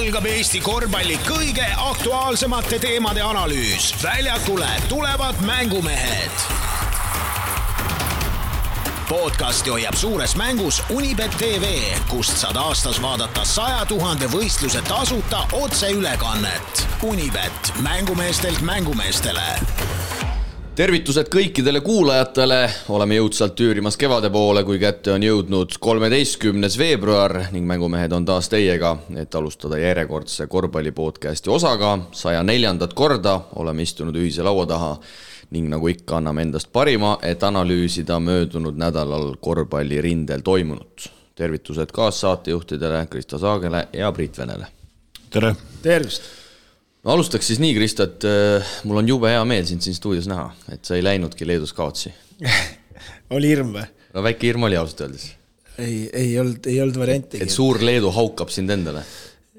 algab Eesti korvpalli kõige aktuaalsemate teemade analüüs. väljakule tulevad mängumehed. podcasti hoiab suures mängus Unibet tv, kust saad aastas vaadata saja tuhande võistluse tasuta otseülekannet. Unibet, mängumeestelt mängumeestele tervitused kõikidele kuulajatele, oleme jõudsalt tüürimas kevade poole, kui kätte on jõudnud kolmeteistkümnes veebruar ning mängumehed on taas teiega, et alustada järjekordse korvpalli podcasti osaga. saja neljandat korda oleme istunud ühise laua taha ning nagu ikka, anname endast parima, et analüüsida möödunud nädalal korvpallirindel toimunut. tervitused kaassaatejuhtidele Krista Saagele ja Priit Venele. tere! tervist! No alustaks siis nii, Kristo, et äh, mul on jube hea meel sind siin stuudios näha, et sa ei läinudki Leedus kaotsi oli hirm või? no väike hirm oli ausalt öeldes. ei, ei olnud, ei olnud varianti. et suur Leedu haukab sind endale?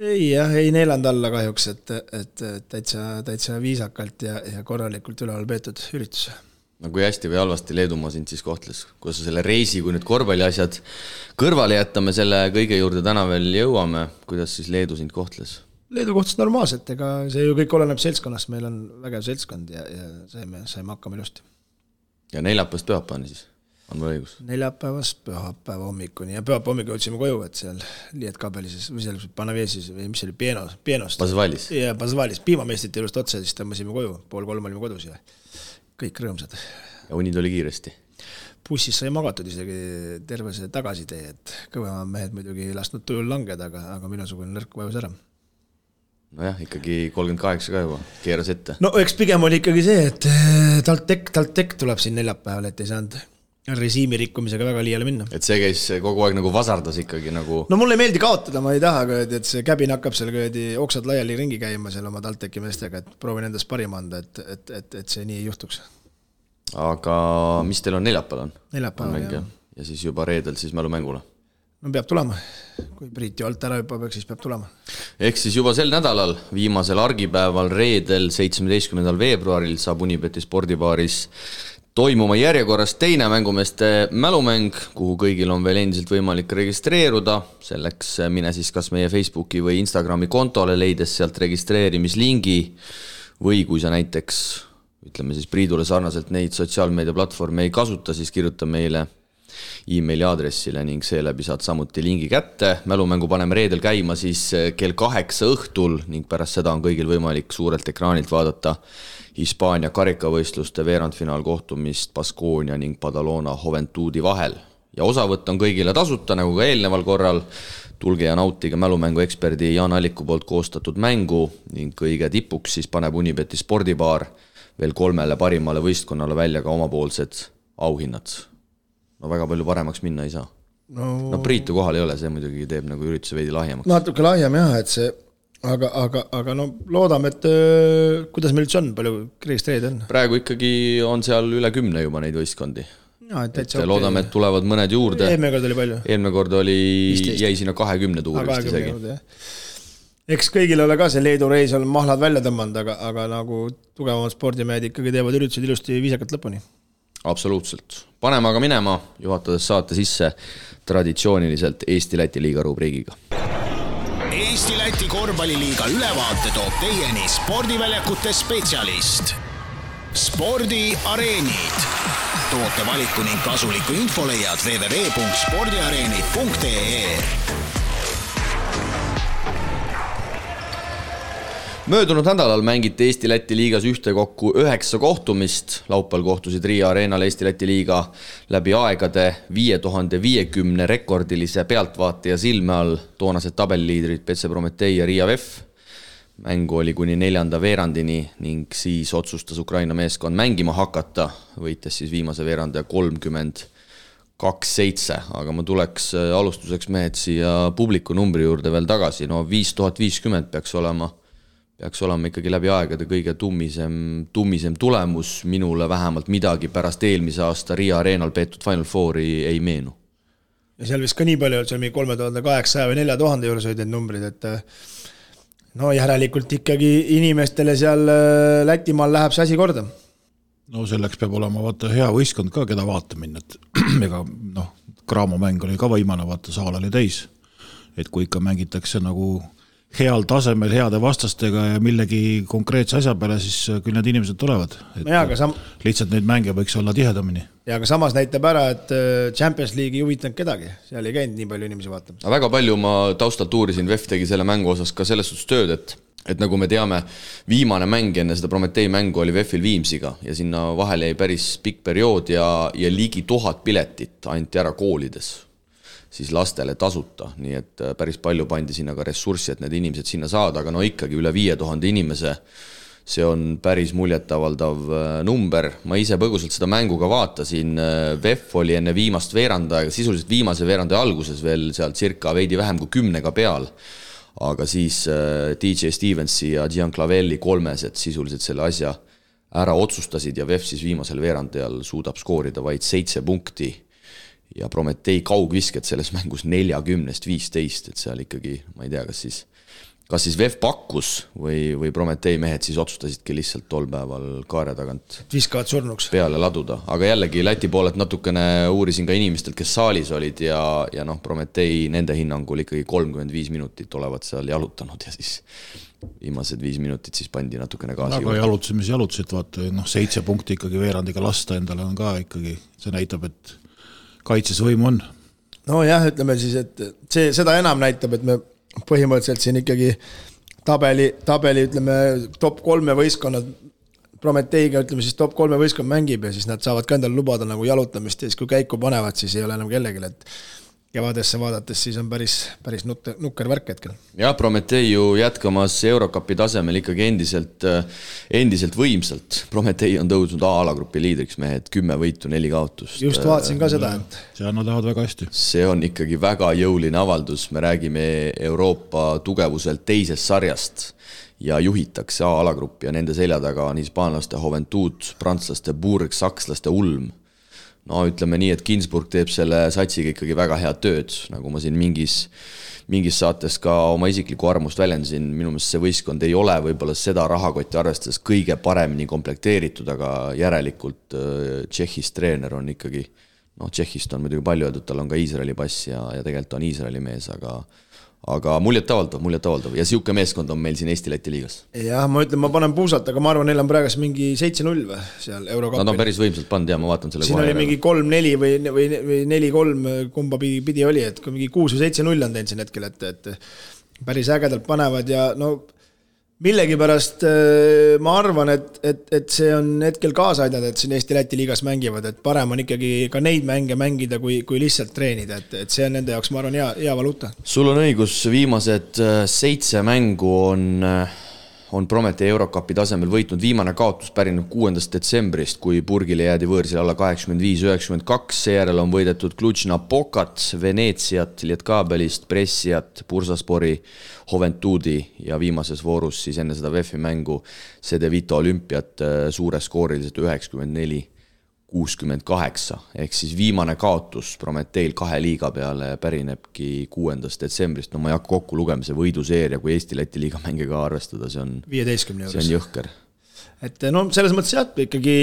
ei jah, ei neelanud alla kahjuks, et, et täitsa, täitsa viisakalt ja, ja korralikult üleval peetud üritus. no kui hästi või halvasti Leedumaa sind siis kohtles, kuidas sa selle reisi, kui nüüd korvpalliasjad kõrvale jätame, selle kõige juurde täna veel jõuame, kuidas siis Leedu sind kohtles? Leedu kohtus normaalselt, ega see ju kõik oleneb seltskonnast, meil on vägev seltskond ja, ja saime, saime hakkama ilusti. ja neljapäevast pühapäevani siis, on mul õigus? neljapäevast pühapäeva hommikuni ja pühapäeva hommikul jõudsime koju, et seal Liietkabelises või seal Panavesis või mis see oli, Pienos, Pienost. Pasvalis. jaa, Pasvalis, piimameestrite juurest otse, siis tõmbasime koju, pool kolm olime kodus ja kõik rõõmsad. ja uni tuli kiiresti? bussis sai magatud isegi terve see tagasitee, et kõvemad mehed muidugi ei lasknud tujul langeda, aga, aga minusugune nõrk vajus ära nojah, ikkagi kolmkümmend kaheksa ka juba, keeras ette. no eks pigem oli ikkagi see, et TalTech, TalTech tuleb siin neljapäeval, et ei saanud režiimi rikkumisega väga liiale minna. et see käis kogu aeg nagu vasardas ikkagi nagu. no mulle ei meeldi kaotada, ma ei taha kuradi, et see käbin hakkab seal kuradi oksad laiali ringi käima seal oma TalTechi meestega, et proovin endast parima anda, et, et, et, et see nii ei juhtuks. aga mis teil on neljapäeval on? neljapäeval jah. ja siis juba reedel siis mälumängule no peab tulema, kui Priit ju alt ära hüppab, eks siis peab tulema. ehk siis juba sel nädalal, viimasel argipäeval, reedel, seitsmeteistkümnendal veebruaril saab Unibeti spordibaaris toimuma järjekorras teine mängumeeste mälumäng, kuhu kõigil on veel endiselt võimalik registreeruda. selleks mine siis kas meie Facebooki või Instagrami kontole, leides sealt registreerimislingi või kui sa näiteks ütleme siis Priidule sarnaselt neid sotsiaalmeediaplatvorme ei kasuta, siis kirjuta meile emaili aadressile ning seeläbi saad samuti lingi kätte. mälumängu paneme reedel käima siis eh, kell kaheksa õhtul ning pärast seda on kõigil võimalik suurelt ekraanilt vaadata Hispaania karikavõistluste veerandfinaalkohtumist Baskonia ning Badalona Juventudi vahel. ja osavõtt on kõigile tasuta, nagu ka eelneval korral. tulge ja nautige mälumängu eksperdi Jaan Alliku poolt koostatud mängu ning kõige tipuks siis paneb Unibeti spordibaar veel kolmele parimale võistkonnale välja ka omapoolsed auhinnad no väga palju paremaks minna ei saa. no, no Priitu kohal ei ole, see muidugi teeb nagu ürituse veidi lahjemaks. natuke lahjem jah, et see, aga, aga, aga no loodame, et öö, kuidas meil üldse on, palju registreerijaid on? praegu ikkagi on seal üle kümne juba neid võistkondi. No, et, et loodame, et tulevad mõned juurde. eelmine kord oli palju? eelmine kord oli, jäi sinna kahekümne tuuri vist isegi. eks kõigil ole ka see Leedu reis on mahlad välja tõmmanud, aga, aga nagu tugevamad spordimehed ikkagi teevad üritused ilusti viisakalt lõpuni absoluutselt, paneme aga minema, juhatades saate sisse traditsiooniliselt Eesti-Läti liiga rubriigiga. Eesti-Läti korvpalliliiga ülevaate toob teieni spordiväljakute spetsialist. spordiareenid, tootevaliku ning kasuliku info leiad www.spordiareenid.ee möödunud nädalal mängiti Eesti-Läti liigas ühtekokku üheksa kohtumist. laupäeval kohtusid Riia Areenal Eesti-Läti liiga läbi aegade viie tuhande viiekümne rekordilise pealtvaataja silme all toonased tabeliliidrid Petse Prometee ja Riia VEF. mängu oli kuni neljanda veerandini ning siis otsustas Ukraina meeskond mängima hakata, võites siis viimase veerandaja kolmkümmend kaks seitse, aga ma tuleks äh, alustuseks mehed siia publiku numbri juurde veel tagasi, no viis tuhat viiskümmend peaks olema peaks olema ikkagi läbi aegade kõige tummisem, tummisem tulemus, minule vähemalt midagi pärast eelmise aasta Riia Arenal peetud Final Fouri ei meenu. ja seal vist ka nii palju, et seal mingi kolme tuhande kaheksasaja või nelja tuhande juures olid need numbrid, et no järelikult ikkagi inimestele seal äh, Lätimaal läheb see asi korda. no selleks peab olema vaata hea võistkond ka, keda vaatama minna, et ega noh, Graamo mäng oli ka võimane, vaata saal oli täis. et kui ikka mängitakse nagu heal tasemel, heade vastastega ja millegi konkreetse asja peale, siis küll need inimesed tulevad. aga sam-. lihtsalt neid mänge võiks olla tihedamini. ja aga samas näitab ära, et äh, Champions League ei huvitanud kedagi, seal ei käinud nii palju inimesi vaatamas. väga palju ma taustalt uurisin, VEF tegi selle mängu osas ka selles suhtes tööd, et et nagu me teame, viimane mäng enne seda Prometee mängu oli VEF-il Viimsiga ja sinna vahele jäi päris pikk periood ja, ja ligi tuhat piletit anti ära koolides siis lastele tasuta, nii et äh, päris palju pandi sinna ka ressurssi, et need inimesed sinna saada, aga no ikkagi üle viie tuhande inimese, see on päris muljetavaldav äh, number, ma ise põgusalt seda mängu ka vaatasin, äh, VEF oli enne viimast veerandaega, sisuliselt viimase veerandi alguses veel seal circa veidi vähem kui kümnega peal, aga siis DJ Stevensi ja Gian Clavelli kolmesed sisuliselt selle asja ära otsustasid ja VEF siis viimasel veerandajal suudab skoorida vaid seitse punkti ja Prometee kaugvisked selles mängus neljakümnest viisteist, et seal ikkagi, ma ei tea, kas siis, kas siis VEF pakkus või, või Prometee mehed siis otsustasidki lihtsalt tol päeval kaare tagant viskavad surnuks. peale laduda, aga jällegi Läti poolelt natukene uurisin ka inimestelt, kes saalis olid ja, ja noh, Prometee nende hinnangul ikkagi kolmkümmend viis minutit olevat seal jalutanud ja siis viimased viis minutit siis pandi natukene gaasi aga jalutasid, mis jalutasid, vaata noh, seitse punkti ikkagi veerandiga lasta endale on ka ikkagi, see näitab, et kaitses võimu on. nojah, ütleme siis, et see, seda enam näitab, et me põhimõtteliselt siin ikkagi tabeli, tabeli ütleme, top kolme võistkonnad Prometeiga, ütleme siis top kolme võistkond mängib ja siis nad saavad ka endale lubada nagu jalutamist ja siis, kui käiku panevad, siis ei ole enam kellelgi, et kevadesse vaadates, siis on päris, päris nutter, nukker värk hetkel. jah, Prometee ju jätkamas Eurokapi tasemel ikkagi endiselt, endiselt võimsalt. Prometee on tõusnud A-alagrupi liidriks, mehed, kümme võitu, neli kaotust. just vaatasin ka seda, et. seal nad lähevad väga hästi. see on ikkagi väga jõuline avaldus, me räägime Euroopa tugevuselt teisest sarjast ja juhitakse A-alagruppi ja nende selja taga on hispaanlaste Juventud, prantslaste Burg, sakslaste Ulm no ütleme nii, et Ginsburg teeb selle satsiga ikkagi väga head tööd, nagu ma siin mingis, mingis saates ka oma isiklikku arvamust väljendasin, minu meelest see võistkond ei ole võib-olla seda rahakotti arvestades kõige paremini komplekteeritud, aga järelikult äh, Tšehhis treener on ikkagi noh, Tšehhist on muidugi palju öeldud, tal on ka Iisraeli pass ja, ja tegelikult on Iisraeli mees, aga aga muljetavaldav, muljetavaldav ja niisugune meeskond on meil siin Eesti-Läti liigas. jah, ma ütlen, ma panen puusalt, aga ma arvan, neil on praegu mingi seitse-null või seal eurokapil. Nad on päris võimsalt pannud ja ma vaatan selle siin oli mingi kolm-neli või, või, või neli-kolm, kumba pidi, pidi oli, et kui mingi kuus või seitse-null on teinud siin hetkel, et, et päris ägedalt panevad ja no millegipärast äh, ma arvan, et, et, et see on hetkel kaasa aidanud, et siin Eesti-Läti liigas mängivad, et parem on ikkagi ka neid mänge mängida, kui, kui lihtsalt treenida, et, et see on nende jaoks, ma arvan, hea, hea valuuta. sul on õigus, viimased äh, seitse mängu on äh, on Prometee Eurokapi tasemel võitnud, viimane kaotus pärineb kuuendast detsembrist, kui Burgile jäädi võõrsil alla kaheksakümmend viis, üheksakümmend kaks, seejärel on võidetud Cluj-Napocat, Veneetsiat, Lietkabelist, Pressiat, Bursaspori, Juventudi ja viimases voorus siis enne seda VEF-i mängu CD Vito olümpiat äh, suures skooriliselt üheksakümmend neli kuuskümmend kaheksa, ehk siis viimane kaotus Prometeil kahe liiga peale pärinebki kuuendast detsembrist, no ma ei hakka kokku lugema, see võiduseeria, kui Eesti-Läti liiga mänge ka arvestada, see on viieteistkümne juures. see on jõhker. et no selles mõttes jah, ikkagi,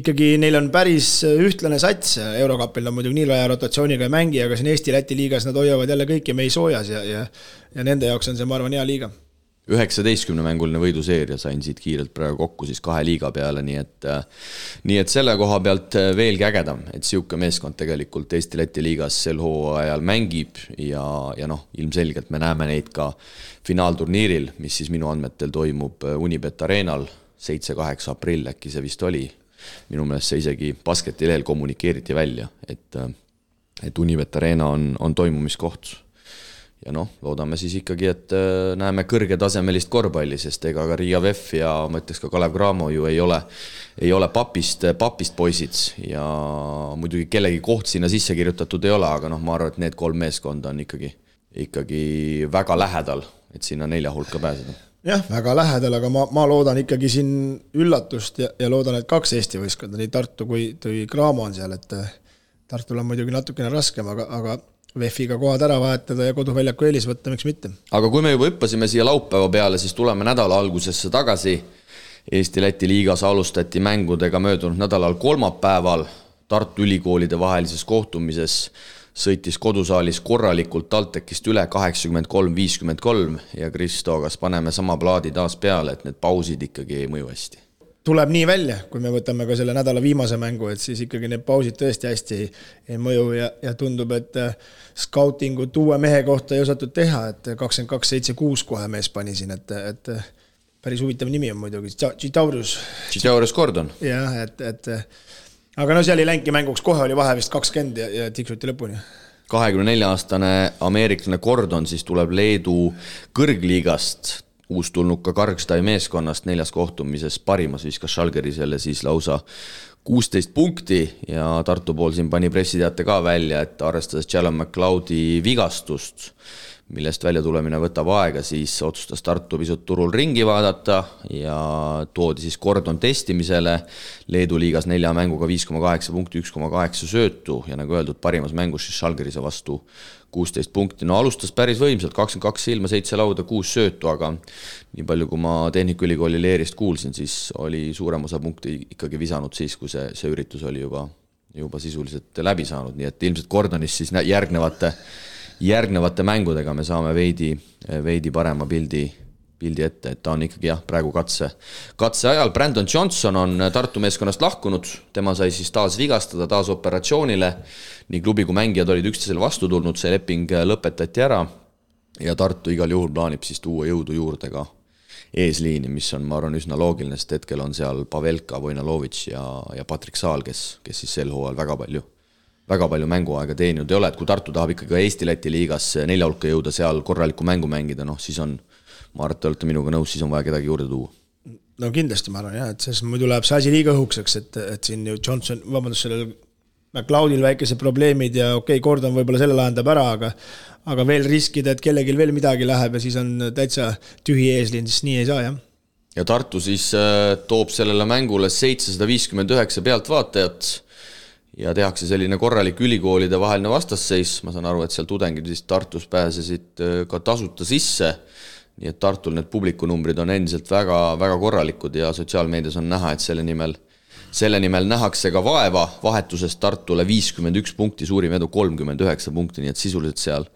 ikkagi neil on päris ühtlane sats, Eurokapil nad muidugi nii laia rotatsiooniga ei mängi, aga siin Eesti-Läti liigas nad hoiavad jälle kõiki mehi soojas ja, ja ja nende jaoks on see, ma arvan, hea liiga üheksateistkümnemänguline võiduseeria sain siit kiirelt praegu kokku siis kahe liiga peale, nii et nii et selle koha pealt veelgi ägedam, et niisugune meeskond tegelikult Eesti-Läti liigas sel hooajal mängib ja, ja noh, ilmselgelt me näeme neid ka finaalturniiril, mis siis minu andmetel toimub Unibet Arenal, seitse-kaheksa aprill äkki see vist oli. minu meelest see isegi basketi lehel kommunikeeriti välja, et et Unibet Arena on, on toimumiskoht ja noh, loodame siis ikkagi, et äh, näeme kõrgetasemelist korvpalli, sest ega ka Riia VEF ja ma ütleks ka Kalev Cramo ju ei ole, ei ole papist, papist poisid. Ja muidugi kellegi koht sinna sisse kirjutatud ei ole, aga noh, ma arvan, et need kolm meeskonda on ikkagi, ikkagi väga lähedal, et sinna nelja hulka pääseda. Jah, väga lähedal, aga ma, ma loodan ikkagi siin üllatust ja, ja loodan, et kaks Eesti võistkonda, nii Tartu kui, kui Cramo on seal, et Tartul on muidugi natukene raskem, aga, aga VEF-iga kohad ära vahetada ja koduväljaku eelis võtta, miks mitte. aga kui me juba hüppasime siia laupäeva peale, siis tuleme nädala algusesse tagasi. Eesti-Läti liigas alustati mängudega möödunud nädalal kolmapäeval Tartu ülikoolide vahelises kohtumises sõitis kodusaalis korralikult TalTechist üle kaheksakümmend kolm, viiskümmend kolm ja Kristo, kas paneme sama plaadi taas peale, et need pausid ikkagi ei mõju hästi? Tuleb nii välja, kui me võtame ka selle nädala viimase mängu, et siis ikkagi need pausid tõesti hästi ei, ei mõju ja, ja tundub, et äh, skautingut uue mehe kohta ei osatud teha, et kakskümmend kaks, seitse, kuus kohe mees pani siin, et, et päris huvitav nimi on muidugi, Tšitaurus. Tšitaurus Gordon. jah, et, et aga no seal ei läinudki mänguks, kohe oli vahe vist kakskümmend ja, ja tiksuti lõpuni kahekümne nelja aastane ameeriklane Gordon siis tuleb Leedu kõrgliigast uustulnuka Kargstai meeskonnast neljas kohtumises parimas viskas Schalgerisele siis lausa kuusteist punkti ja Tartu pool siin pani pressiteate ka välja, et arvestades Callum McLeodi vigastust, millest väljatulemine võtab aega, siis otsustas Tartu pisut turul ringi vaadata ja toodi siis Gordon testimisele. Leedu liigas nelja mänguga viis koma kaheksa punkti, üks koma kaheksa söötu ja nagu öeldud, parimas mängus siis Schalgerise vastu kuusteist punkti, no alustas päris võimsalt, kakskümmend kaks silma, seitse lauda, kuus söötu, aga nii palju, kui ma Tehnikaülikooli leerist kuulsin, siis oli suurem osa punkti ikkagi visanud siis, kui see, see üritus oli juba, juba sisuliselt läbi saanud, nii et ilmselt Gordonis siis järgnevate, järgnevate mängudega me saame veidi, veidi parema pildi pildi ette, et ta on ikkagi jah, praegu katse, katse ajal. Brandon Johnson on Tartu meeskonnast lahkunud, tema sai siis taas vigastada, taas operatsioonile. nii klubi kui mängijad olid üksteisele vastu tulnud, see leping lõpetati ära. ja Tartu igal juhul plaanib siis tuua jõudu juurde ka eesliini, mis on, ma arvan, üsna loogiline, sest hetkel on seal Pavelka, Vojnalovitš ja, ja Patrik Saal, kes, kes siis sel hooajal väga palju väga palju mänguaega teeninud ei ole, et kui Tartu tahab ikkagi ka Eesti-Läti liigas nelja hulka jõuda, seal korralikku mängu mängida, noh siis on ma arvan, et te olete minuga nõus, siis on vaja kedagi juurde tuua. no kindlasti, ma arvan jah, et selles muidu läheb see asi liiga õhukeseks, et, et siin ju Johnson, vabandust, sellel McLeodil väikesed probleemid ja okei okay,, Gordon võib-olla selle lahendab ära, aga aga veel riskida, et kellelgi veel midagi läheb ja siis on täitsa tühi eesliin, siis nii ei saa, jah. ja Tartu siis äh, toob sellele mängule seitsesada viiskümmend üheksa pealtvaatajat ja tehakse selline korralik ülikoolide vaheline vastasseis, ma saan aru, et seal tudengid vist Tartus pääsesid äh, ka tasuta sisse nii et Tartul need publikunumbrid on endiselt väga, väga korralikud ja sotsiaalmeedias on näha, et selle nimel, selle nimel nähakse ka vaeva, vahetusest Tartule viiskümmend üks punkti, suurim edu kolmkümmend üheksa punkti, nii et sisuliselt seal,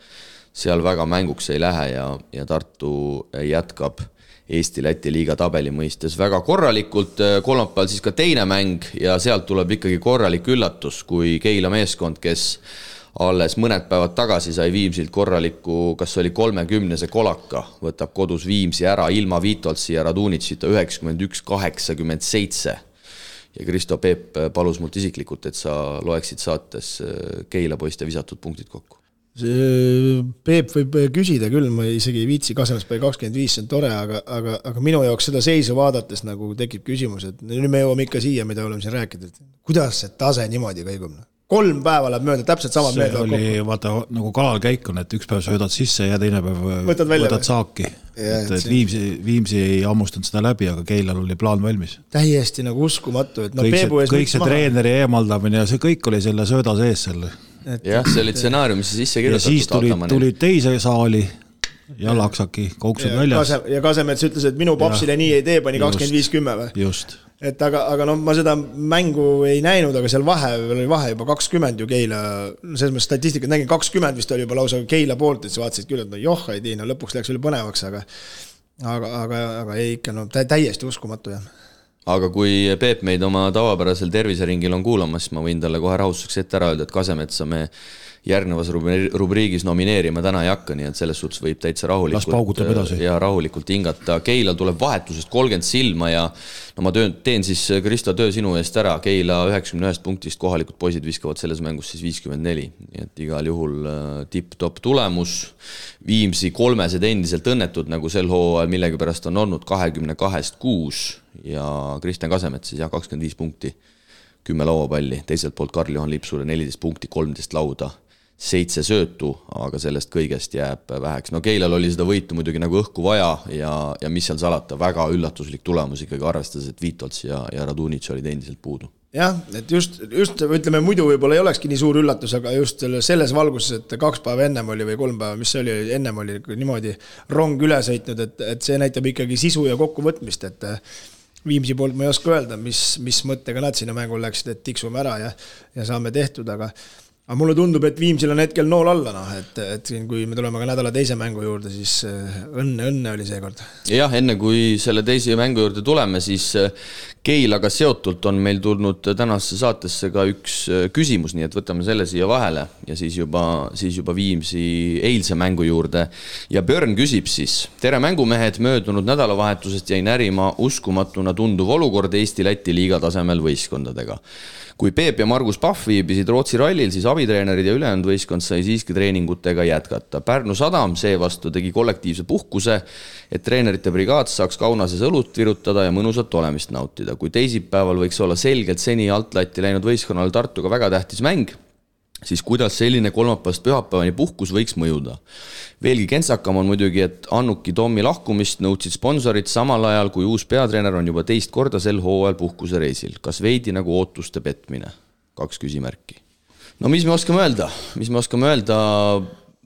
seal väga mänguks ei lähe ja, ja Tartu jätkab Eesti-Läti liiga tabeli mõistes väga korralikult, kolmapäeval siis ka teine mäng ja sealt tuleb ikkagi korralik üllatus, kui Keila meeskond, kes alles mõned päevad tagasi sai Viimsilt korraliku, kas oli kolmekümnese kolaka, võtab kodus Viimsi ära ilma Vitoltsi ja Radunitšita üheksakümmend üks, kaheksakümmend seitse. ja Kristo Peep palus mult isiklikult, et sa loeksid saates äh, Keila poiste visatud punktid kokku. see Peep võib küsida küll, ma isegi ei viitsi, Kaselas pani kakskümmend viis, see on tore, aga, aga, aga minu jaoks seda seisu vaadates nagu tekib küsimus, et nüüd me jõuame ikka siia, mida oleme siin rääkinud, et kuidas see tase niimoodi kõigub noh kolm päeva läheb mööda, täpselt samad mehed oli kokku. vaata nagu kalal käik on, et üks päev söödad sisse ja teine päev võtad, välja, võtad saaki. et, et Viimsi, Viimsi ei hammustanud seda läbi, aga Keilal oli plaan valmis. täiesti nagu uskumatu, et no kõik see, kõik see treeneri eemaldamine ja see kõik oli selle sööda sees seal. jah, see oli stsenaariumisse sisse kirjutatud. ja siis tulid, tulid teise saali ja Laksaki kauksud väljas. ja Kasemets ütles, et minu papsile nii ei tee, pani kakskümmend viis kümme või? just et aga, aga noh, ma seda mängu ei näinud, aga seal vahe, oli vahe juba kakskümmend ju Keila, selles mõttes statistikat nägin, kakskümmend vist oli juba lausa Keila poolt, et sa vaatasid küll, et no joh, ei tea, no lõpuks läks veel põnevaks, aga aga, aga, aga ei ikka no täiesti uskumatu jah. Aga kui Peep meid oma tavapärasel terviseringil on kuulamas, siis ma võin talle kohe rahustuseks ette ära öelda, et Kasemetsa me järgnevas rubriigis nomineerima täna ei hakka, nii et selles suhtes võib täitsa rahulikult ja rahulikult hingata. Keilal tuleb vahetusest kolmkümmend silma ja no ma töön, teen siis, Kristo, töö sinu eest ära. Keila üheksakümne ühest punktist kohalikud poisid viskavad selles mängus siis viiskümmend neli, nii et igal juhul äh, tipp-topp tulemus. Viimsi kolmesed endiselt õnnetud, nagu sel hooajal millegipärast on olnud, kahekümne kahest kuus ja Kristjan Kasemets siis jah, kakskümmend viis punkti kümme lauapalli, teiselt poolt Karl-Juhan Lipsule neliteist punkti, kolmteist lauda seitse söötu, aga sellest kõigest jääb väheks. no Keilal oli seda võitu muidugi nagu õhku vaja ja, ja mis seal salata, väga üllatuslik tulemus ikkagi, arvestades, et Vitolts ja, ja Radunitš olid endiselt puudu. jah, et just, just ütleme, muidu võib-olla ei olekski nii suur üllatus, aga just selles valguses, et kaks päeva ennem oli või kolm päeva, mis see oli, ennem oli niimoodi rong üle sõitnud, et, et see näitab ikkagi sisu ja kokkuvõtmist, et Viimsi poolt ma ei oska öelda, mis, mis mõttega nad sinna mängule läksid, et tiksume ära ja, ja saame tehtud, aga aga mulle tundub, et Viimsil on hetkel nool alla, noh, et, et siin, kui me tuleme ka nädala teise mängu juurde, siis äh, õnne, õnne oli seekord. jah, enne kui selle teise mängu juurde tuleme, siis äh, Keilaga seotult on meil tulnud tänasesse saatesse ka üks äh, küsimus, nii et võtame selle siia vahele ja siis juba, siis juba Viimsi eilse mängu juurde. ja Björn küsib siis, tere mängumehed, möödunud nädalavahetusest jäi närima uskumatuna tunduv olukord Eesti-Läti liiga tasemel võistkondadega kui Peep ja Margus Pahv viibisid Rootsi rallil, siis abitreenerid ja ülejäänud võistkond sai siiski treeningutega jätkata. Pärnu sadam seevastu tegi kollektiivse puhkuse, et treenerite brigaad saaks Kaunases õlut virutada ja mõnusat olemist nautida. kui teisipäeval võiks olla selgelt seni altlatti läinud võistkonnal Tartuga väga tähtis mäng, siis kuidas selline kolmapäevast pühapäevani puhkus võiks mõjuda. veelgi kentsakam on muidugi, et Annuki Tommi lahkumist nõudsid sponsorid samal ajal, kui uus peatreener on juba teist korda sel hooajal puhkusereisil. kas veidi nagu ootuste petmine? kaks küsimärki. no mis me oskame öelda, mis me oskame öelda,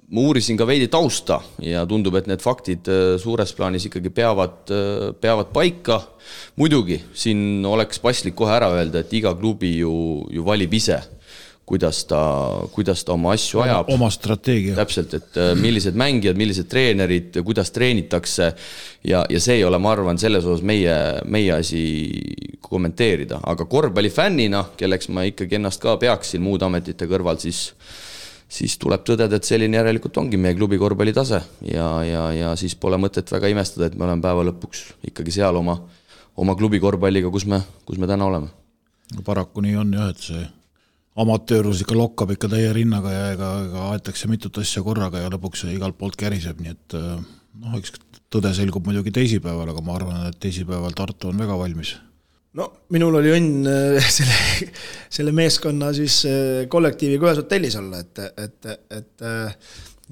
ma uurisin ka veidi tausta ja tundub, et need faktid äh, suures plaanis ikkagi peavad, äh, peavad paika. muidugi, siin oleks paslik kohe ära öelda, et iga klubi ju, ju valib ise kuidas ta, kuidas ta oma asju ajab. oma strateegia. täpselt, et äh, millised mängijad, millised treenerid, kuidas treenitakse ja, ja see ei ole, ma arvan, selles osas meie, meie asi kommenteerida, aga korvpallifännina, kelleks ma ikkagi ennast ka peaksin muude ametite kõrval, siis siis tuleb tõdeda, et selline järelikult ongi meie klubi korvpallitase ja, ja, ja siis pole mõtet väga imestada, et me oleme päeva lõpuks ikkagi seal oma, oma klubi korvpalliga, kus me, kus me täna oleme. paraku nii on jah, et see amatöörlus ikka lokkab ikka täie rinnaga ja ega, ega aetakse mitut asja korraga ja lõpuks igalt poolt käriseb, nii et äh, noh, eks tõde selgub muidugi teisipäeval, aga ma arvan, et teisipäeval Tartu on väga valmis. no minul oli õnn äh, selle, selle meeskonna siis äh, kollektiiviga ühes hotellis olla, et, et, et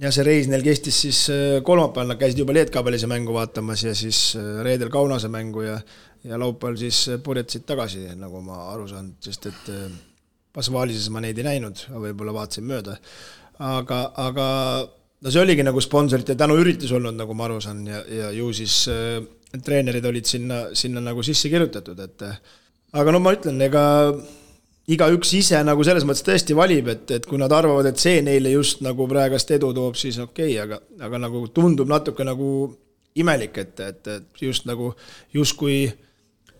ja see reis neil kestis siis kolmapäeval, nad käisid juba Lietkabelise mängu vaatamas ja siis reedel Kaunase mängu ja ja laupäeval siis purjetasid tagasi, nagu ma aru saan, sest et Pasvalises ma neid ei näinud, võib-olla vaatasin mööda. aga, aga no see oligi nagu sponsorite tänuüritus olnud, nagu ma aru saan, ja, ja ju siis äh, treenerid olid sinna, sinna nagu sisse kirjutatud, et aga no ma ütlen, ega igaüks ise nagu selles mõttes tõesti valib, et, et kui nad arvavad, et see neile just nagu praegast edu toob, siis okei okay,, aga, aga nagu tundub natuke nagu imelik, et, et, et just nagu justkui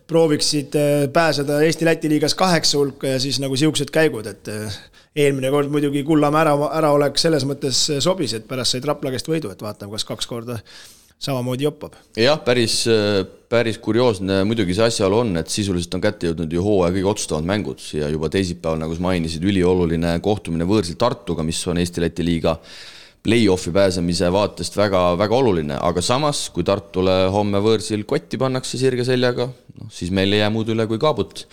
prooviksid äh, pääseda Eesti-Läti liigas kaheksa hulka ja siis nagu siuksed käigud, et äh, eelmine kord muidugi Kullamäe ära, äraolek selles mõttes äh, sobis, et pärast said Rapla käest võidu, et vaatame, kas kaks korda samamoodi joppab. jah, päris, päris kurioosne muidugi see asjaolu on, et sisuliselt on kätte jõudnud ju hooaja kõige otsustavamad mängud ja juba teisipäeval, nagu sa mainisid, ülioluline kohtumine võõrsil Tartuga, mis on Eesti-Läti liiga play-off'i pääsemise vaatest väga, väga oluline, aga samas, kui Tartule homme võõrsil kotti pannakse sirge seljaga, noh siis meil ei jää muud üle, kui kaabut,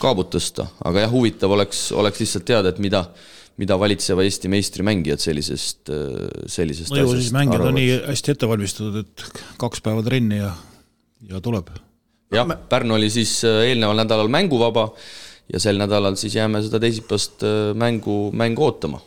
kaabut tõsta, aga jah, huvitav oleks, oleks lihtsalt teada, et mida, mida valitseva Eesti meistrimängijad sellisest, sellisest no ju siis mängijad on nii hästi ette valmistatud, et kaks päeva trenni ja, ja tuleb. jah, Pärnu oli siis äh, eelneval nädalal mänguvaba ja sel nädalal siis jääme seda teisipäevast äh, mängu, mängu ootama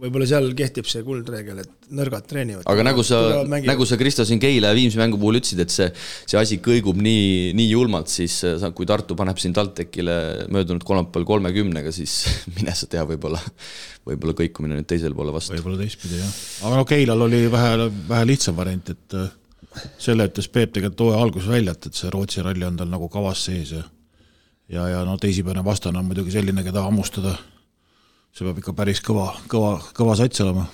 võib-olla seal kehtib see kuldreegel, et nõrgad treenivad. aga nagu sa, nagu sa, Kristo, siin Keila ja Viimsi mängu puhul ütlesid, et see, see asi kõigub nii, nii julmalt, siis sa, kui Tartu paneb siin TalTechile möödunud kolmapäeval kolmekümnega, siis mine sa tea, võib-olla, võib-olla kõikumine nüüd teisele poole vastu. võib-olla teistpidi, jah. aga no Keilal oli vähe, vähe lihtsam variant, et äh, selle ütles Peep tegelikult hooaja alguses välja, et, et see Rootsi ralli on tal nagu kavas sees ja ja, ja no teisipäevane vastane on muidugi selline, keda hammustada see peab ikka päris kõva, kõva, kõva sats olema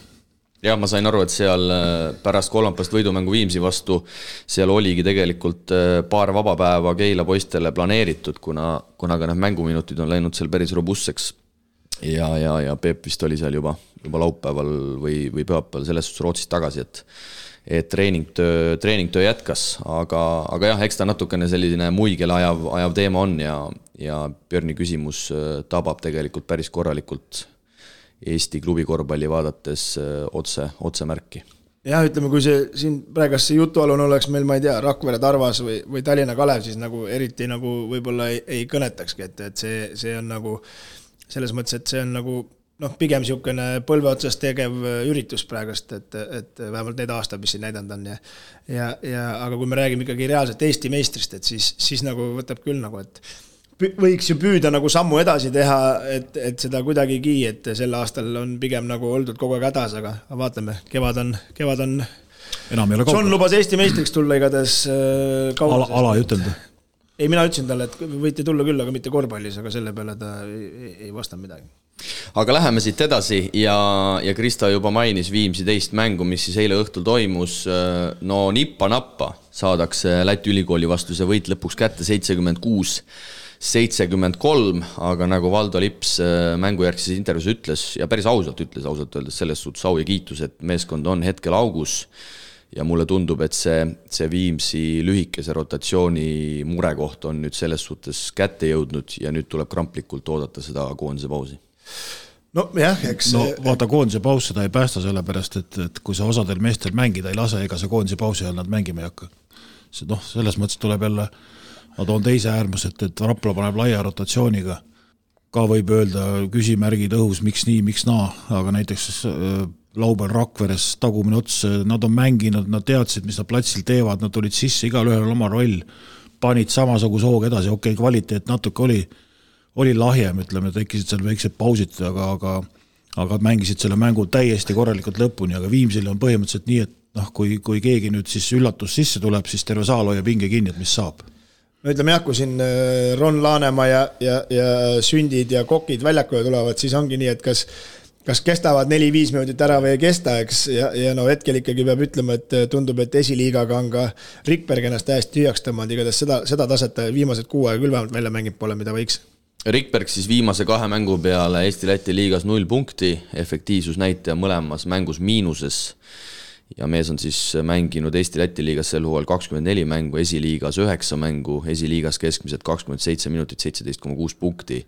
jah, ma sain aru, et seal äh, pärast kolmapäevast võidumängu Viimsi vastu, seal oligi tegelikult äh, paar vaba päeva Keila poistele planeeritud, kuna, kuna ka need mänguminutid on läinud seal päris robustseks. ja, ja, ja Peep vist oli seal juba, juba laupäeval või, või pühapäeval selles suhtes Rootsist tagasi, et et treeningtöö, treeningtöö jätkas, aga, aga jah, eks ta natukene selline muigele ajav, ajav teema on ja, ja Björni küsimus äh, tabab tegelikult päris korralikult Eesti klubi korvpalli vaadates äh, otse, otsemärki jah, ütleme, kui see siin praegust see jutualune oleks meil, ma ei tea, Rakvere Tarvas või, või Tallinna Kalev, siis nagu eriti nagu võib-olla ei, ei kõnetakski, et, et see, see on nagu selles mõttes, et see on nagu noh, pigem niisugune põlve otsas tegev üritus praegust, et, et vähemalt need aastad, mis siin näidanud on ja ja, ja aga kui me räägime ikkagi reaalselt Eesti meistrist, et siis, siis nagu võtab küll nagu, et võiks ju püüda nagu sammu edasi teha, et, et seda kuidagigi, et sel aastal on pigem nagu oldud kogu aeg hädas, aga vaatame, kevad on, kevad on. enam ei ole kaugel. John lubas Eesti meistriks tulla igatahes äh,. ala, ala ei ütelnud? ei, mina ütlesin talle, et võite tulla küll, aga mitte korvpallis, aga selle peale ta ei, ei, vastanud midagi aga läheme siit edasi ja, ja Krista juba mainis Viimsi teist mängu, mis siis eile õhtul toimus. no nippa-nappa saadakse Läti ülikooli vastu see võit lõpuks kätte, seitsekümmend kuus, seitsekümmend kolm, aga nagu Valdo Lips äh, mängujärgses intervjuus ütles ja päris ausalt ütles, ausalt öeldes selles suhtes au ja kiitus, et meeskond on hetkel augus ja mulle tundub, et see, see Viimsi lühikese rotatsiooni murekoht on nüüd selles suhtes kätte jõudnud ja nüüd tuleb kramplikult oodata seda koondise pausi nojah, eks no vaata, koondise paus seda ei päästa, sellepärast et, et kui sa osadel meestel mängida ei lase, ega see koondise pausi ajal nad mängima ei hakka. see noh, selles mõttes tuleb jälle, ma toon teise äärmuse, et, et Rapla paneb laia rotatsiooniga, ka võib öelda küsimärgid õhus, miks nii, miks naa, aga näiteks äh, laupäeval Rakveres tagumine ots, nad on mänginud, nad teadsid, mis nad platsil teevad, nad tulid sisse, igalühel on oma roll, panid samasuguse hooga edasi, okei okay,, kvaliteet natuke oli oli lahjem, ütleme, tekkisid seal väiksed pausid, aga, aga aga mängisid selle mängu täiesti korralikult lõpuni, aga Viimsil on põhimõtteliselt nii, et noh, kui, kui keegi nüüd siis üllatus sisse tuleb, siis terve saal hoiab hinge kinni, et mis saab no ütleme jah, kui siin äh, Ron Laanemaa ja, ja, ja sündid ja kokid väljakule tulevad, siis ongi nii, et kas kas kestavad neli-viis minutit ära või ei kesta, eks, ja, ja no hetkel ikkagi peab ütlema, et tundub, et esiliigaga on ka Rikberg ennast täiesti tühjaks tõmmanud, igatahes seda, seda taset viimased kuu aega küll vähemalt välja mänginud pole, mida võiks Rikberg siis viimase kahe mängu peale Eesti-Läti liigas null punkti, efektiivsusnäitaja mõlemas mängus miinuses. Ja mees on siis mänginud Eesti-Läti liigas sel hooajal kakskümmend neli mängu, esiliigas üheksa mängu, esiliigas keskmiselt kakskümmend seitse minutit, seitseteist koma kuus punkti.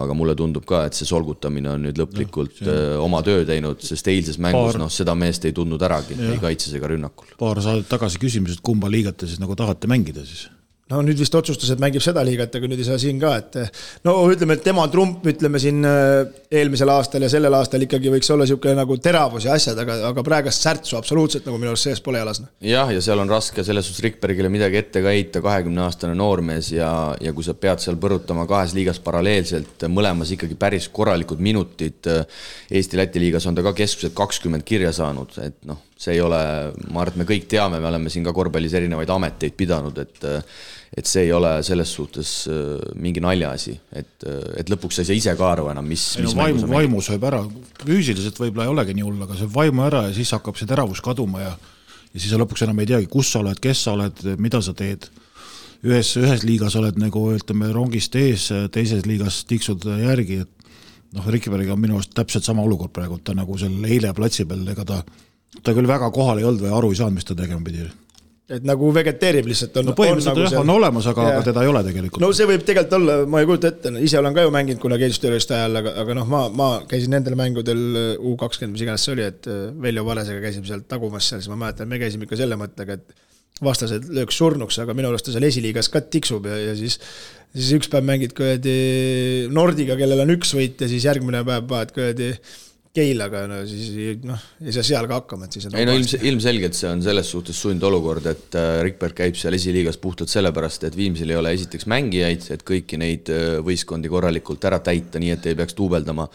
aga mulle tundub ka, et see solgutamine on nüüd lõplikult no, äh, oma töö teinud, sest eilses mängus noh, seda meest ei tundnud äragi, ei kaitses ega rünnakul. paar saadet tagasi küsimus, et kumba liigat te siis nagu tahate mängida siis no nüüd vist otsustas, et mängib seda liigat, aga nüüd ei saa siin ka, et no ütleme, et tema trump, ütleme siin äh, eelmisel aastal ja sellel aastal ikkagi võiks olla niisugune nagu teravus ja asjad, aga, aga praegust särtsu absoluutselt nagu minu arust sees pole jalas. Noh. jah, ja seal on raske selles suhtes Rikbergile midagi ette ka heita, kahekümne aastane noormees ja, ja kui sa pead seal põrutama kahes liigas paralleelselt, mõlemas ikkagi päris korralikud minutid. Eesti-Läti liigas on ta ka keskmiselt kakskümmend kirja saanud, et noh, see ei ole, ma arvan, et me kõik teame, me oleme siin ka korvpallis erinevaid ameteid pidanud, et et see ei ole selles suhtes äh, mingi naljaasi, et, äh, et lõpuks sa ei saa ise ka aru enam, mis, mis no, vaimu, vaimu sööb ära, füüsiliselt võib-olla ei olegi nii hull, aga sööb vaimu ära ja siis hakkab see teravus kaduma ja ja siis sa lõpuks enam ei teagi, kus sa oled, kes sa oled, mida sa teed. ühes, ühes liigas oled nagu ütleme, rongist ees, teises liigas tiksud järgi, et noh, Rikkibergiga on minu arust täpselt sama olukord praegu, ta nagu seal eile platsi peal, ega ta ta küll väga kohal ei olnud või aru ei saanud, mis ta tegema pidi et nagu vegeteerib lihtsalt on. no põhimõtteliselt nagu jah, on olemas, aga, aga teda ei ole tegelikult. no see võib tegelikult olla, ma ei kujuta ette, ise olen ka ju mänginud kunagi eesistujärjest ajal, aga, aga noh, ma, ma käisin nendel mängudel U kakskümmend, mis iganes see oli, et äh, Veljo Valesega käisime seal tagumas seal, siis ma mäletan, me käisime ikka selle mõttega, et vastased lööks surnuks, aga minu arust ta seal esiliigas ka tiksub ja, ja siis siis üks päev mängid kuradi Nordiga, kellel on üks võit ja siis järgmine päev paned kuradi Keilaga, no siis noh, ei saa seal ka hakkama, et siis ei no ilms, ilmselgelt see on selles suhtes sundolukord, et äh, Rikberg käib seal esiliigas puhtalt sellepärast, et Viimsil ei ole esiteks mängijaid, et kõiki neid äh, võistkondi korralikult ära täita, nii et ei peaks duubeldama.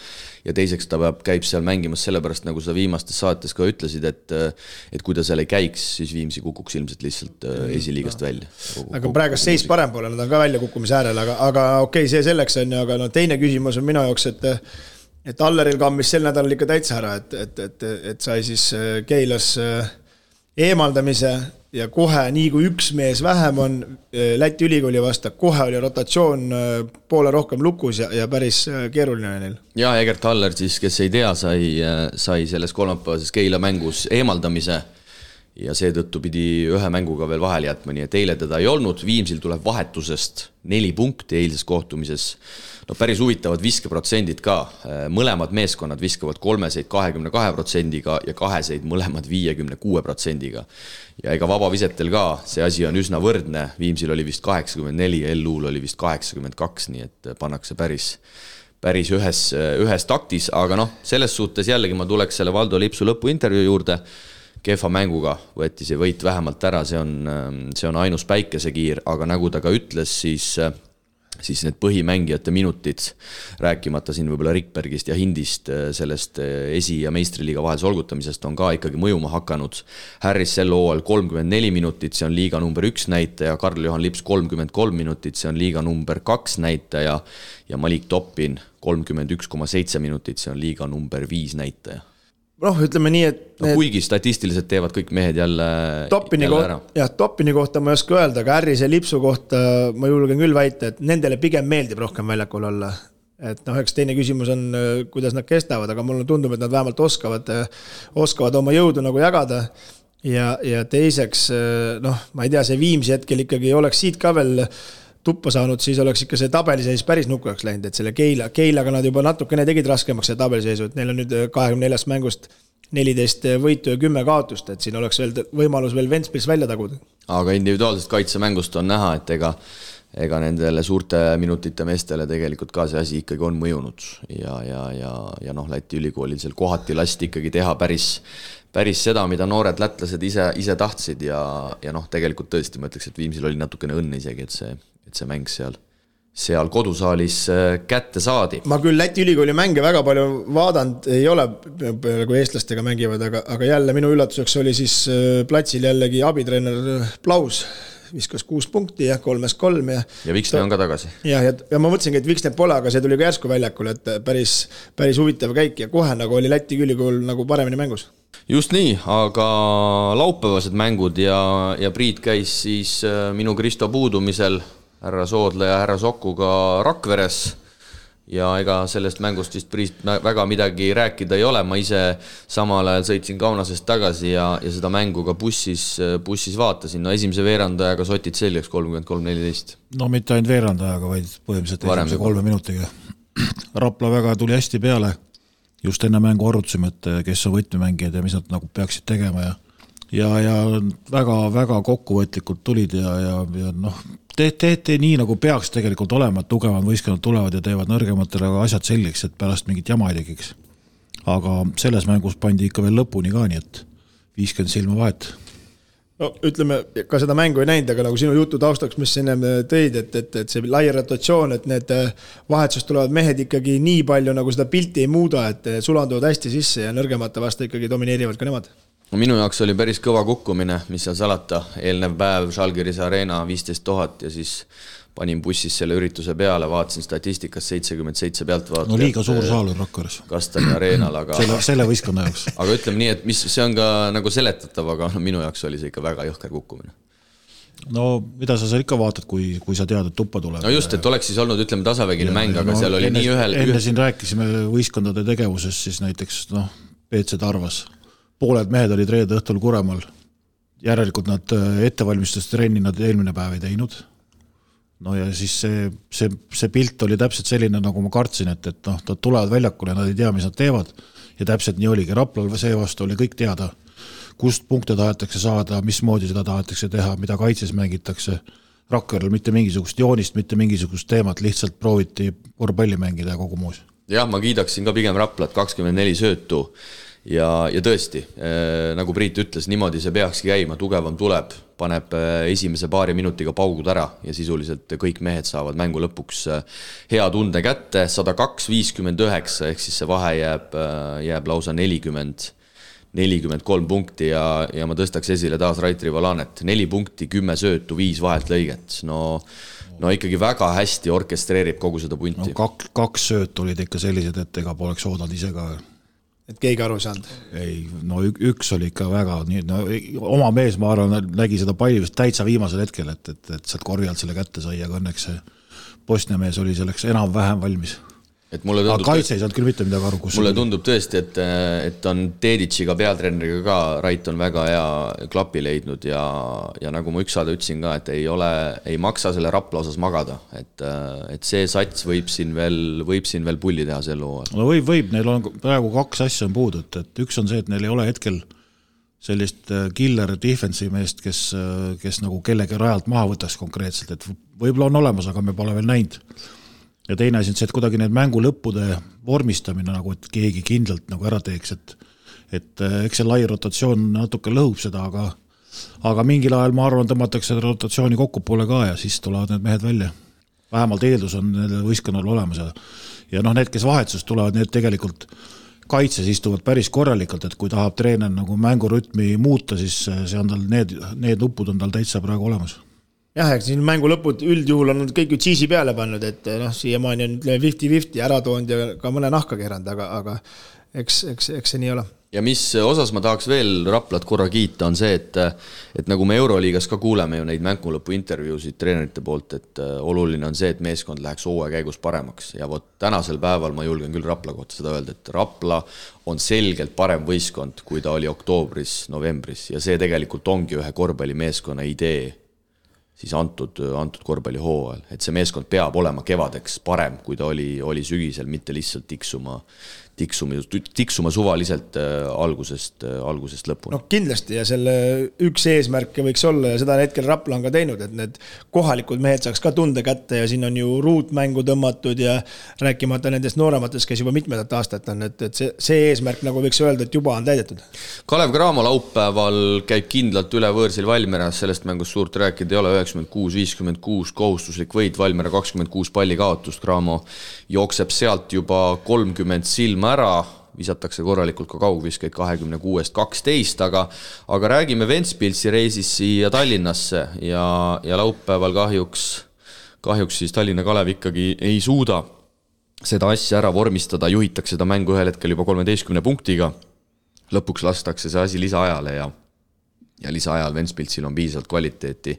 ja teiseks ta peab, käib seal mängimas sellepärast, nagu sa viimastes saates ka ütlesid, et äh, et kui ta seal ei käiks, siis Viimsi kukuks ilmselt lihtsalt esiliigast no. välja. aga praegu seis parempoolne, nad on ka väljakukkumise äärel, aga, aga okei okay,, see selleks on ju, aga no teine küsimus on minu jaoks, et et Alleril kammis sel nädalal ikka täitsa ära, et, et, et, et sai siis äh, Keilas äh, eemaldamise ja kohe, nii kui üks mees vähem on äh, Läti ülikooli vastu, kohe oli rotatsioon poole rohkem lukus ja, ja päris keeruline oli neil. ja Egert Aller siis, kes ei tea, sai, sai selles kolmapäevases Keila mängus eemaldamise ja seetõttu pidi ühe mänguga veel vahele jätma, nii et eile teda ei olnud, Viimsil tuleb vahetusest neli punkti eilses kohtumises no päris huvitavad viskeprotsendid ka, mõlemad meeskonnad viskavad kolmeseid kahekümne kahe protsendiga ja kaheseid mõlemad viiekümne kuue protsendiga. ja ega vabavisetel ka see asi on üsna võrdne, Viimsil oli vist kaheksakümmend neli, LU-l oli vist kaheksakümmend kaks, nii et pannakse päris päris ühes, ühes taktis, aga noh, selles suhtes jällegi ma tuleks selle Valdo Lipsu lõpuintervjuu juurde. Kehva mänguga võeti see võit vähemalt ära, see on, see on ainus päikesekiir, aga nagu ta ka ütles, siis siis need põhimängijate minutid, rääkimata siin võib-olla Rikbergist ja Hindist, äh, sellest äh, esi- ja meistriliiga vahel solgutamisest, on ka ikkagi mõjuma hakanud. Harris sel hooajal kolmkümmend neli minutit, see on liiga number üks näitaja, Karl-Juhan Lips kolmkümmend kolm minutit, see on liiga number kaks näitaja. Ja Malik Toppin kolmkümmend üks koma seitse minutit, see on liiga number viis näitaja noh, ütleme nii, et no need... kuigi statistiliselt teevad kõik mehed jälle Toppini kohta, jah, Toppini kohta ma ei oska öelda, aga Harrise lipsu kohta ma julgen küll väita, et nendele pigem meeldib rohkem väljakul olla. et noh, eks teine küsimus on, kuidas nad kestavad, aga mulle tundub, et nad vähemalt oskavad, oskavad oma jõudu nagu jagada. ja, ja teiseks noh, ma ei tea, see Viimsi hetkel ikkagi oleks siit ka veel tuppa saanud, siis oleks ikka see tabeliseis päris nukaks läinud, et selle Keila, Keilaga nad juba natukene tegid raskemaks seda tabeliseisu, et neil on nüüd kahekümne neljast mängust neliteist võitu ja kümme kaotust, et siin oleks veel võimalus veel Ventspils välja taguda. aga individuaalsest kaitsemängust on näha, et ega ega nendele suurte minutite meestele tegelikult ka see asi ikkagi on mõjunud ja, ja, ja, ja noh, Läti ülikoolil seal kohati lasti ikkagi teha päris, päris seda, mida noored lätlased ise, ise tahtsid ja, ja noh, tegelikult tõesti ma ütleks, et Viimsil oli natukene õnne isegi, et see, et see mäng seal seal kodusaalis äh, kätte saadi. ma küll Läti ülikooli mänge väga palju vaadanud ei ole, kui eestlastega mängivad, aga, aga jälle minu üllatuseks oli siis äh, platsil jällegi abitreener Plaus, viskas kuus punkti ja kolmest kolm ja. ja Viksne on ka tagasi. jah, ja, ja ma mõtlesingi, et Viksnet pole, aga see tuli ka järsku väljakule, et päris, päris huvitav käik ja kohe nagu oli Läti ülikool nagu paremini mängus just nii, aga laupäevased mängud ja, ja Priit käis siis äh, minu Kristo puudumisel härra Soodla ja härra Sokuga Rakveres. Ja ega sellest mängust vist Priit väga midagi rääkida ei ole, ma ise samal ajal sõitsin Kaunasest tagasi ja, ja seda mängu ka bussis, bussis vaatasin, no esimese veerandajaga sotid selgeks, kolmkümmend kolm, neliteist. no mitte ainult veerandajaga, vaid põhimõtteliselt esimese kolme minutiga. Rapla väga tuli hästi peale, just enne mängu arutasime, et kes on võtmemängijad ja mis nad nagu peaksid tegema ja ja, ja väga-väga kokkuvõtlikult tulid ja, ja, ja noh, te-, teete nii, nagu peaks tegelikult olema, et tugevad võistkonnad tulevad ja teevad nõrgematele asjad selgeks, et pärast mingit jama ei tekiks. aga selles mängus pandi ikka veel lõpuni ka, nii et viiskümmend silma vahet no ütleme, ka seda mängu ei näinud, aga nagu sinu jutu taustaks, mis sa ennem tõid, et, et, et see lai rotatsioon, et need vahetusest tulevad mehed ikkagi nii palju nagu seda pilti ei muuda, et sulanduvad hästi sisse ja nõrgemate vastu ikkagi domineerivad ka nemad minu jaoks oli päris kõva kukkumine, mis seal salata, eelnev päev Žalgiris Arena viisteist tuhat ja siis panin bussis selle ürituse peale, vaatasin statistikas seitsekümmend seitse pealtvaatajat. no liiga suur saal on Rakveres. Kastani areenal, aga selle, selle võistkonna jaoks. aga ütleme nii, et mis, see on ka nagu seletatav, aga no minu jaoks oli see ikka väga jõhker kukkumine no mida sa seal ikka vaatad, kui, kui sa tead, et tuppa tuleb? no just, et oleks siis olnud, ütleme, tasavägine ja, mäng, aga no, seal oli enne, nii ühel enne ühel... siin rääkisime võistkondade tegevusest, siis näiteks noh, BC Tarvas pooled mehed olid reede õhtul Kuremaal. järelikult nad äh, ettevalmistustrenni nad eelmine päev ei teinud. no ja siis see, see, see pilt oli täpselt selline, nagu ma kartsin, et, et noh, nad tulevad väljakule, nad ei tea, mis nad teevad. ja täpselt nii oligi, Raplal seevastu oli kõik teada, kust punkte tahetakse saada, mismoodi seda tahetakse teha, mida kaitses mängitakse. Rakverel mitte mingisugust joonist, mitte mingisugust teemat, lihtsalt prooviti korvpalli mängida ja kogu muus. jah, ma kiidaksin ka pigem Raplat, kakskümmend neli söötu ja, ja tõesti äh,, nagu Priit ütles, niimoodi see peakski käima, tugevam tuleb, paneb äh, esimese paari minutiga paugud ära ja sisuliselt kõik mehed saavad mängu lõpuks äh, hea tunde kätte, sada kaks, viiskümmend üheksa, ehk siis see vahe jääb, jääb lausa nelikümmend, nelikümmend kolm punkti ja, ja ma tõstaks esile taas Raitri Valanet, neli punkti, kümme söötu, viis vaheltlõiget, no no ikkagi väga hästi orkestreerib kogu seda punti. No,. kaks, kaks söötu olid ikka sellised, et ega poleks oodanud ise ka et keegi aru ei saanud? ei, no üks oli ikka väga nii, no oma mees, ma arvan, nägi seda palli vist täitsa viimasel hetkel, et, et, et sealt korvi alt selle kätte sai, aga õnneks see Bosnia mees oli selleks enam-vähem valmis et mulle tundub. aga kaitse ei saanud küll mitte midagi aru, kus. mulle tundub tõesti, et, et on Teditšiga, peatreeneriga ka, Rait on väga hea klapi leidnud ja, ja nagu ma üks saade ütlesin ka, et ei ole, ei maksa selle Rapla osas magada, et, et see sats võib siin veel, võib siin veel pulli teha sel hooajal. no võib, võib, neil on praegu kaks asja on puudu, et, et üks on see, et neil ei ole hetkel sellist äh, killer defense'i meest, kes, äh, kes nagu kellegi rajalt maha võtaks konkreetselt, et võib-olla on olemas, aga me pole veel näinud ja teine asi on see, et kuidagi need mängu lõppude vormistamine nagu, et keegi kindlalt nagu ära teeks, et et eh, eks see lai rotatsioon natuke lõhub seda, aga aga mingil ajal ma arvan, tõmmatakse rotatsiooni kokkupoole ka ja siis tulevad need mehed välja. vähemalt eeldus on nendel võistkonnal olemas ja ja noh, need, kes vahetusest tulevad, need tegelikult kaitses istuvad päris korralikult, et kui tahab treener nagu mängurütmi muuta, siis see on tal, need, need nupud on tal täitsa praegu olemas jah, eks siin mängu lõpud üldjuhul on nad kõik ju cheese'i peale pannud, et noh, siiamaani on ütleme fifty-fifty ära toonud ja ka mõne nahka keeranud, aga, aga eks, eks, eks see nii ole. Ja mis osas ma tahaks veel Raplat korra kiita, on see, et et nagu me Euroliigas ka kuuleme ju neid mängulõpu intervjuusid treenerite poolt, et äh, oluline on see, et meeskond läheks hooaja käigus paremaks. Ja vot tänasel päeval ma julgen küll Rapla kohta seda öelda, et Rapla on selgelt parem võistkond, kui ta oli oktoobris, novembris. Ja see tegelikult ongi ühe korvpallimeeskonna idee siis antud, antud korvpallihooajal, et see meeskond peab olema kevadeks parem, kui ta oli, oli sügisel, mitte lihtsalt tiksuma tiksuma, tiksuma suvaliselt äh, algusest, äh, algusest lõpuni. noh, kindlasti ja selle üks eesmärke võiks olla ja seda hetkel Rapla on ka teinud, et need kohalikud mehed saaks ka tunde kätte ja siin on ju ruutmängu tõmmatud ja rääkimata nendest noorematest, kes juba mitmendat aastat on, et, et see, see eesmärk nagu võiks öelda, et juba on täidetud. Kalev Cramo laupäeval käib kindlalt üle võõrsil Valmieras, sellest mängust suurt rääkida ei ole, üheksakümmend kuus, viiskümmend kuus kohustuslik võit, Valmiera kakskümmend kuus palli kaotust, Cramo jookseb sealt juba kolmkümmend silma ära, visatakse korralikult ka kaugviskeid kahekümne kuuest kaksteist, aga aga räägime Ventspilsi reisist siia Tallinnasse ja, ja laupäeval kahjuks, kahjuks siis Tallinna Kalev ikkagi ei suuda seda asja ära vormistada, juhitakse seda mängu ühel hetkel juba kolmeteistkümne punktiga, lõpuks lastakse see asi lisaajale ja ja lisaajal Ventspilsil on piisavalt kvaliteeti,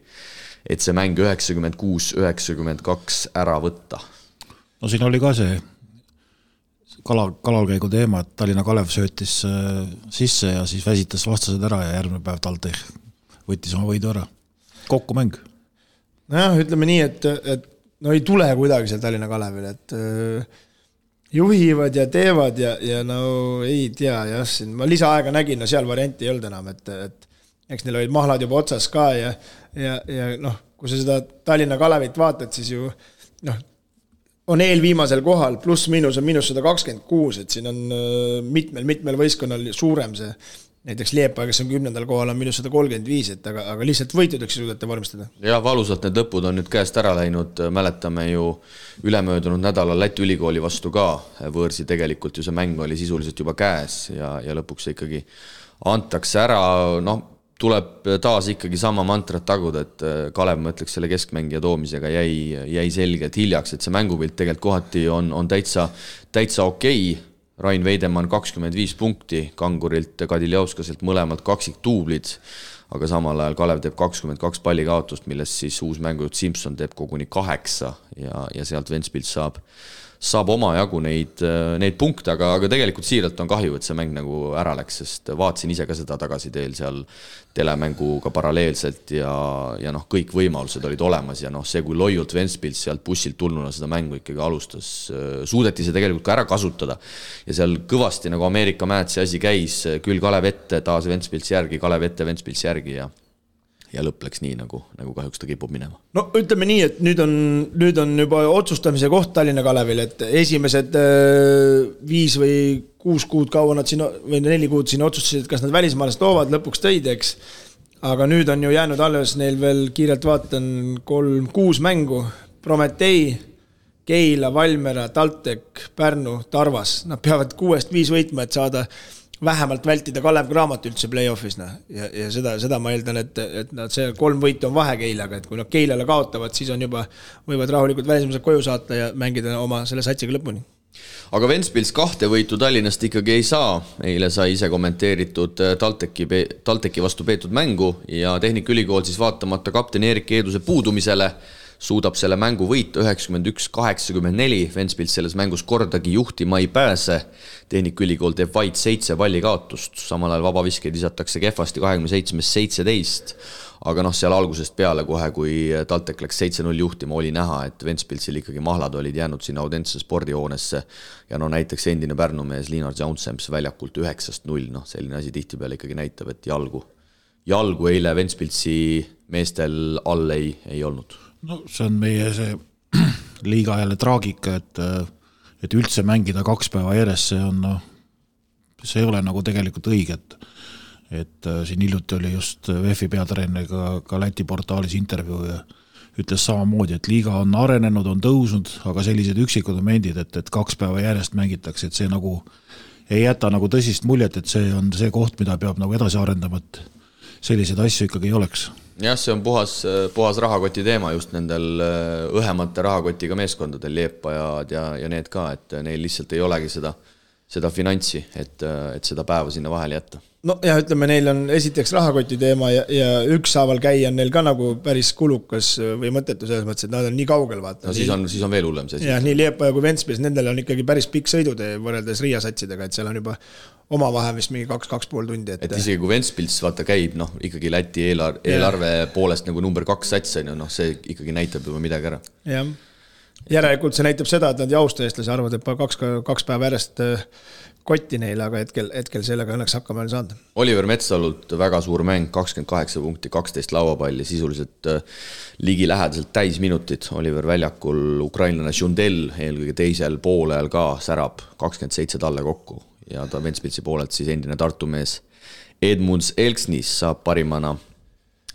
et see mäng üheksakümmend kuus, üheksakümmend kaks ära võtta. No siin oli ka see kala, kalalkäigu teema, et Tallinna Kalev söötis äh, sisse ja siis väsitas vastased ära ja järgmine päev TalTech võttis oma võidu ära. kokkumäng. nojah, ütleme nii, et, et no ei tule kuidagi seal Tallinna Kalevil, et äh, juhivad ja teevad ja, ja no ei tea jah, siin ma lisaaega nägin, no seal varianti ei olnud enam, et, et eks neil olid mahlad juba otsas ka ja, ja, ja noh, kui sa seda Tallinna Kalevit vaatad, siis ju noh on eelviimasel kohal, pluss-miinus on miinus sada kakskümmend kuus, et siin on mitmel-mitmel äh, võistkonnal suurem see, näiteks Liepa, kes on kümnendal kohal, on miinus sada kolmkümmend viis, et aga, aga lihtsalt võitudeks ei suudeta vormistada. jah, valusalt need lõpud on nüüd käest ära läinud, mäletame ju ülemöödunud nädalal Läti ülikooli vastu ka. Võõrsi, tegelikult ju see mäng oli sisuliselt juba käes ja, ja lõpuks see ikkagi antakse ära, noh tuleb taas ikkagi sama mantrat taguda, et äh, Kalev, ma ütleks, selle keskmängija toomisega jäi, jäi selgelt hiljaks, et see mängupilt tegelikult kohati on, on täitsa, täitsa okei. Okay.. Rain Veidemann kakskümmend viis punkti, Kangurilt, Kadiljauskaselt mõlemad kaksikduublid, aga samal ajal Kalev teeb kakskümmend kaks pallikaotust, millest siis uus mängujuht Simson teeb koguni kaheksa ja, ja sealt Ventspils saab saab omajagu neid, neid punkte, aga, aga tegelikult siiralt on kahju, et see mäng nagu ära läks, sest vaatasin ise ka seda tagasiteel seal telemänguga paralleelselt ja, ja noh, kõik võimalused olid olemas ja noh, see, kui loiult Ventspils sealt bussilt tulnuna seda mängu ikkagi alustas, suudeti see tegelikult ka ära kasutada. ja seal kõvasti nagu Ameerika mäed see asi käis, küll Kalev ette, taas Ventspils järgi, Kalev ette, Ventspils järgi ja ja lõpp läks nii, nagu, nagu kahjuks ta kipub minema. no ütleme nii, et nüüd on, nüüd on juba otsustamise koht Tallinna Kalevil, et esimesed äh, viis või kuus kuud, kaua nad siin või neli kuud siin otsustasid, kas nad välismaalased toovad, lõpuks tõid, eks. aga nüüd on ju jäänud alles neil veel, kiirelt vaatan, kolm, kuus mängu, Prometee, Keila, Valmiera, TalTech, Pärnu, Tarvas, nad peavad kuuest viis võitma, et saada vähemalt vältida Kalev Cramot üldse play-off'is, noh. ja, ja seda, seda ma eeldan, et, et nad see kolm võitu on vahe Keilaga, et kui nad Keilale kaotavad, siis on juba, võivad rahulikult välismaalased koju saata ja mängida oma selle satsiga lõpuni aga Ventspils kahte võitu Tallinnast ikkagi ei saa, eile sai ise kommenteeritud äh, TalTechi, TalTechi vastu peetud mängu ja Tehnikaülikool siis vaatamata kapten Erik Eeduse puudumisele suudab selle mängu võita üheksakümmend üks, kaheksakümmend neli, Ventspils selles mängus kordagi juhtima ei pääse. Tehnikaülikool teeb vaid seitse pallikaotust, samal ajal vabaviskeid visatakse kehvasti kahekümne seitsmest seitseteist. aga noh, seal algusest peale kohe, kui TalTech läks seitse-null juhtima, oli näha, et Ventspilsil ikkagi mahlad olid jäänud sinna Audentsese spordihoonesse. ja no näiteks endine Pärnu mees Liinar Jounsemps väljakult üheksast null, noh selline asi tihtipeale ikkagi näitab, et jalgu, jalgu eile Ventspilsi meestel all ei, ei olnud no see on meie see liiga jälle traagika, et, et üldse mängida kaks päeva järjest, see on noh, see ei ole nagu tegelikult õige, et et äh, siin hiljuti oli just VEF-i peatreeneriga ka Läti portaalis intervjuu ja ütles samamoodi, et liiga on arenenud, on tõusnud, aga sellised üksikud momendid, et, et kaks päeva järjest mängitakse, et see nagu ei jäta nagu tõsist muljet, et see on see koht, mida peab nagu edasi arendama, et selliseid asju ikkagi ei oleks. Jah, see on puhas, puhas rahakoti teema just nendel äh, õhemate rahakotiga meeskondadel, Leepajad ja, ja need ka, et neil lihtsalt ei olegi seda, seda finantsi, et, et seda päeva sinna vahele jätta no ja ütleme, neil on esiteks rahakoti teema ja, ja ükshaaval käia on neil ka nagu päris kulukas või mõttetu selles mõttes, et nad on nii kaugel, vaata. no siis on, siis on veel hullem see jah, nii Liepaja kui Ventspils, nendel on ikkagi päris pikk sõidutee võrreldes Riia satsidega, et seal on juba omavahe vist mingi kaks, kaks pool tundi, et. et isegi kui Ventspils vaata käib, noh, ikkagi Läti eelarve, eelarve poolest nagu number kaks sats on ju, noh, see ikkagi näitab juba midagi ära. jah, järelikult see näitab seda, et nad ei austa eestlasi, arvavad, et kaks, kaks päeva järjest kotti neile, aga hetkel, hetkel sellega õnneks hakkama ei saanud. Oliver Metsalult väga suur mäng, kakskümmend kaheksa punkti, kaksteist lauapalli, sisuliselt äh, ligilähedaselt täisminutid. Oliver väljakul, ukrainlane Žundel eelkõige teisel poolel ka särab kakskümmend seitse talle kokku ja ta Ventspilsi poolelt siis endine Tartu mees Edmunds Elksnis saab parimana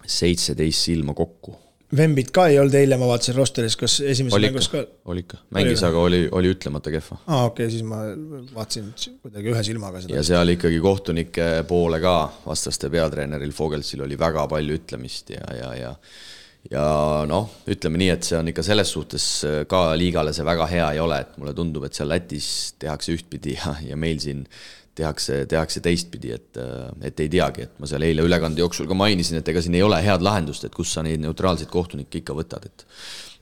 seitseteist silma kokku Vembit ka ei olnud eile, ma vaatasin rosteris, kas esimeses oli mängus ka? oli ikka, mängis, aga oli, oli ütlemata kehva. aa, okei okay,, siis ma vaatasin kuidagi ühe silmaga seda. ja seal ikkagi kohtunike poole ka, vastaste peatreeneril Fogeltsil oli väga palju ütlemist ja, ja, ja ja noh, ütleme nii, et see on ikka selles suhtes ka liigale see väga hea ei ole, et mulle tundub, et seal Lätis tehakse ühtpidi ja, ja meil siin tehakse, tehakse teistpidi, et, et ei teagi, et ma seal eile ülekande jooksul ka mainisin, et ega siin ei ole head lahendust, et kus sa neid neutraalseid kohtunikke ikka võtad, et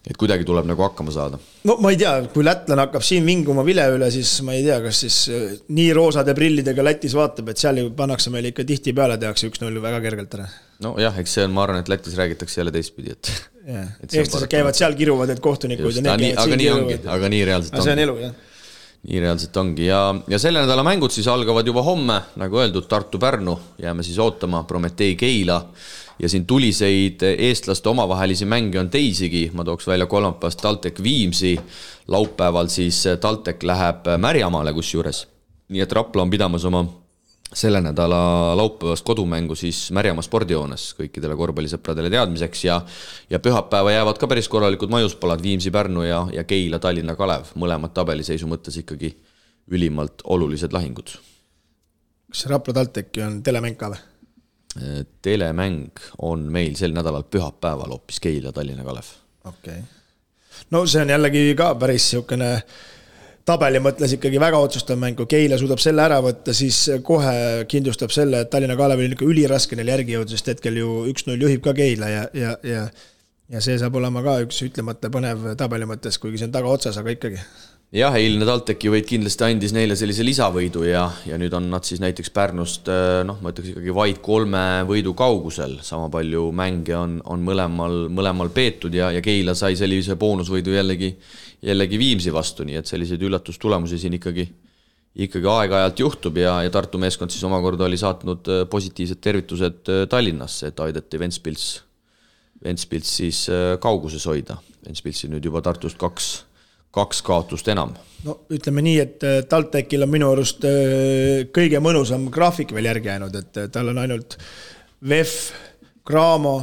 et kuidagi tuleb nagu hakkama saada. no ma ei tea, kui lätlane hakkab siin vinguma vile üle, siis ma ei tea, kas siis äh, nii roosade prillidega Lätis vaatab, et seal ju pannakse meile ikka tihtipeale tehakse üks-null väga kergelt ära. Nojah, eks see on, ma arvan, et Lätis räägitakse jälle teistpidi, et. eestlased käivad seal, kiruvad need kohtunikud Just, ja need käivad siin. ongi, aga nii reaalselt on. see on elu, jah nii reaalselt ongi ja, ja selle nädala mängud siis algavad juba homme, nagu öeldud, Tartu-Pärnu, jääme siis ootama, Prometee Keila ja siin tuliseid eestlaste omavahelisi mänge on teisigi, ma tooks välja kolmapäevast TalTech Viimsi, laupäeval siis TalTech läheb Märjamaale kusjuures. nii et Rapla on pidamas oma selle nädala laupäevast kodumängu siis Märjamaa spordihoones kõikidele korvpallisõpradele teadmiseks ja ja pühapäeva jäävad ka päris korralikud maiuspalad Viimsi, Pärnu ja, ja Keila, Tallinna, Kalev, mõlemad tabeliseisu mõttes ikkagi ülimalt olulised lahingud. kas Rapla TalTechi on telemäng ka või? Äh, telemäng on meil sel nädalal pühapäeval hoopis Keila, Tallinna, Kalev. okei okay., no see on jällegi ka päris niisugune tabeli mõttes ikkagi väga otsustav mäng, kui Keila suudab selle ära võtta, siis kohe kindlustab selle, et Tallinna Kalevil on ikka üliraske neil järgi jõuda, sest hetkel ju üks-null juhib ka Keila ja, ja, ja ja see saab olema ka üks ütlemata põnev tabeli mõttes, kuigi see on tagaotsas, aga ikkagi jah, eilne TalTechi võit kindlasti andis neile sellise lisavõidu ja, ja nüüd on nad siis näiteks Pärnust noh, ma ütleks ikkagi vaid kolme võidu kaugusel, sama palju mänge on, on mõlemal, mõlemal peetud ja, ja Keila sai sellise boonusvõidu jällegi, jällegi Viimsi vastu, nii et selliseid üllatustulemusi siin ikkagi, ikkagi aeg-ajalt juhtub ja, ja Tartu meeskond siis omakorda oli saatnud positiivsed tervitused Tallinnasse, et aidati Ventspils, Ventspils siis kauguses hoida. Ventspilsi nüüd juba Tartust kaks kaks kaotust enam. no ütleme nii, et äh, TalTechil on minu arust äh, kõige mõnusam graafik veel järgi jäänud, et äh, tal on ainult VEF, Graamo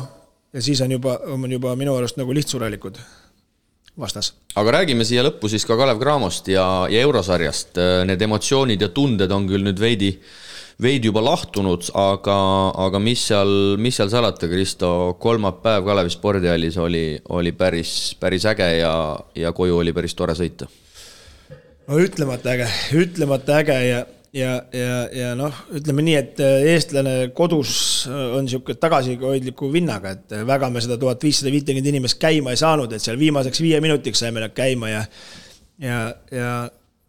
ja siis on juba, on juba minu arust nagu lihtsurelikud vastas. aga räägime siia lõppu siis ka Kalev Cramost ja, ja eurosarjast, need emotsioonid ja tunded on küll nüüd veidi äh, veidi juba lahtunud, aga, aga mis seal, mis seal salata, Kristo, kolmapäev Kalevi spordihallis oli, oli päris, päris äge ja, ja koju oli päris tore sõita. no ütlemata äge, ütlemata äge ja, ja, ja, ja noh, ütleme nii, et äh, eestlane kodus äh, on niisugune tagasihoidliku vinnaga, et äh, väga me seda tuhat viissada viitekümmet inimest käima ei saanud, et seal viimaseks viie minutiks saime nad käima ja ja, ja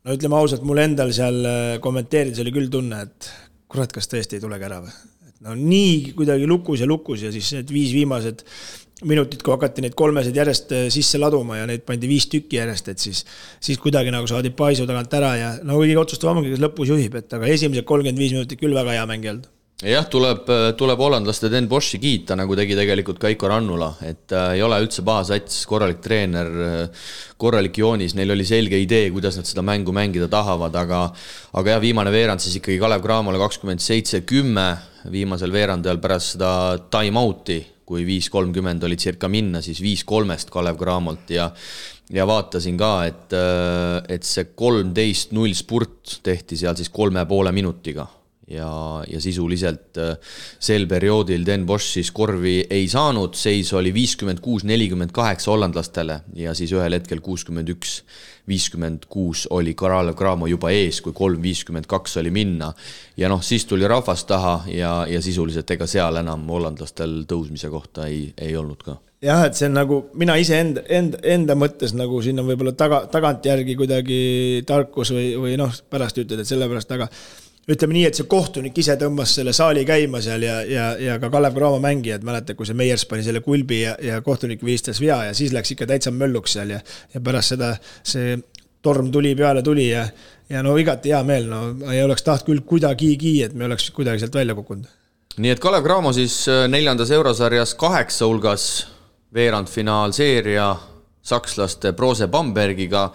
no ütleme ausalt, mul endal seal kommenteerides oli küll tunne, et kurat, kas tõesti ei tulegi ära või? no nii kuidagi lukus ja lukus ja siis need viis viimased minutid, kui hakati neid kolmesid järjest äh, sisse laduma ja neid pandi viis tükki järjest, et siis, siis kuidagi nagu saadi paisu tagant ära ja no kõige otsustavam ongi, kes lõpus juhib, et aga esimesed kolmkümmend viis minutit küll väga hea mäng ei olnud jah, tuleb, tuleb hollandlaste Den Bosch'i kiita, nagu tegi tegelikult ka Iko Rannula, et äh, ei ole üldse paha sats, korralik treener, korralik joonis, neil oli selge idee, kuidas nad seda mängu mängida tahavad, aga aga jah, viimane veerand siis ikkagi Kalev Cramole kakskümmend seitse, kümme, viimasel veerandajal pärast seda time-out'i kui viis kolmkümmend oli circa minna, siis viis kolmest Kalev Cramolt ja ja vaatasin ka, et, et see kolmteist null spurt tehti seal siis kolme poole minutiga ja, ja sisuliselt sel perioodil Den Bosch siis korvi ei saanud, seis oli viiskümmend kuus, nelikümmend kaheksa hollandlastele ja siis ühel hetkel kuuskümmend üks viiskümmend kuus oli Kalev Cramo juba ees, kui kolm viiskümmend kaks oli minna. ja noh, siis tuli rahvas taha ja, ja sisuliselt ega seal enam hollandlastel tõusmise kohta ei, ei olnud ka jah, et see on nagu, mina iseenda, enda, enda mõttes nagu siin on võib-olla taga, tagantjärgi kuidagi tarkus või, või noh, pärast ütled, et sellepärast, aga ütleme nii, et see kohtunik ise tõmbas selle saali käima seal ja, ja, ja ka Kalev Cramo mängijad, mäletad, kui see Meiers pani selle kulbi ja, ja kohtunik vilistas vea ja siis läks ikka täitsa mölluks seal ja, ja pärast seda see torm tuli peale tuli ja, ja no igati hea meel, no ei oleks tahtnud küll kuidagigi, et me oleks kuidagi sealt välja kukkunud. nii et Kalev Cramo siis äh, neljandas eurosarjas kaheksa hulgas, veerandfinaalseeria sakslaste Brose Bambergiga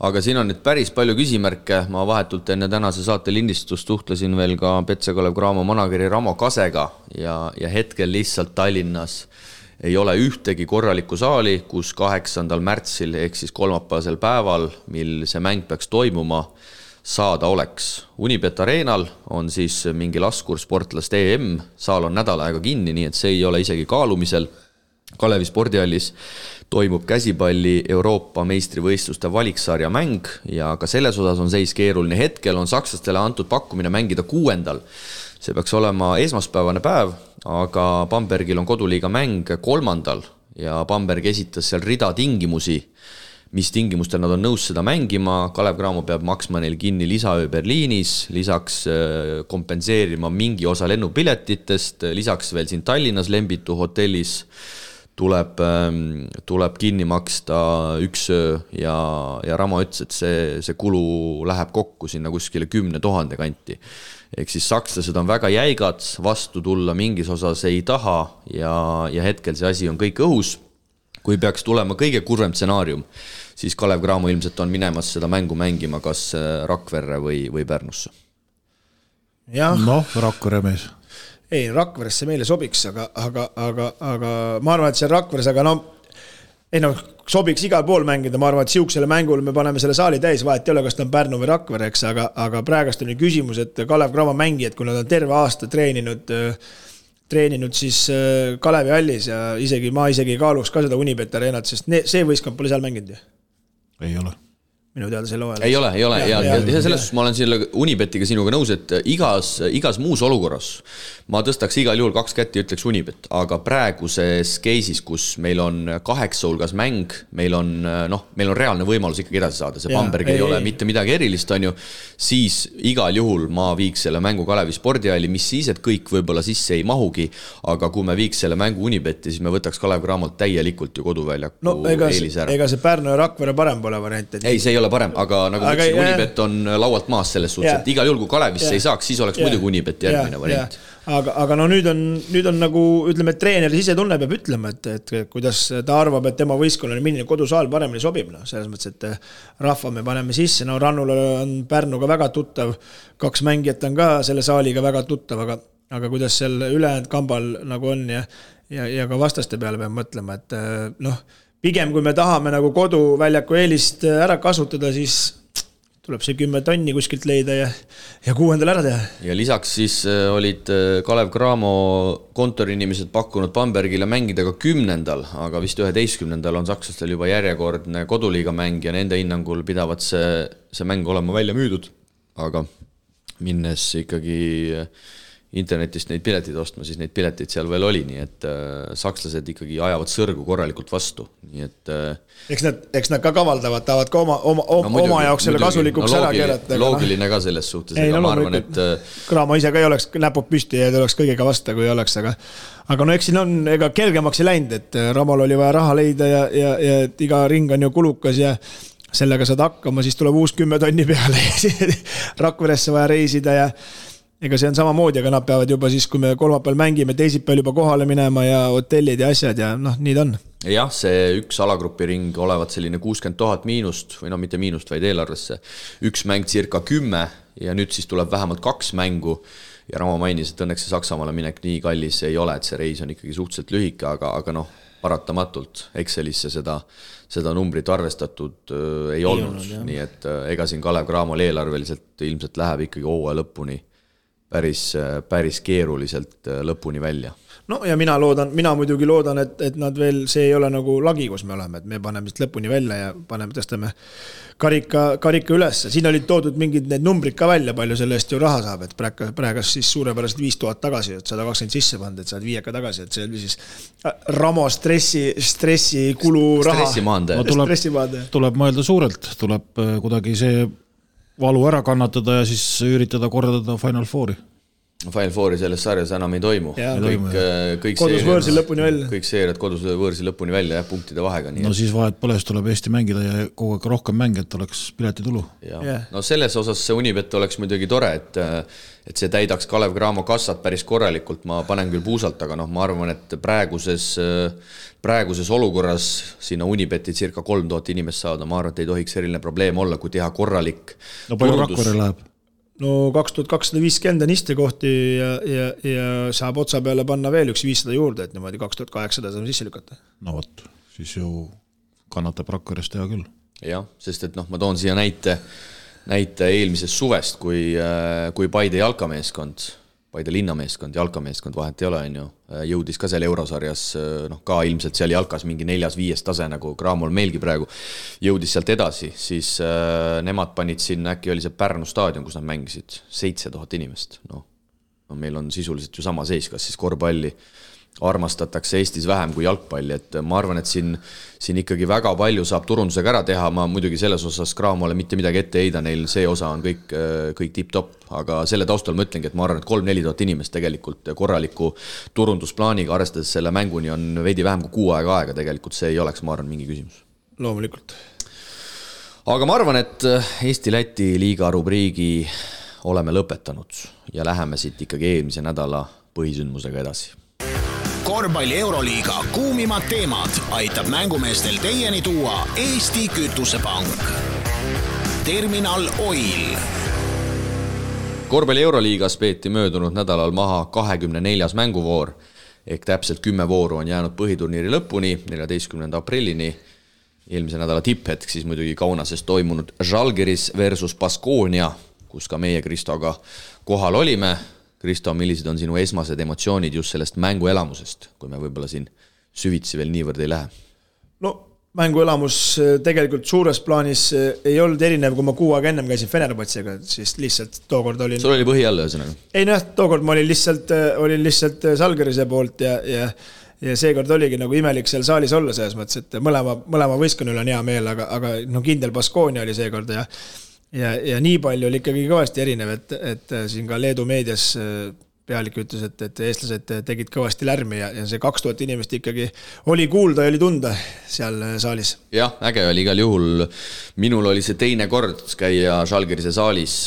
aga siin on nüüd päris palju küsimärke, ma vahetult enne tänase saate lindistust suhtlesin veel ka Petse Kalev Cramo manageri Ramo Kasega ja, ja hetkel lihtsalt Tallinnas ei ole ühtegi korralikku saali, kus kaheksandal märtsil ehk siis kolmapäevasel päeval, mil see mäng peaks toimuma, saada oleks. Unibet Arenal on siis mingi laskursportlaste EM, saal on nädal aega kinni, nii et see ei ole isegi kaalumisel. Kalevi spordihallis toimub käsipalli Euroopa meistrivõistluste valiksarja mäng ja ka selles osas on seis keeruline. hetkel on sakslastele antud pakkumine mängida kuuendal. see peaks olema esmaspäevane päev, aga Bambergil on koduliiga mäng kolmandal ja Bamberg esitas seal rida tingimusi, mis tingimustel nad on nõus seda mängima, Kalev Cramo peab maksma neil kinni lisaöö Berliinis, lisaks äh, kompenseerima mingi osa lennupiletitest, lisaks veel siin Tallinnas Lembitu hotellis tuleb, ähm, tuleb kinni maksta üks öö ja, ja Ramo ütles, et see, see kulu läheb kokku sinna kuskile kümne tuhande kanti. ehk siis sakslased on väga jäigad, vastu tulla mingis osas ei taha ja, ja hetkel see asi on kõik õhus. kui peaks tulema kõige kurvem stsenaarium, siis Kalev Cramo ilmselt on minemas seda mängu mängima kas äh, Rakverre või, või Pärnusse. noh, Rakvere mees ei, Rakveresse meile sobiks, aga, aga, aga, aga ma arvan, et seal Rakveres, aga no ei noh, sobiks igal pool mängida, ma arvan, et sihukesele mängule me paneme selle saali täis, vahet ei ole, kas ta on Pärnu või Rakvere, eks, aga, aga praegust on ju küsimus, et Kalev Cramo mängijad, kui nad on terve aasta treeninud, treeninud siis Kalevi hallis ja isegi, ma isegi ei kaaluks ka seda Unibet Arenat, sest ne, see võistkond pole seal mänginud ju. ei ole minu teada sel hooajal. ei ole, ei ole ja, ja, ja, ja selles suhtes ma olen selle Unibetiga sinuga nõus, et igas, igas muus olukorras ma tõstaks igal juhul kaks kätt ja ütleks Unibet, aga praeguses case'is, kus meil on kaheksa hulgas mäng, meil on noh, meil on reaalne võimalus ikkagi edasi saada, see Bamberg ei, ei ole ei. mitte midagi erilist, on ju, siis igal juhul ma viiks selle mängu Kalevi spordihalli, mis siis, et kõik võib-olla sisse ei mahugi, aga kui me viiks selle mängu Unibeti, siis me võtaks Kalev Cramolt täielikult ju koduväljaku no, ega, eelise ära. ega see Pärnu ja Rakvere parem pole variant, et ei, see ei ole ole parem, aga nagu ma ütlesin, Unibet on laualt maas selles suhtes, et igal juhul, kui Kalevisse ei saaks, siis oleks muidugi Unibet järgmine variant. aga, aga no nüüd on, nüüd on nagu ütleme, et treener sisetunne peab ütlema, et, et kuidas ta arvab, et tema võistkonnale milline kodusaal paremini sobib, noh, selles mõttes, et eh, rahva me paneme sisse, no Rannula on Pärnuga väga tuttav, kaks mängijat on ka selle saaliga väga tuttav, aga aga kuidas seal ülejäänud kambal nagu on ja, ja, ja ka vastaste peale peab mõtlema, et eh, noh pigem kui me tahame nagu koduväljaku eelist äh, ära kasutada, siis tuleb see kümme tonni kuskilt leida ja, ja kuuendal ära teha. ja lisaks siis äh, olid äh, Kalev Cramo kontoriinimesed pakkunud Bambergile mängida ka kümnendal, aga vist üheteistkümnendal on sakslastel juba järjekordne koduliiga mäng ja nende hinnangul pidavat see, see mäng olema välja müüdud. aga minnes ikkagi internetist neid pileteid ostma, siis neid pileteid seal veel oli, nii et äh, sakslased ikkagi ajavad sõrgu korralikult vastu, nii et äh, eks nad, eks nad ka kavaldavad, tahavad ka oma, oma no,, muidugi, oma jaoks selle kasulikuks no, ära keerata. loogiline no. ka selles suhtes, aga no, ma arvan, et äh, Cramo ise ka ei oleks näpud püsti ja ei oleks kõigega vasta, kui oleks, aga aga no eks siin on, ega kergemaks ei läinud, et äh, Ramol oli vaja raha leida ja, ja, ja et iga ring on ju kulukas ja sellega saad hakkama, siis tuleb uus kümme tonni peale ja Rakveresse vaja reisida ja ega see on samamoodi, aga nad peavad juba siis, kui me kolmapäeval mängime, teisipäeval juba kohale minema ja hotellid ja asjad ja noh, nii ta on. jah, see üks alagrupi ring olevat selline kuuskümmend tuhat miinust või no mitte miinust, vaid eelarvesse. üks mäng circa kümme ja nüüd siis tuleb vähemalt kaks mängu ja Ramo mainis, et õnneks see Saksamaale minek nii kallis ei ole, et see reis on ikkagi suhteliselt lühike, aga, aga noh, paratamatult Excelisse seda, seda numbrit arvestatud äh, ei, ei olnud, olnud, nii et äh, ega siin Kalev Cramol eelarveliselt ilmselt läheb ikkagi hooaja lõpuni päris, päris keeruliselt lõpuni välja no ja mina loodan, mina muidugi loodan, et, et nad veel, see ei ole nagu lagi, kus me oleme, et me paneme siit lõpuni välja ja paneme, tõstame karika, karika ülesse, siin olid toodud mingid need numbrid ka välja, palju selle eest ju raha saab, et praegu, praegu siis suurepärased viis tuhat tagasi, et sada kakskümmend sisse pannud, et saad viieka tagasi, et see oli siis äh, Ramo stressi, stressi kulu raha. stressimaandaja no,. tuleb, tuleb mõelda suurelt, tuleb äh, kuidagi see valu ära kannatada ja siis üritada korraldada Final Fouri Final Fouri selles sarjas enam ei toimu. kõik, äh, kõik kodus võõrsil lõpuni välja. kõik seeriad kodus võõrsil lõpuni välja jah, punktide vahega. no et... siis vahet pole, siis tuleb Eesti mängida ja kogu aeg rohkem mänge, et oleks piletitulu. Yeah. no selles osas see Unibet oleks muidugi tore, et et see täidaks Kalev Cramo kassat päris korralikult, ma panen küll puusalt, aga noh, ma arvan, et praeguses, praeguses olukorras sinna Unibeti circa kolm tuhat inimest saada, ma arvan, et ei tohiks eriline probleem olla, kui teha korralik no palju Rakvere läheb? No kaks tuhat kakssada viiskümmend on istekohti ja, ja, ja saab otsa peale panna veel üks viissada juurde, et niimoodi kaks tuhat kaheksasada saame sisse lükata. no vot, siis ju kannatab Rakveres teha küll. jah, sest et noh, ma toon siia näite, näite eelmisest suvest, kui, kui Paide jalkameeskond Paide linnameeskond, jalkameeskond, vahet ei ole, on ju, jõudis ka seal eurosarjas noh, ka ilmselt seal jalkas mingi neljas-viies tase nagu Cramol meilgi praegu, jõudis sealt edasi, siis äh, nemad panid sinna, äkki oli see Pärnu staadion, kus nad mängisid, seitse tuhat inimest, noh. no meil on sisuliselt ju sama seis, kas siis korvpalli äh, armastatakse Eestis vähem kui jalgpalli, et ma arvan, et siin, siin ikkagi väga palju saab turundusega ära teha, ma muidugi selles osas Cramole mitte midagi ette ei heida, neil see osa on kõik, kõik tipp-topp, aga selle taustal ma ütlengi, et ma arvan, et kolm-neli tuhat inimest tegelikult korraliku turundusplaaniga, arvestades selle mänguni on veidi vähem kui kuu aega aega, tegelikult see ei oleks, ma arvan, mingi küsimus. loomulikult. aga ma arvan, et Eesti-Läti liiga rubriigi oleme lõpetanud ja läheme siit ikkagi eelmise nädala põhisündmusega edasi korvpalli Euroliiga kuumimad teemad aitab mängumeestel teieni tuua Eesti Kütusepank. terminal Oil. korvpalli Euroliigas peeti möödunud nädalal maha kahekümne neljas mänguvoor ehk täpselt kümme vooru on jäänud põhiturniiri lõpuni, neljateistkümnenda aprillini. eelmise nädala tipphetk siis muidugi Kaunases toimunud Žalgiris versus Baskonia, kus ka meie Kristoga kohal olime Kristo, millised on sinu esmased emotsioonid just sellest mänguelamusest, kui me võib-olla siin süvitsi veel niivõrd ei lähe? no mänguelamus äh, tegelikult suures plaanis äh, ei olnud erinev, kui ma kuu aega ennem käisin Fenerbahce'ga, siis lihtsalt tookord olin. sul oli põhi all ühesõnaga? ei noh, tookord ma olin lihtsalt, äh, olin lihtsalt Salgerise poolt ja, ja ja seekord oligi nagu imelik seal saalis olla selles mõttes, et mõlema, mõlema võistkonna üle on hea meel, aga, aga no kindel Baskonia oli seekord ja ja, ja nii palju oli ikkagi kõvasti erinev, et, et äh, siin ka Leedu meedias äh, pealik ütles, et, et eestlased tegid kõvasti lärmi ja, ja see kaks tuhat inimest ikkagi oli kuulda ja oli tunda seal äh, saalis. jah, äge oli igal juhul. minul oli see teine kord käia Žalgirise saalis.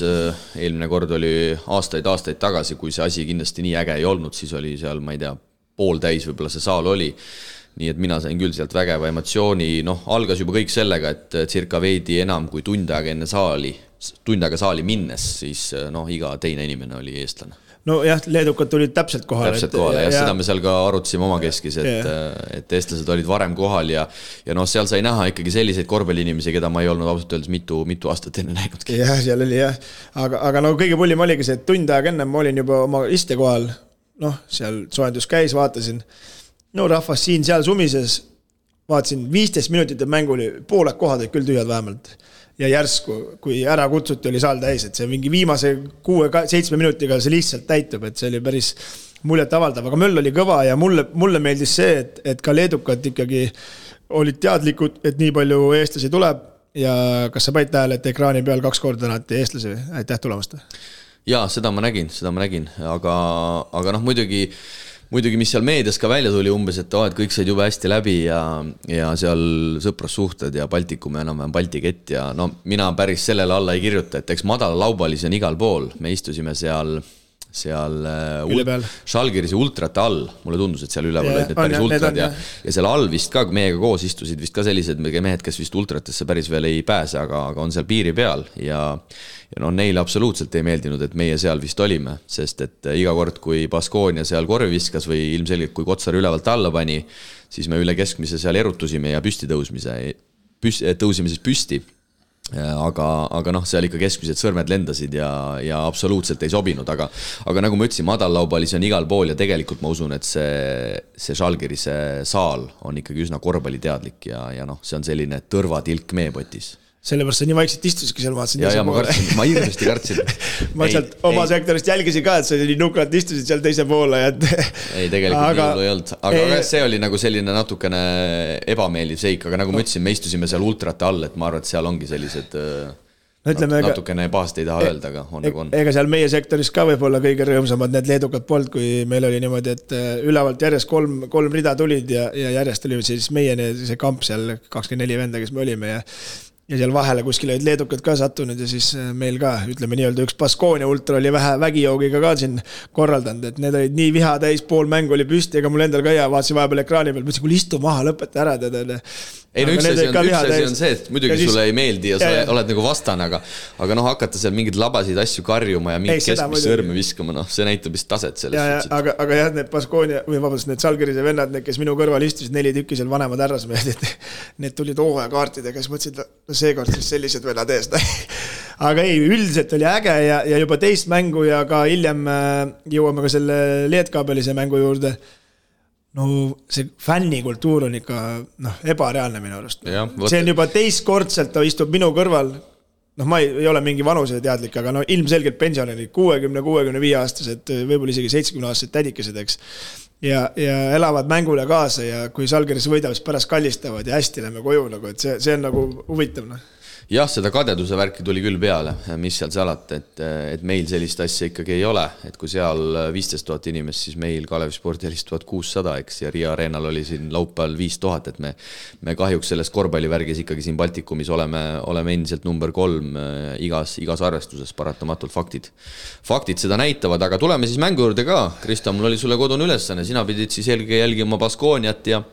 eelmine kord oli aastaid-aastaid tagasi, kui see asi kindlasti nii äge ei olnud, siis oli seal, ma ei tea, pooltäis võib-olla see saal oli nii et mina sain küll sealt vägeva emotsiooni, noh, algas juba kõik sellega, et circa veidi enam kui tund aega enne saali, tund aega saali minnes, siis noh, iga teine inimene oli eestlane nojah, leedukad tulid täpselt kohale. täpselt kohale jah ja., seda me seal ka arutasime omakeskis, et, et eestlased olid varem kohal ja ja noh, seal sai näha ikkagi selliseid korvpalliinimesi, keda ma ei olnud ausalt öeldes mitu, mitu aastat enne näinudki. jah, seal oli jah, aga, aga no kõige pullim oligi see, et tund aega ennem ma olin juba oma istekohal, noh, seal soojendus käis, vaatasin no rahvas siin-seal sumises, vaatasin viisteist minutit, et mäng oli, pooled kohad olid küll tühjad vähemalt. ja järsku, kui ära kutsuti, oli saal täis, et see mingi viimase kuue-seitsme minutiga see lihtsalt täitub, et see oli päris muljetavaldav, aga möll oli kõva ja mulle, mulle meeldis see, et, et ka leedukad ikkagi olid teadlikud, et nii palju eestlasi tuleb. Ja kas sa panid tähele, et ekraani peal kaks korda tänati eestlasi, aitäh tulemast? jaa, seda ma nägin, seda ma nägin, aga, aga noh, muidugi muidugi, mis seal meedias ka välja tuli umbes, et oo oh,, et kõik said jube hästi läbi ja, ja seal sõprussuhted ja Baltikumi enam-vähem Balti kett ja no mina päris sellele alla ei kirjuta, et eks madalalaubalised on igal pool, me istusime seal seal äh, Külje peal. Žalgirise ultrate all, mulle tundus, et seal üleval olid need on päris need ultrad on ja ja seal all vist ka meiega koos istusid vist ka sellised mehed, kes vist ultratesse päris veel ei pääse, aga, aga on seal piiri peal ja ja noh, neile absoluutselt ei meeldinud, et meie seal vist olime, sest et iga kord, kui Baskonia seal korvi viskas või ilmselgelt, kui Kotsar ülevalt alla pani, siis me üle keskmise seal erutusime ja püsti tõusmise, püs-, tõusime siis püsti aga, aga noh, seal ikka keskmised sõrmed lendasid ja, ja absoluutselt ei sobinud, aga aga nagu ma ütlesin, madallaubalisi on igal pool ja tegelikult ma usun, et see, see Žalgirise saal on ikkagi üsna korvpalliteadlik ja, ja noh, see on selline tõrvatilk meepotis. Sellepärast sa nii vaikselt istusidki seal, vaatasin. ja, ja ma kartsin, ma hirmsasti kartsin. ma sealt oma ei. sektorist jälgisin ka, et sa nii nukralt istusid seal teise poole ja et. ei, tegelikult aga, nii hullu ei olnud, aga ei, see oli nagu selline natukene ebameeldiv seik, aga nagu ma ütlesin, me istusime seal ultrate all, et ma arvan, et seal ongi sellised no ütleme, natukene pahasti ei taha e- öelda, aga on nagu on. ega seal meie sektoris ka võib-olla kõige rõõmsamad need leedukad polnud, kui meil oli niimoodi, et äh, ülevalt järjest kolm, kolm rida tulid ja, ja järjest oli siis meie see kamp seal, kakskümmend neli venda, kes me olime ja ja seal vahele kuskil olid leedukad ka sattunud ja siis äh, meil ka, ütleme nii-öelda üks Baskonia ultra oli vähe vägijoogiga ka siin korraldanud, et need olid nii viha täis, pool mängu oli püsti, ega mul endal ka hea, vaatasin vahepeal ekraani peal, mõtlesin, kuule istu maha, lõpeta ära, tead ei no üks asi on, üks asi on see, et muidugi siis... sulle ei meeldi ja sa ja, ja. oled nagu vastane, aga aga noh, hakata seal mingeid labasid asju karjuma ja mingit keskmist sõrme viskama, noh, see näitab vist taset selles suhtes. aga, aga jah, need Baskonia või vabandust, need Žalgirise vennad, need, kes minu kõrval istusid, neli tükki seal vanemad härrasmehed, et need tulid hooajakaartidega, siis mõtlesin, et seekord siis sellised vennad ees aga ei, üldiselt oli äge ja, ja juba teist mängu ja ka hiljem äh, jõuame ka selle Leetkabelise mängu juurde no see fännikultuur on ikka noh, ebareaalne minu arust. see on juba teistkordselt, ta istub minu kõrval. noh, ma ei, ei ole mingi vanuseteadlik, aga no ilmselgelt pensionärid, kuuekümne, kuuekümne viie aastased, võib-olla isegi seitsmekümne aastased tädikesed, eks. Ja, ja elavad mängule kaasa ja kui Žalgiris võidab, siis pärast kallistavad ja hästi lähme koju nagu, et see, see on nagu huvitav noh jah, seda kadeduse värki tuli küll peale, mis seal salata, et, et meil sellist asja ikkagi ei ole, et kui seal viisteist tuhat inimest, siis meil Kalevi spordialis tuhat kuussada, eks, ja Riia Arenal oli siin laupäeval viis tuhat, et me me kahjuks selles korvpallivärgis ikkagi siin Baltikumis oleme, oleme endiselt number kolm äh, igas, igas arvestuses, paratamatult faktid. faktid seda näitavad, aga tuleme siis mängu juurde ka, Kristo, mul oli sulle kodune ülesanne, sina pidid siis eelkõige jälgima Baskooniat ja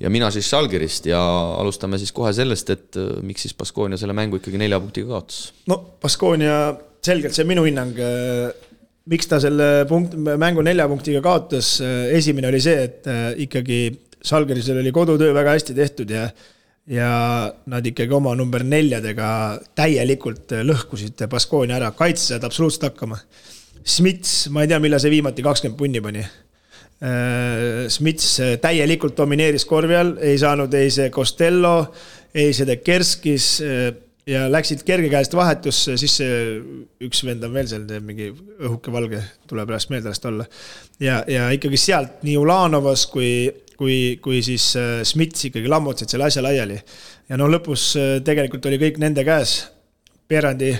ja mina siis Žalgirist ja alustame siis kohe sellest, et äh, miks siis Baskoonia selle mängu ikkagi nelja punktiga kaotas? no Baskonia, selgelt see minu hinnang, äh, miks ta selle punkt, mängu nelja punktiga kaotas, äh, esimene oli see, et ikkagi Žalgirisel oli kodutöö väga hästi tehtud ja ja nad ikkagi oma number neljadega täielikult lõhkusid Baskoonia ära, kaitse said absoluutselt hakkama. Smits, ma ei tea, millal see viimati kakskümmend punni pani Äh, Smits äh, täielikult domineeris korvi all, ei saanud ei see Costello, ei see De Kerskis äh, ja läksid kergekäest vahetusse, siis see üks vend on veel seal, mingi õhuke valge, tuleb pärast meelde lasta olla. ja, ja ikkagi sealt nii Ulanovas kui, kui, kui siis Smits ikkagi lammutasid selle asja laiali. ja no lõpus tegelikult oli kõik nende käes. Pierandi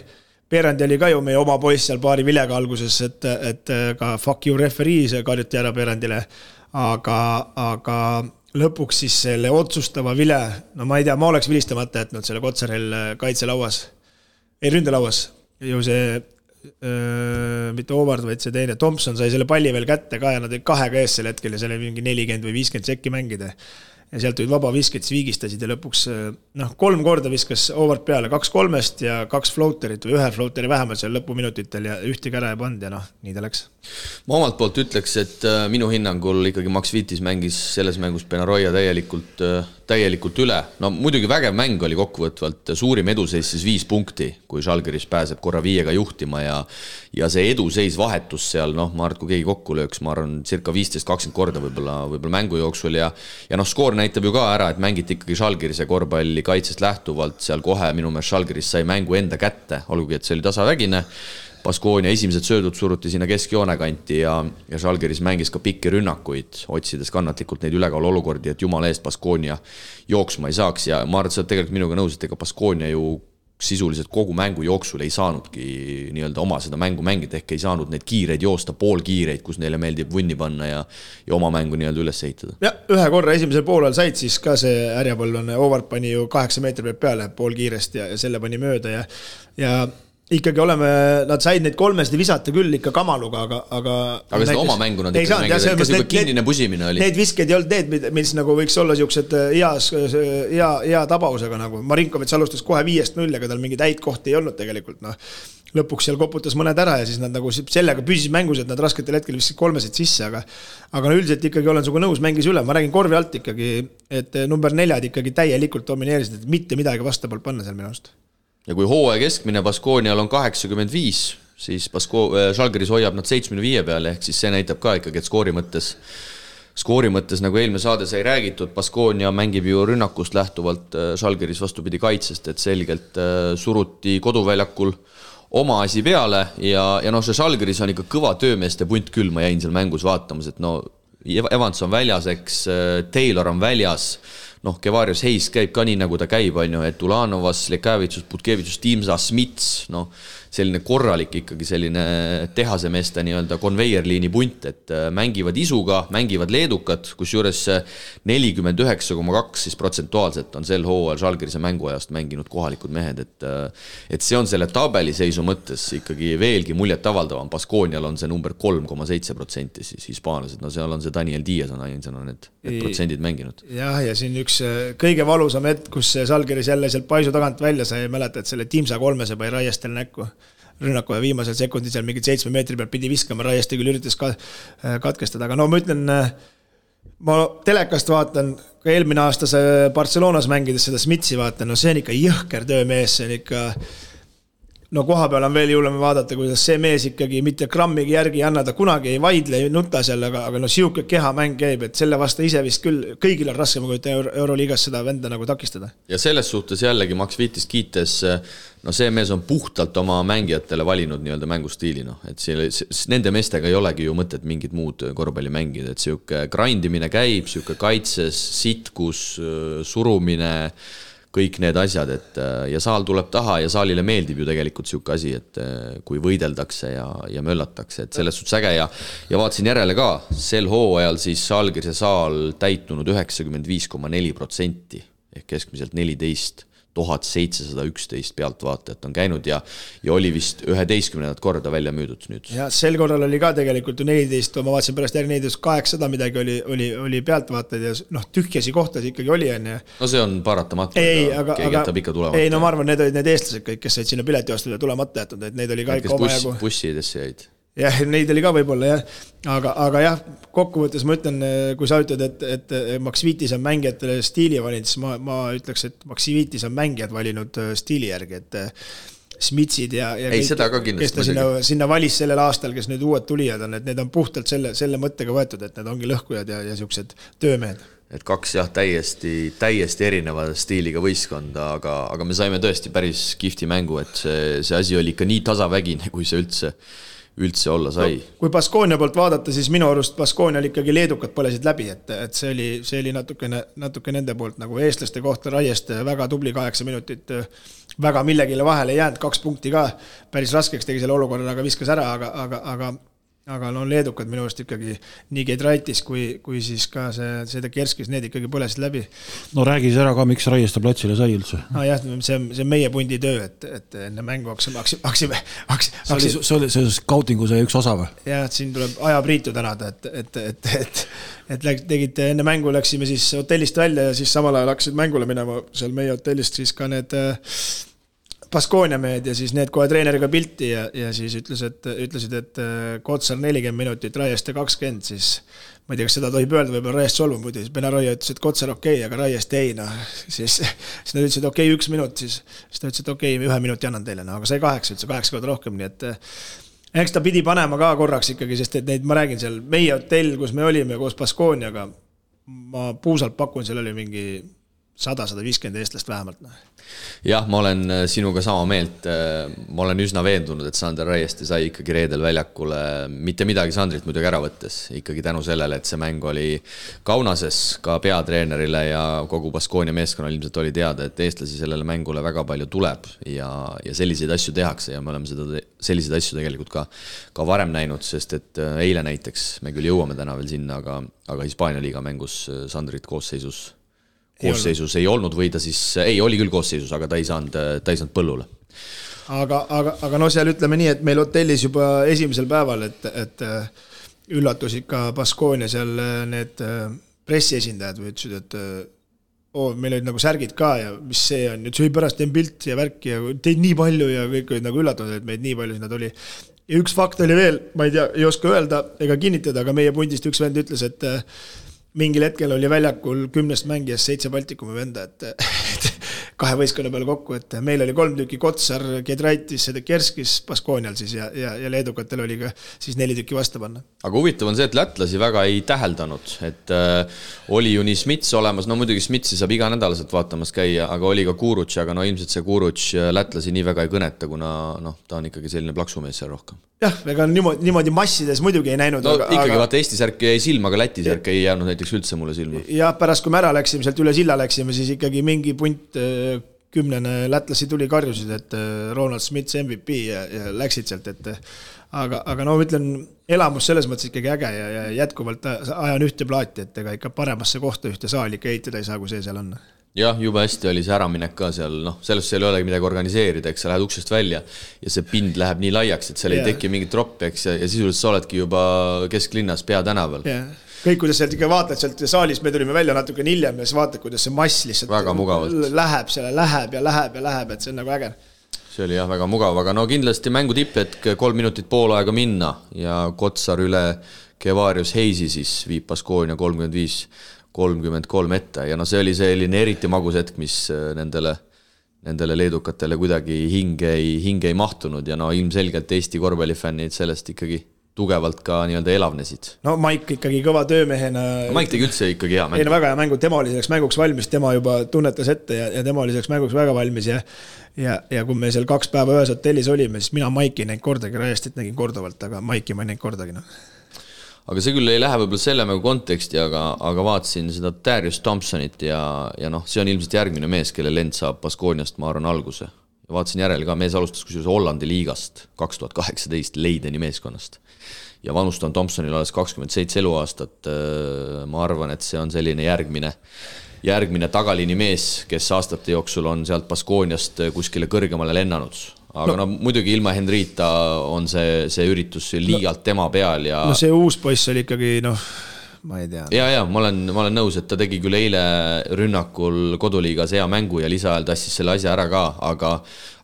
Perandi oli ka ju meie oma poiss seal paari vilega alguses, et, et ka fuck you referee, see karjuti ära Perandile. aga, aga lõpuks siis selle otsustava vile, no ma ei tea, ma oleks vilistamata jätnud selle Kotsarel kaitselauas, ei ründelauas, ju see öö, mitte Howard, vaid see teine, Tomson sai selle palli veel kätte ka ja nad olid kahega ees sel hetkel ja seal oli mingi nelikümmend või viiskümmend sekki mängida ja sealt tulid vabavisked, siis viigistasid ja lõpuks noh, kolm korda viskas Howard peale, kaks kolmest ja kaks floaterit või ühe floateri vähemalt seal lõpuminutitel ja ühtegi ära ei pannud ja noh, nii ta läks. ma omalt poolt ütleks, et äh, minu hinnangul ikkagi Max Vitis mängis selles mängus Benaroya täielikult, äh, täielikult üle. no muidugi vägev mäng oli kokkuvõtvalt, suurim eduseis siis viis punkti, kui Žalgiris pääseb korra viiega juhtima ja ja see eduseis vahetus seal, noh, ma arvan, et kui keegi kokku lööks, ma arvan, circa viisteist, kakskümmend korda võib-olla, võib-olla mängu jooksul ja ja noh, skoor näitab ju ka ära, et mängiti ikkagi Žalgirise korvpalli kaitsest lähtuvalt, seal kohe minu meelest Žalgiris sai mängu enda kätte, olgugi et see oli tasavägine. Baskoonia esimesed söödud suruti sinna keskjoone kanti ja, ja Žalgiris mängis ka pikki rünnakuid, otsides kannatlikult neid ülekaalu olukordi, et jumala eest Baskoonia jooksma ei saaks ja ma arvan, et sa oled tegelikult minuga nõus, et ega Baskoonia ju sisuliselt kogu mängu jooksul ei saanudki nii-öelda oma seda mängu mängida, ehk ei saanud neid kiireid joosta, poolkiireid, kus neile meeldib vunni panna ja ja oma mängu nii-öelda üles ehitada. jah, ühe korra esimesel poolel said siis ka see härjapõlvlane Howard pani ju kaheksa meetri pealt peale poolkiirest ja, ja selle pani mööda ja ja ikkagi oleme, nad said neid kolmesid visata küll ikka kamaluga, aga, aga. aga seda oma mängu nad ikka mängisid, ikka sihuke kinnine pusimine oli. Need visked ei olnud need, mis nagu võiks olla siuksed äh, heas, hea, hea tabavusega nagu. Marinkovitš alustas kohe viiest null, ega tal mingeid häid kohti ei olnud tegelikult, noh. lõpuks seal koputas mõned ära ja siis nad nagu sellega püsis mängus, et nad rasketel hetkel viskasid kolmesid sisse, aga. aga no üldiselt ikkagi olen sinuga nõus, mängis üle, ma räägin korvi alt ikkagi, et number neljad ikkagi täielikult domineerisid, et mitte midagi vastu poolt panna seal minu arust ja kui hooaja keskmine Baskoonial on kaheksakümmend viis, siis Basko-, äh, Žalgiris hoiab nad seitsmekümne viie peal, ehk siis see näitab ka ikkagi, et skoori mõttes, skoori mõttes, nagu eelmine saade sai räägitud, Baskoonia mängib ju rünnakust lähtuvalt äh, Žalgiris vastupidi kaitsest, et selgelt äh, suruti koduväljakul oma asi peale ja, ja noh, see Žalgiris on ikka kõva töömeeste punt küll, ma jäin seal mängus vaatamas, et no Evans on väljas, eks, Taylor on väljas noh, Kevarius Hayes käib ka nii, nagu ta käib, on ju, et Ulanovas, Lekavitsus, Putkevitsus, Timsa, Smits, noh, selline korralik ikkagi selline tehasemeeste nii-öelda konveierliini punt, et äh, mängivad isuga, mängivad leedukad, kusjuures nelikümmend üheksa koma kaks siis protsentuaalselt on sel hooajal Žalgirise mänguajast mänginud kohalikud mehed, et äh, et see on selle tabeliseisu mõttes ikkagi veelgi muljetavaldavam, Baskoonial on see number kolm koma seitse protsenti siis hispaanlased, no seal on see Daniel Diaz on ainsana need, need protsendid mänginud. jah, ja siin üks äh, kõige valusam hetk, kus Žalgiris jälle sealt paisu tagant välja sai, mäletad selle Timsa kolmese pani Raiestel näkku rünnaku ja viimasel sekundil seal mingit seitsme meetri pealt pidi viskama, Raieste küll üritas ka äh, katkestada, aga no ma ütlen, äh, ma telekast vaatan, ka eelmine aasta see Barcelonas mängides seda Smitsi vaatan, no see on ikka jõhker töömees, see on ikka no koha peal on veel jullem vaadata, kuidas see mees ikkagi mitte grammigi järgi ei anna, ta kunagi ei vaidle, ei nuta seal, aga, aga no sihuke kehamäng käib, et selle vastu ise vist küll, kõigil on raske, ma kujutan Euro, Euroliigas seda venda nagu takistada. ja selles suhtes jällegi Max Vitis kiites, no see mees on puhtalt oma mängijatele valinud nii-öelda mängustiili, noh, et see, nende meestega ei olegi ju mõtet mingit muud korvpalli mängida, et sihuke grind imine käib, sihuke kaitses, sitkus, surumine kõik need asjad, et äh, ja saal tuleb taha ja saalile meeldib ju tegelikult niisugune asi, et äh, kui võideldakse ja, ja möllatakse, et selles suhtes äge ja ja vaatasin järele ka, sel hooajal siis allkirja saal täitunud üheksakümmend viis koma neli protsenti ehk keskmiselt neliteist tuhat seitsesada üksteist pealtvaatajat on käinud ja, ja oli vist üheteistkümnendat korda välja müüdud nüüd. ja sel korral oli ka tegelikult ju neliteist, ma vaatasin pärast järgi neliteist, kaheksasada midagi oli, oli, oli pealtvaatajaid ja noh, tühjasi kohtasid ikkagi oli, on ju. no see on paratamatu. ei, aga, aga, ei no ma arvan, need olid need eestlased kõik, kes said sinna pileti ostule tulemata jätnud, et neid oli ka ikka omajagu. bussidesse jäid jah, neid oli ka võib-olla jah, aga, aga jah, kokkuvõttes ma ütlen, kui sa ütled, et, et Max Vitis on mängijatele stiili valinud, siis ma, ma ütleks, et Max Vitis on mängijad valinud äh, stiili järgi, et äh, Smitsid ja, ja ei, kindlasti. kes ta sinna, sinna valis sellel aastal, kes nüüd uued tulijad on, et need on puhtalt selle, selle mõttega võetud, et need ongi lõhkujad ja, ja siuksed töömehed et kaks jah, täiesti, täiesti erineva stiiliga võistkonda, aga, aga me saime tõesti päris kihvti mängu, et see, see asi oli ikka nii tasavägine, kui see üldse üldse olla sai no,. kui Baskoonia poolt vaadata, siis minu arust Baskoonial ikkagi leedukad põlesid läbi, et, et see oli, see oli natukene, natuke nende poolt nagu eestlaste kohta Raieste väga tubli kaheksa minutit, väga millegile vahele ei jäänud, kaks punkti ka päris raskeks tegi selle olukorra, aga viskas ära, aga, aga, aga aga no leedukad minu arust ikkagi nii Giedraitis kui, kui siis ka see Sedekerskis, need ikkagi põlesid läbi. no räägi siis ära ka, miks Raieste platsile sai üldse? nojah, see on, see on meie pundi töö, et, et enne mängu hakkasime, hakkasime, hakkasime. see oli, see oli see scouting'u see üks osa või? jah, et siin tuleb ajapriitu tänada, et, et, et, et, et läks, tegite enne mängu läksime siis hotellist välja ja siis samal ajal hakkasid mängule minema seal meie hotellist siis ka need äh, Baskonia mehed ja siis need kohe treeneriga pilti ja, ja siis ütles, et, ütlesid, et äh, Kotsar nelikümmend minutit, Raieste kakskümmend, siis ma ei tea, kas seda tohib öelda, võib-olla Raiest solvub muidu, siis Benaroya ütles, et Kotsar okei okay,, aga Raiest ei, noh. siis, siis nad ütlesid okei okay,, üks minut, siis, siis ta ütles, et okei okay,, ühe minuti annan teile, no aga sai kaheksa üldse, kaheksa korda rohkem, nii et äh, eks ta pidi panema ka korraks ikkagi, sest et neid, ma räägin seal, meie hotell, kus me olime koos Baskooniaga, ma puusalt pakun, seal oli mingi sada, sada viiskümmend eestlast vähemalt, noh jah, ma olen äh, sinuga sama meelt. Äh, ma olen üsna veendunud, et Sander Raieste sai ikkagi reedel väljakule mitte midagi Sandrilt muidugi ära võttes, ikkagi tänu sellele, et see mäng oli Kaunases ka peatreenerile ja kogu Baskonia meeskonnal ilmselt oli teada, et eestlasi sellele mängule väga palju tuleb ja, ja selliseid asju tehakse ja me oleme seda, selliseid asju tegelikult ka, ka varem näinud, sest et äh, eile näiteks, me küll jõuame täna veel sinna, aga, aga Hispaania liiga mängus Sandrit koosseisus koosseisus ei olnud või ta siis, ei, oli küll koosseisus, aga ta ei saanud, ta ei saanud põllule. aga, aga, aga no seal ütleme nii, et meil hotellis juba esimesel päeval, et, et äh, üllatusid ka Baskonia seal äh, need äh, pressiesindajad või ütlesid, et oo oh,, meil olid nagu särgid ka ja mis see on, ütles ei pärast teen pilti ja värki ja teid nii palju ja kõik olid nagu üllatunud, et meid nii palju sinna tuli. ja üks fakt oli veel, ma ei tea, ei oska öelda ega kinnitada, aga meie pundist üks vend ütles, et mingil hetkel oli väljakul kümnest mängijast seitse Baltikumi venda, et, et kahe võistkonna peale kokku, et meil oli kolm tükki Kotsar, Gedraitis, Kerskis, Baskoonial siis ja, ja, ja leedukatel oli ka siis neli tükki vastu panna. aga huvitav on see, et lätlasi väga ei täheldanud, et äh, oli ju nii Smits olemas, no muidugi Smitsi saab iganädalaselt vaatamas käia, aga oli ka Kurutš, aga no ilmselt see Kurutš lätlasi nii väga ei kõneta, kuna noh, ta on ikkagi selline plaksumees seal rohkem. jah, ega niimoodi, niimoodi massides muidugi ei näinud. no aga, ikkagi aga... vaata, Eesti särk jäi silma, aga Läti särk ei jäänud näiteks üldse mulle silma. jah, pärast kui me ära läksime, sealt üle silla läksime, siis ikkagi mingi punt äh, kümnene lätlasi tuli, karjusid, et äh, Ronald Smith MVP ja, ja läksid sealt, et äh, aga, aga no ma ütlen, elamus selles mõttes ikkagi äge ja, ja jätkuvalt ajan ühte plaati, et ega ikka paremasse kohta ühte saali ikka ehitada ei saa, kui see seal on jah, jube hästi oli see äraminek ka seal, noh, sellest ei olegi midagi organiseerida, eks sa lähed uksest välja ja see pind läheb nii laiaks, et seal yeah. ei teki mingit troppi, eks, ja sisuliselt sa oledki juba kesklinnas peatänaval yeah kõik, kuidas sealt ikka vaatad sealt saalist, me tulime välja natukene hiljem ja siis vaatad, kuidas see mass lihtsalt väga mugavalt läheb selle, läheb ja läheb ja läheb, et see on nagu äge. see oli jah, väga mugav, aga no kindlasti mängu tipphetk, kolm minutit poolaega minna ja Kotsar üle Kevarius Heisi siis viib Baskonia kolmkümmend viis, kolmkümmend kolm ette ja no see oli selline eriti magus hetk, mis äh, nendele nendele leedukatele kuidagi hinge ei, hinge ei mahtunud ja no ilmselgelt Eesti korvpallifännid sellest ikkagi tugevalt ka nii-öelda elavnesid. no Maik ikkagi kõva töömehena. Maik tegi üldse ikkagi hea mängu. ei no väga hea mängu, tema oli selleks mänguks valmis, tema juba tunnetas ette ja, ja tema oli selleks mänguks väga valmis ja ja, ja kui me seal kaks päeva ühes hotellis olime, siis mina Maiki ei näinud kordagi, Rajestit nägin korduvalt, aga Maiki ma ei näinud kordagi, noh aga see küll ei lähe võib-olla selle mängu konteksti, aga, aga vaatasin seda Darius Thompsonit ja, ja noh, see on ilmselt järgmine mees, kelle lend saab Baskooniast, ma arvan, alguse. Ja vaatasin järele ka, mees alustas kusjuures Hollandi liigast kaks tuhat kaheksateist Leideni meeskonnast ja vanust on Thompsonil alles kakskümmend seitse eluaastat. Äh, ma arvan, et see on selline järgmine, järgmine tagaliini mees, kes aastate jooksul on sealt Baskooniast kuskile kõrgemale lennanud aga no, no muidugi ilma Henrita on see, see üritus liialt no, tema peal ja. no see uus poiss oli ikkagi noh ma ei tea. ja, ja ma olen, ma olen nõus, et ta tegi küll eile rünnakul koduliigas hea mängu ja lisaajal tassis selle asja ära ka, aga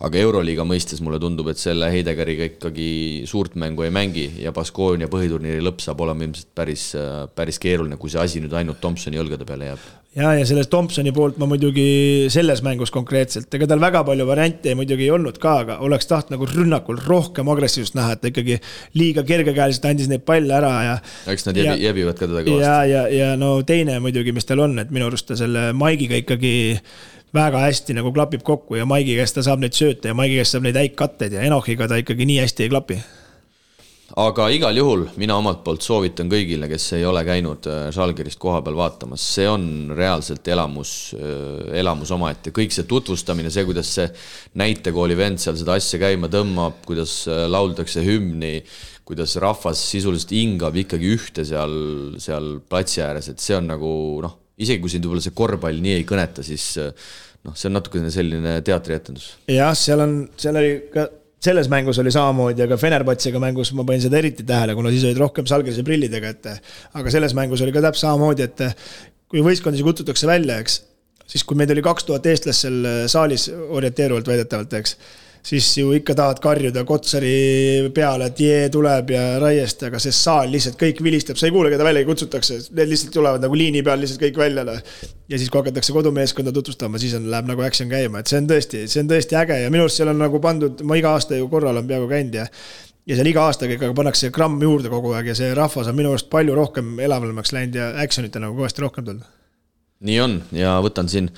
aga Euroliiga mõistes mulle tundub, et selle Heidegeriga ikkagi suurt mängu ei mängi ja Baskonia põhiturniiri lõpp saab olema ilmselt päris, päris keeruline, kui see asi nüüd ainult Thompsoni õlgade peale jääb. Ja, ja sellest Thompsoni poolt ma muidugi selles mängus konkreetselt, ega tal väga palju variante muidugi ei olnud ka, aga oleks tahtnud nagu rünnakul rohkem agressiivsust näha, et ta ikkagi liiga kergekäeliselt andis neid palle ära ja. eks nad jäbi, jäbivad ka teda kõvasti. ja, ja, ja no teine muidugi, mis tal on, et minu arust ta selle Maigiga ikkagi väga hästi nagu klapib kokku ja Maigi käest ta saab neid sööte ja Maigi käest saab neid häid katteid ja Enochiga ta ikkagi nii hästi ei klapi. Aga igal juhul mina omalt poolt soovitan kõigile, kes ei ole käinud äh, Žalgirist kohapeal vaatamas, see on reaalselt elamus, äh, elamus omaette, kõik see tutvustamine, see, kuidas see näitekooli vend seal seda asja käima tõmbab, kuidas äh, lauldakse hümni, kuidas rahvas sisuliselt hingab ikkagi ühte seal, seal platsi ääres, et see on nagu noh isegi kui sind võib-olla see korvpall nii ei kõneta, siis noh, see on natukene selline teatrietendus. jah, seal on, seal oli ka selles mängus oli samamoodi, aga Fenerbahcega mängus ma panin seda eriti tähele, kuna siis olid rohkem salgelise prillidega, et aga selles mängus oli ka täpselt samamoodi, et kui võistkondasid kutsutakse välja, eks, siis kui meid oli kaks tuhat eestlast seal saalis orienteeruvalt väidetavalt, eks siis ju ikka tahad karjuda Kotsari peale, et jee tuleb ja Raiest, aga see saal lihtsalt kõik vilistab, sa ei kuule, keda välja kutsutakse, need lihtsalt tulevad nagu liini peal lihtsalt kõik välja. Noh. ja siis, kui hakatakse kodumeeskonda tutvustama, siis on, läheb nagu action käima, et see on tõesti, see on tõesti äge ja minu arust seal on nagu pandud, ma iga aasta ju korra olen peaaegu käinud ja ja seal iga aastaga ikka pannakse gramm juurde kogu aeg ja see rahvas on minu arust palju rohkem elavamaks läinud ja action'it on nagu kõvasti rohkem tulnud. Nii on ja võtan siin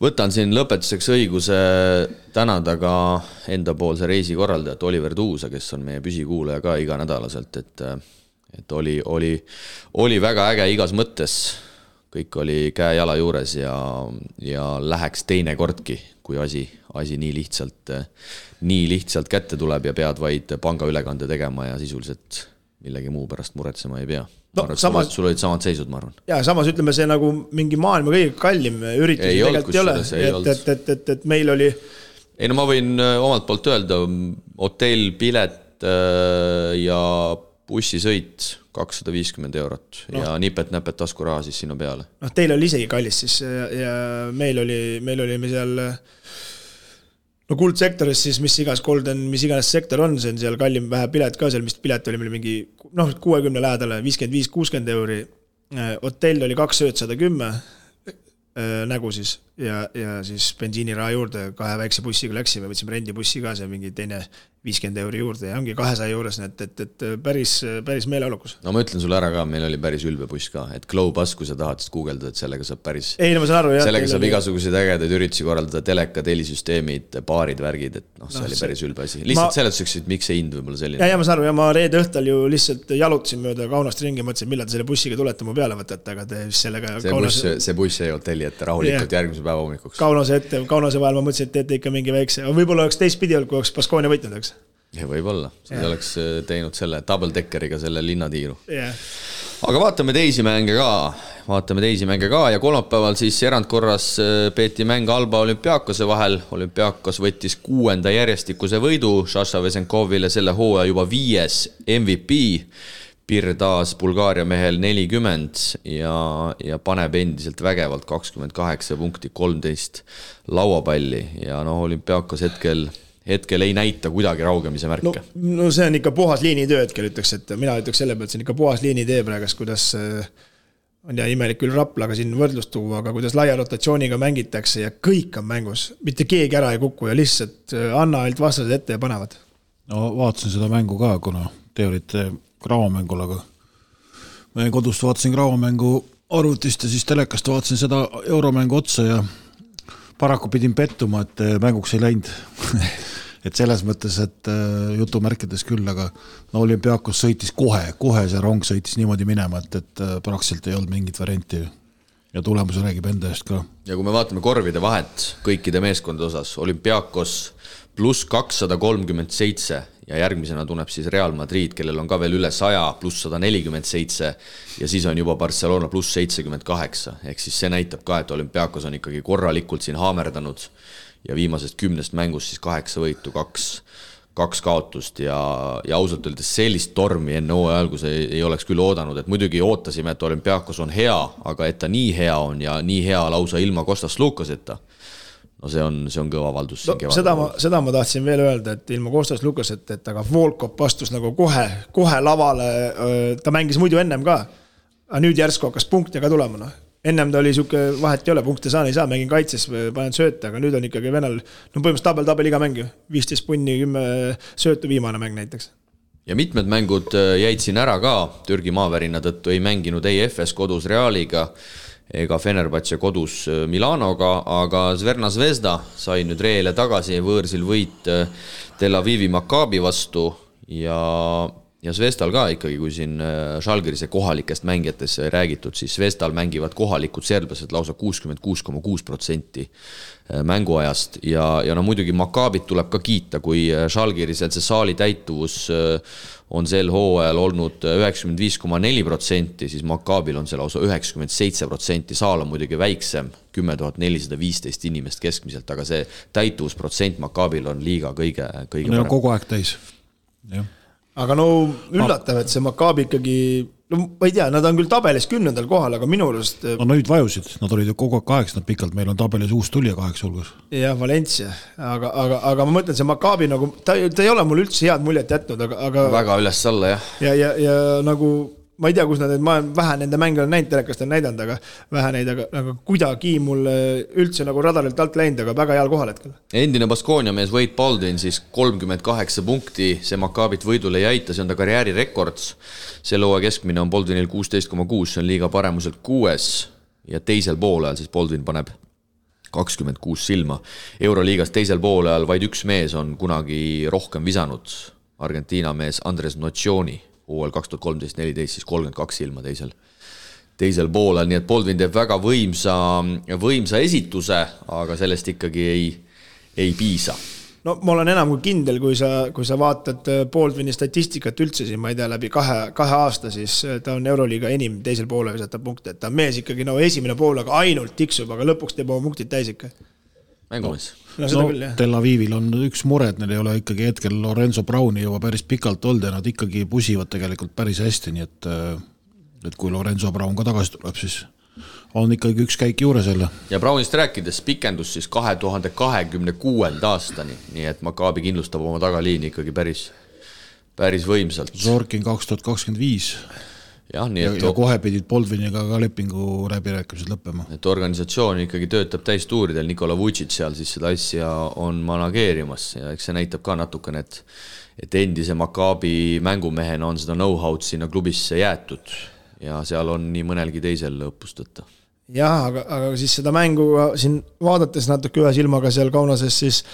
võtan siin lõpetuseks õiguse tänada ka endapoolse reisikorraldajat Oliver Tuusa, kes on meie püsikuulaja ka iganädalaselt, et et oli, oli, oli väga äge igas mõttes. kõik oli käe-jala juures ja, ja läheks teinekordki, kui asi, asi nii lihtsalt, nii lihtsalt kätte tuleb ja pead vaid pangaülekande tegema ja sisuliselt millegi muu pärast muretsema ei pea no arvan, samas. sul olid samad seisud, ma arvan. ja samas ütleme, see nagu mingi maailma kõige kallim üritus ei tegelikult ei ole, et, et, et, et, et meil oli ei no ma võin äh, omalt poolt öelda, hotell, pilet äh, ja bussisõit kakssada viiskümmend eurot no. ja nipet-näpet taskuraha siis sinna peale. noh, teil oli isegi kallis siis ja, ja meil oli, meil olime seal no kuldsektoris siis mis iganes Golden, mis iganes sektor on, see on seal kallim vähe pilet ka seal, vist pilet oli meil mingi noh, kuuekümne lähedale, viiskümmend viis, kuuskümmend euri. hotell oli kaks ööd sada kümme Äh, nägu siis ja, ja siis bensiiniraha juurde kahe väikse bussiga läksime, võtsime rendibussi ka, see mingi teine viiskümmend euri juurde ja ongi kahesaja juures, nii et, et, et päris, päris meeleolukas. no ma ütlen sulle ära ka, meil oli päris ülbe buss ka, et Glow Bus, kui sa tahad, siis guugeldad, et sellega saab päris. ei no ma saan aru jah. sellega saab igasuguseid ägedaid üritusi korraldada, telekad, helisüsteemid, baarid, värgid, et noh, see no, oli päris ülbe asi. lihtsalt ma... seletuseks, et miks see hind võib-olla selline. ja, ja ma saan aru ja ma reede õhtul ju lihtsalt jalutasin mööda Kaunaste ringi, mõtlesin, millal te selle bussiga tulete mu peale võtate, aga te vist sellega. see Kaunas... buss, see buss jäi hotelli ette rahulikult yeah. järgmise päeva hommikuks. Kaunase ette, Kaunase vahel ma mõtlesin, et teete ikka mingi väikse, võib-olla oleks teistpidi olnud, kui oleks Baskonia võitnud, eks võib-olla, siis oleks äh, teinud selle double deckeriga selle linnatiiru. Yeah.. aga vaatame teisi mänge ka, vaatame teisi mänge ka. Ja kolmapäeval siis erandkorras äh, peeti mäng Alba olümpiaakose vahel. olümpiaakos võttis kuuenda järjestikuse võidu Šaša Vesenkovile selle hooaja juba viies MVP. Pirr taas Bulgaaria mehel nelikümmend ja, ja paneb endiselt vägevalt kakskümmend kaheksa punkti, kolmteist lauapalli. Ja noh, olümpiaakos hetkel hetkel ei näita kuidagi raugemise märke. no, no see on ikka puhas liinitöö hetkel, ütleks, et mina ütleks selle pealt, see on ikka puhas liinitee praegust, kuidas äh, on ja imelik küll Raplaga siin võrdlust tuua, aga kuidas laia rotatsiooniga mängitakse ja kõik on mängus, mitte keegi ära ei kuku ja lihtsalt äh, anna ainult vastased ette ja panevad. no vaatasin seda mängu ka, kuna te olite Graamo-mängul, aga ma jäin kodust, vaatasin Graamo-mängu arvutist ja siis telekast vaatasin seda euromängu otsa ja paraku pidin pettuma, et äh, mänguks ei läinud et selles mõttes, et äh, jutumärkides küll, aga no olümpiaakos sõitis kohe, kohe see rong sõitis niimoodi minema, et, et äh, praktiliselt ei olnud mingit varianti. ja tulemus räägib enda eest ka. ja kui me vaatame korvide vahet kõikide meeskondade osas, olümpiaakos pluss kakssada kolmkümmend seitse ja järgmisena tuleb siis Real Madrid, kellel on ka veel üle saja, pluss sada nelikümmend seitse ja siis on juba Barcelona pluss seitsekümmend kaheksa, ehk siis see näitab ka, et olümpiaakos on ikkagi korralikult siin haamerdanud ja viimasest kümnest mängust siis kaheksa võitu, kaks, kaks kaotust ja, ja ausalt öeldes sellist tormi enne hooaja alguse ei, ei oleks küll oodanud, et muidugi ootasime, et olümpiaakos on hea, aga et ta nii hea on ja nii hea lausa ilma Kostas Lukaseta no see on, see on kõva avaldus no,. seda ma, seda ma tahtsin veel öelda, et ilma Kostas Lukaseta, et aga Volkov astus nagu kohe, kohe lavale, ta mängis muidu ennem ka. aga nüüd järsku hakkas punkte ka tulema, noh ennem ta oli sihuke, vahet ei ole, punkte saan, ei saa, mängin kaitses, panen sööte, aga nüüd on ikkagi venel, no põhimõtteliselt tabel-tabel iga mäng ju. viisteist punni, kümme söötu, viimane mäng näiteks. ja mitmed mängud äh, jäid siin ära ka, Türgi maavärina tõttu ei mänginud ei FS kodus Realiga ega Fenerbahce kodus äh, Milanoga, aga Zverna Zvezda sai nüüd reele tagasi võõrsil võit äh, Tel Avivi Maccabi vastu ja ja Zvestal ka ikkagi, kui siin Žalgirise äh, kohalikest mängijatest sai räägitud, siis Zvestal mängivad kohalikud serblased lausa kuuskümmend kuus koma kuus protsenti äh, mänguajast. Ja, ja no muidugi Maccabit tuleb ka kiita, kui Žalgirisel äh, see saali täituvus on sel hooajal olnud üheksakümmend viis koma neli protsenti, siis Maccabil on see lausa üheksakümmend seitse protsenti, saal on muidugi väiksem, kümme tuhat nelisada viisteist inimest keskmiselt, aga see täituvusprotsent Maccabil on liiga kõige, kõige no, parem. kogu aeg täis, jah aga no üllatav, et see Maccabi ikkagi, no ma ei tea, nad on küll tabelis kümnendal kohal, aga minu arust. no nüüd vajusid, nad olid ju kogu aeg kaheksandad pikalt, meil on tabelis uus tulija kaheksa hulgas. jah, Valencia, aga, aga, aga ma mõtlen, see Maccabi nagu, ta, ta ei ole mulle üldse head muljet jätnud, aga, aga. väga üles-alla jah. ja, ja, ja nagu ma ei tea, kus nad, ma olen vähe nende mänge olen näinud, telekast olen näidanud, aga vähe neid, aga, aga kuidagi mul üldse nagu radarilt alt läinud, aga väga heal kohal hetkel. endine Baskonia mees Wade Baldwin siis kolmkümmend kaheksa punkti, see Maccabit võidule ei aita, see on ta karjäärirekord. selle hooaja keskmine on Baldwinil kuusteist koma kuus, see on liiga paremuselt kuues ja teisel poolel siis Baldwin paneb kakskümmend kuus silma. euroliigas teisel poolel vaid üks mees on kunagi rohkem visanud, Argentiina mees Andres Nocioni hooajal kaks tuhat kolmteist, neliteist, siis kolmkümmend kaks ilma teisel, teisel poolel, nii et Baldwin teeb väga võimsa, võimsa esituse, aga sellest ikkagi ei, ei piisa. No ma olen enam kui kindel, kui sa, kui sa vaatad äh, Baldwini statistikat üldse siin, ma ei tea, läbi kahe, kahe aasta, siis äh, ta on Euroliiga enim teisel poolel visatab punkte, et ta on mees ikkagi no esimene pool, aga ainult tiksub, aga lõpuks teeb oma punktid täis ikka. Mängumees no seda no küll jah. Tel Avivil on üks mure, et neil ei ole ikkagi hetkel Lorenzo Browni juba päris pikalt olnud ja nad ikkagi pusivad tegelikult päris hästi, nii et et kui Lorenzo Brown ka tagasi tuleb, siis on ikkagi üks käik juures jälle. ja Brownist rääkides pikendus siis kahe tuhande kahekümne kuuenda aastani, nii et Maccabi kindlustab oma tagaliini ikkagi päris, päris võimsalt. Zorkin kaks tuhat kakskümmend viis jah, nii ja, et ja kohe pidid Boldviniga ka lepingu läbirääkimised lõppema. et organisatsioon ikkagi töötab täistuuridel, Nikola Vutšitš seal siis seda asja on manageerimas ja eks see näitab ka natukene, et et endise Maccabi mängumehena on seda know-how'd sinna klubisse jäetud ja seal on nii mõnelgi teisel õppust võtta. jah, aga, aga siis seda mängu siin vaadates natuke ühe silmaga seal Kaunases, siis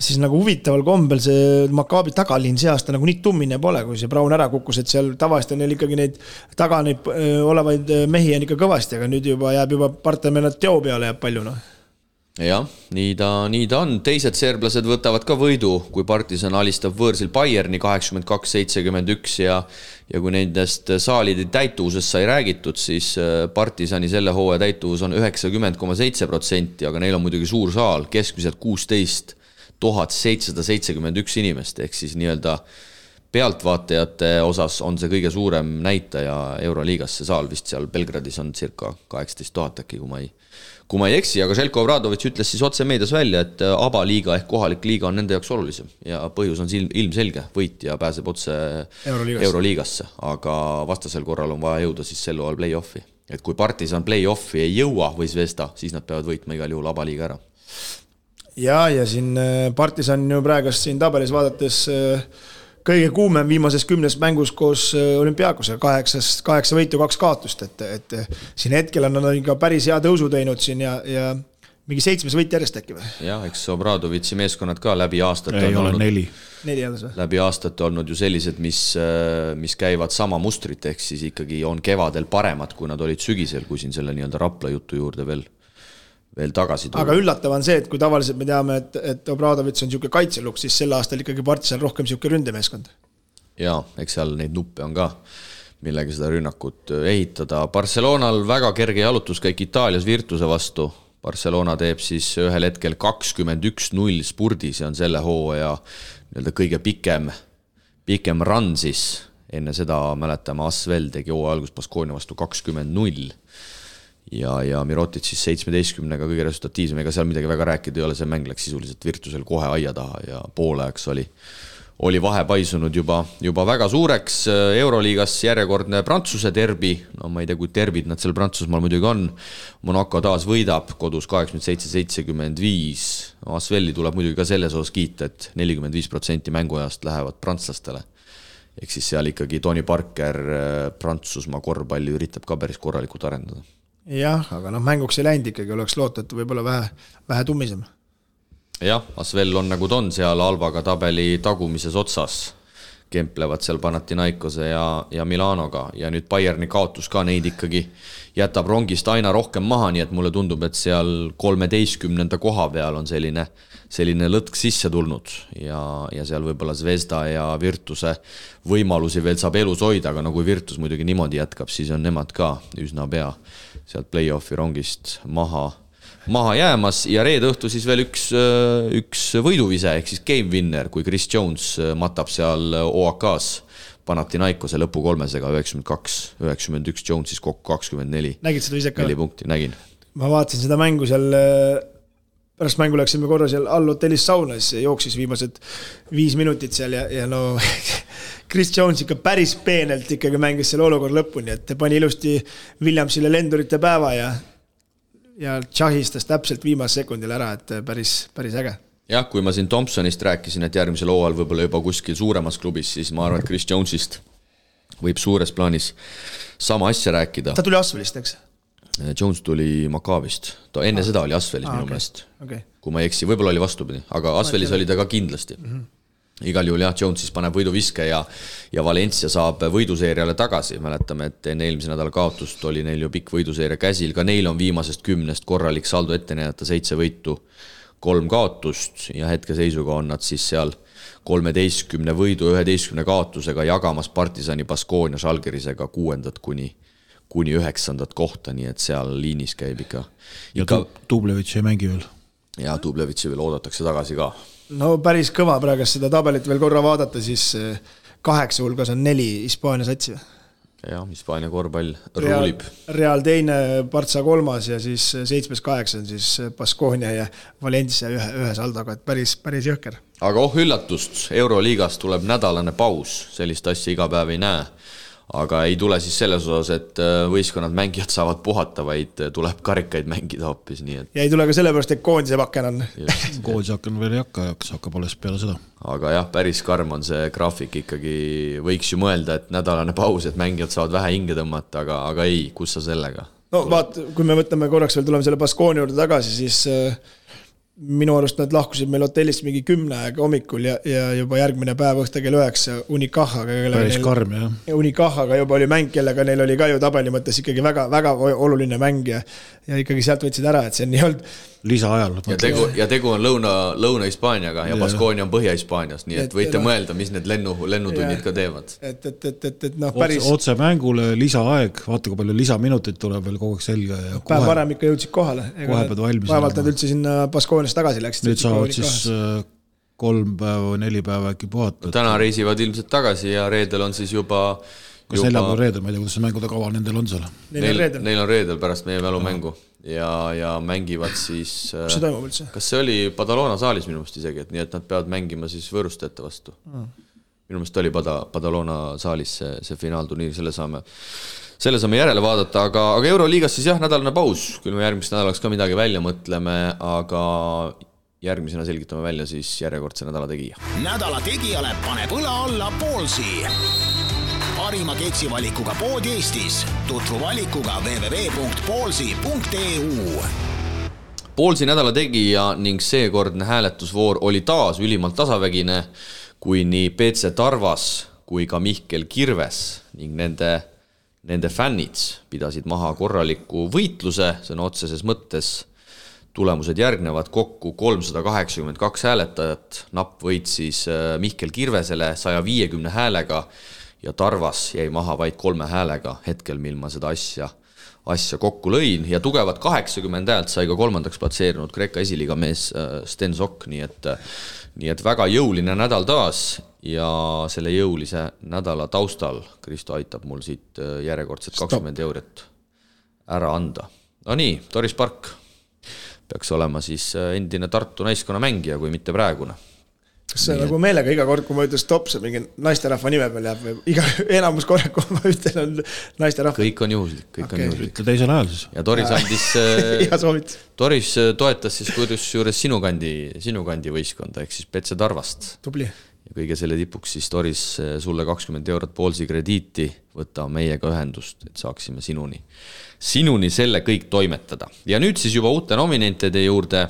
siis nagu huvitaval kombel see Maccabi tagaliin see aasta nagu nii tummine pole, kui see Brown ära kukkus, et seal tavaliselt on neil ikkagi neid taga neid olevaid mehi on ikka kõvasti, aga nüüd juba jääb juba Bartemena teo peale jääb palju noh. jah, nii ta, nii ta on, teised serblased võtavad ka võidu, kui partisan alistab võõrsil Bayerni kaheksakümmend kaks, seitsekümmend üks ja ja kui nendest saalide täituvusest sai räägitud, siis partisani selle hooaja täituvus on üheksakümmend koma seitse protsenti, aga neil on muidugi suur saal, keskmiselt kuusteist tuhat seitsesada seitsekümmend üks inimest, ehk siis nii-öelda pealtvaatajate osas on see kõige suurem näitaja Euroliigas, see saal vist seal Belgradis on circa kaheksateist tuhat äkki, kui ma ei, kui ma ei eksi, aga Željko Obradovitš ütles siis otse meedias välja, et ABA liiga ehk kohalik liiga on nende jaoks olulisem ja põhjus on ilm, ilmselge, võitja pääseb otse Euroliigasse. Euroliigasse, aga vastasel korral on vaja jõuda siis sel hooajal play-off'i. et kui partisan play-off'i ei jõua või Zvezda, siis nad peavad võitma igal juhul ABA liiga ära ja, ja siin äh, Partisan ju praegust siin tabelis vaadates äh, kõige kuumem viimases kümnes mängus koos äh, olümpiaakosega, kaheksas, kaheksa võitu, kaks kaotust, et, et siin hetkel on nad ikka päris hea tõusu teinud siin ja, ja mingi seitsmes võit järjest äkki või? jah, eks Obradovitši meeskonnad ka läbi aastate ei on ole olnud neli. neli alles või? läbi aastate olnud ju sellised, mis, mis käivad sama mustrit, ehk siis ikkagi on kevadel paremad, kui nad olid sügisel, kui siin selle nii-öelda Rapla jutu juurde veel, veel tagasi aga tulla. üllatav on see, et kui tavaliselt me teame, et, et Obradovitš on niisugune kaitselukk, siis sel aastal ikkagi Partisan rohkem niisugune ründemeeskond. jaa, eks seal neid nuppe on ka, millega seda rünnakut ehitada. Barcelonal väga kerge jalutuskäik Itaalias Virtuse vastu. Barcelona teeb siis ühel hetkel kakskümmend üks null spurdi, see on selle hooaja nii-öelda kõige pikem, pikem run siis. enne seda mäletame, Asvel tegi hooaja alguses Baskonia vastu kakskümmend null ja, ja Mirotic siis seitsmeteistkümnega kõige resultatiivsem, ega seal midagi väga rääkida ei ole, see mäng läks sisuliselt Virtusel kohe aia taha ja poolajaks oli, oli vahe paisunud juba, juba väga suureks. euroliigas järjekordne Prantsuse derbi, no ma ei tea, kui derbid nad seal Prantsusmaal muidugi on. Monaco taas võidab kodus kaheksakümmend seitse, seitsekümmend viis. Asveli tuleb muidugi ka selles osas kiita et, et nelikümmend viis protsenti mänguajast lähevad prantslastele ehk siis seal ikkagi Tony Parker Prantsusmaa korvpalli üritab ka päris korralikult arendada jah, aga noh, mänguks ei läinud ikkagi, oleks loota, et võib-olla vähe, vähe tummisem. jah, Asvel on nagu ta on seal Alvaga tabeli tagumises otsas, kemplevad seal Panathinaikose ja, ja Milanoga ja nüüd Bayerni kaotus ka neid ikkagi jätab rongist aina rohkem maha, nii et mulle tundub, et seal kolmeteistkümnenda koha peal on selline, selline lõtk sisse tulnud ja, ja seal võib-olla Zvezda ja Virtuse võimalusi veel saab elus hoida, aga no kui Virtus muidugi niimoodi jätkab, siis on nemad ka üsna pea sealt play-off'i rongist maha maha jäämas ja reede õhtu siis veel üks, üks võiduvise ehk siis game winner, kui Chris Jones matab seal OAK-s Panathinaikose lõpukolmesega üheksakümmend kaks, üheksakümmend üks, Jones siis kokku kakskümmend neli, nägid seda viset ka neli? punkti, nägin. ma vaatasin seda mängu seal, pärast mängu läksime korra seal all hotellis sauna, siis jooksis viimased viis minutit seal ja, ja no Chris Jones ikka päris peenelt ikkagi mängis selle olukorra lõpuni, et pani ilusti Williamsile lendurite päeva ja ja tšahistas täpselt viimasel sekundil ära, et päris, päris äge jah, kui ma siin Thompsonist rääkisin, et järgmisel hooajal võib-olla juba kuskil suuremas klubis, siis ma arvan, et Chris Jones'ist võib suures plaanis sama asja rääkida ta. tuli Asvelist, eks? Jones tuli Maccabist, ta enne seda oli Asvelis Aa, minu okei. meelest. Okei, kui ma ei eksi, võib-olla oli vastupidi, aga Asvelis oli ta ka kindlasti. Mm. -hmm. igal juhul jah, Jones siis paneb võiduviske ja, ja Valencia saab võiduseeriale tagasi, mäletame, et enne eelmise nädala kaotust oli neil ju pikk võiduseeria käsil, ka neil on viimasest kümnest korralik saldo ette näidata, seitse võitu, kolm kaotust ja hetkeseisuga on nad siis seal kolmeteistkümne võidu, üheteistkümne kaotusega jagamas partisani Baskonia Žalgirisega kuuendat kuni kuni üheksandat kohta, nii et seal liinis käib ikka, ja ikka Tu- Dublevitš ei mängi veel. ja Dublevitši veel oodatakse tagasi ka. no päris kõva praegu seda tabelit veel korra vaadata, siis kaheksa hulgas on neli Hispaania satsi jah, Hispaania korvpall ruulib. Real teine, Partsa kolmas ja siis seitsmes-kaheksa on siis Baskonia ja Valencia ühe, ühe saldoga, et päris, päris jõhker. aga oh üllatust, Euroliigas tuleb nädalane paus, sellist asja iga päev ei näe aga ei tule siis selles osas, et äh, võistkonnad, mängijad saavad puhata, vaid äh, tuleb karikaid mängida hoopis, nii et. ja ei tule ka sellepärast, et koondise paken on. koondise aken veel ei hakka, see hakkab alles peale seda. aga jah, päris karm on see graafik ikkagi, võiks ju mõelda, et nädalane paus, et mängijad saavad vähe hinge tõmmata, aga, aga ei, kus sa sellega. no vaat, kui me võtame korraks veel, tuleme selle Baskooni juurde tagasi, siis äh, minu arust nad lahkusid meil hotellist mingi kümne aega hommikul ja, ja juba järgmine päev õhtul kell üheksa Unicahaga. päris neil, karm jah. Unicahaga juba oli mäng, kellega neil oli ka ju tabeli mõttes ikkagi väga, väga oluline mäng ja, ja ikkagi sealt võtsid ära, et see on nii-öelda lisaajal. ja tegu, ja tegu on Lõuna, Lõuna-Hispaaniaga ja Baskonia on Põhja-Hispaanias, nii et võite et, mõelda, mis need lennu, lennutunnid ka teevad. et, et, et, et, et noh, päris. otse mängule lisaaeg, vaata kui palju lisaminuteid tuleb veel kogu aeg selga ja. päev varem ikka jõudsid kohale. kohe pead valmis. vaevalt nad üldse sinna Baskooniast tagasi läksid. nüüd saavad siis äh, kolm päeva või neli päeva äkki puhata. täna reisivad ilmselt tagasi ja reedel on siis juba kas neljapäeval, reedel, ma ei tea, kuidas see mängude kava nendel on seal? Neil, neil on reedel pärast meie mälumängu ja, ja mängivad siis. kus see toimub üldse? kas see oli Badalona saalis minu meelest isegi, et nii, et nad peavad mängima siis võõrustajate vastu mm.. minu meelest oli Pada-, Badalona saalis see, see finaalturniir, selle saame, selle saame järele vaadata, aga, aga Euroliigas siis jah, nädalane paus, küll me järgmiseks nädalaks ka midagi välja mõtleme, aga järgmisena selgitame välja siis järjekordse nädala tegija. nädala tegijale paneb õla alla Poolsi parima ketsivalikuga pood Eestis. tutvu valikuga www.poolsi.eu. Poolsi nädala tegija ning seekordne hääletusvoor oli taas ülimalt tasavägine, kui nii BC Tarvas kui ka Mihkel Kirves ning nende, nende fännid pidasid maha korraliku võitluse sõna otseses mõttes tulemused järgnevad kokku kolmsada kaheksakümmend kaks hääletajat, napp võit siis äh, Mihkel Kirvesele saja viiekümne häälega ja Tarvas jäi maha vaid kolme häälega hetkel, mil ma seda asja, asja kokku lõin. Ja tugevat kaheksakümmend häält sai ka kolmandaks platseerunud Kreeka esiliiga mees äh, Sten Sokk, nii et nii et väga jõuline nädal taas. Ja selle jõulise nädala taustal Kristo aitab mul siit äh, järjekordselt kakskümmend eurot ära anda. Nonii, Doris Park. Peaks olema siis äh, endine Tartu naiskonna mängija, kui mitte praegune kas see nagu meelega iga kord, kui ma ütlen stopp, see mingi naisterahva nime peal jääb või iga, enamus korra, kui ma ütlen, on naisterahva? kõik on juhuslik, kõik okay. on juhuslik. ütle teisel ajal siis. ja Doris andis hea soovitus. Doris äh, toetas siis kusjuures sinu kandi, sinu kandi võistkonda ehk siis Petse Tarvast. tubli. ja kõige selle tipuks siis Doris äh, sulle kakskümmend eurot Poolsi krediiti, võta meiega ühendust, et saaksime sinuni, sinuni selle kõik toimetada. ja nüüd siis juba uute nominentide juurde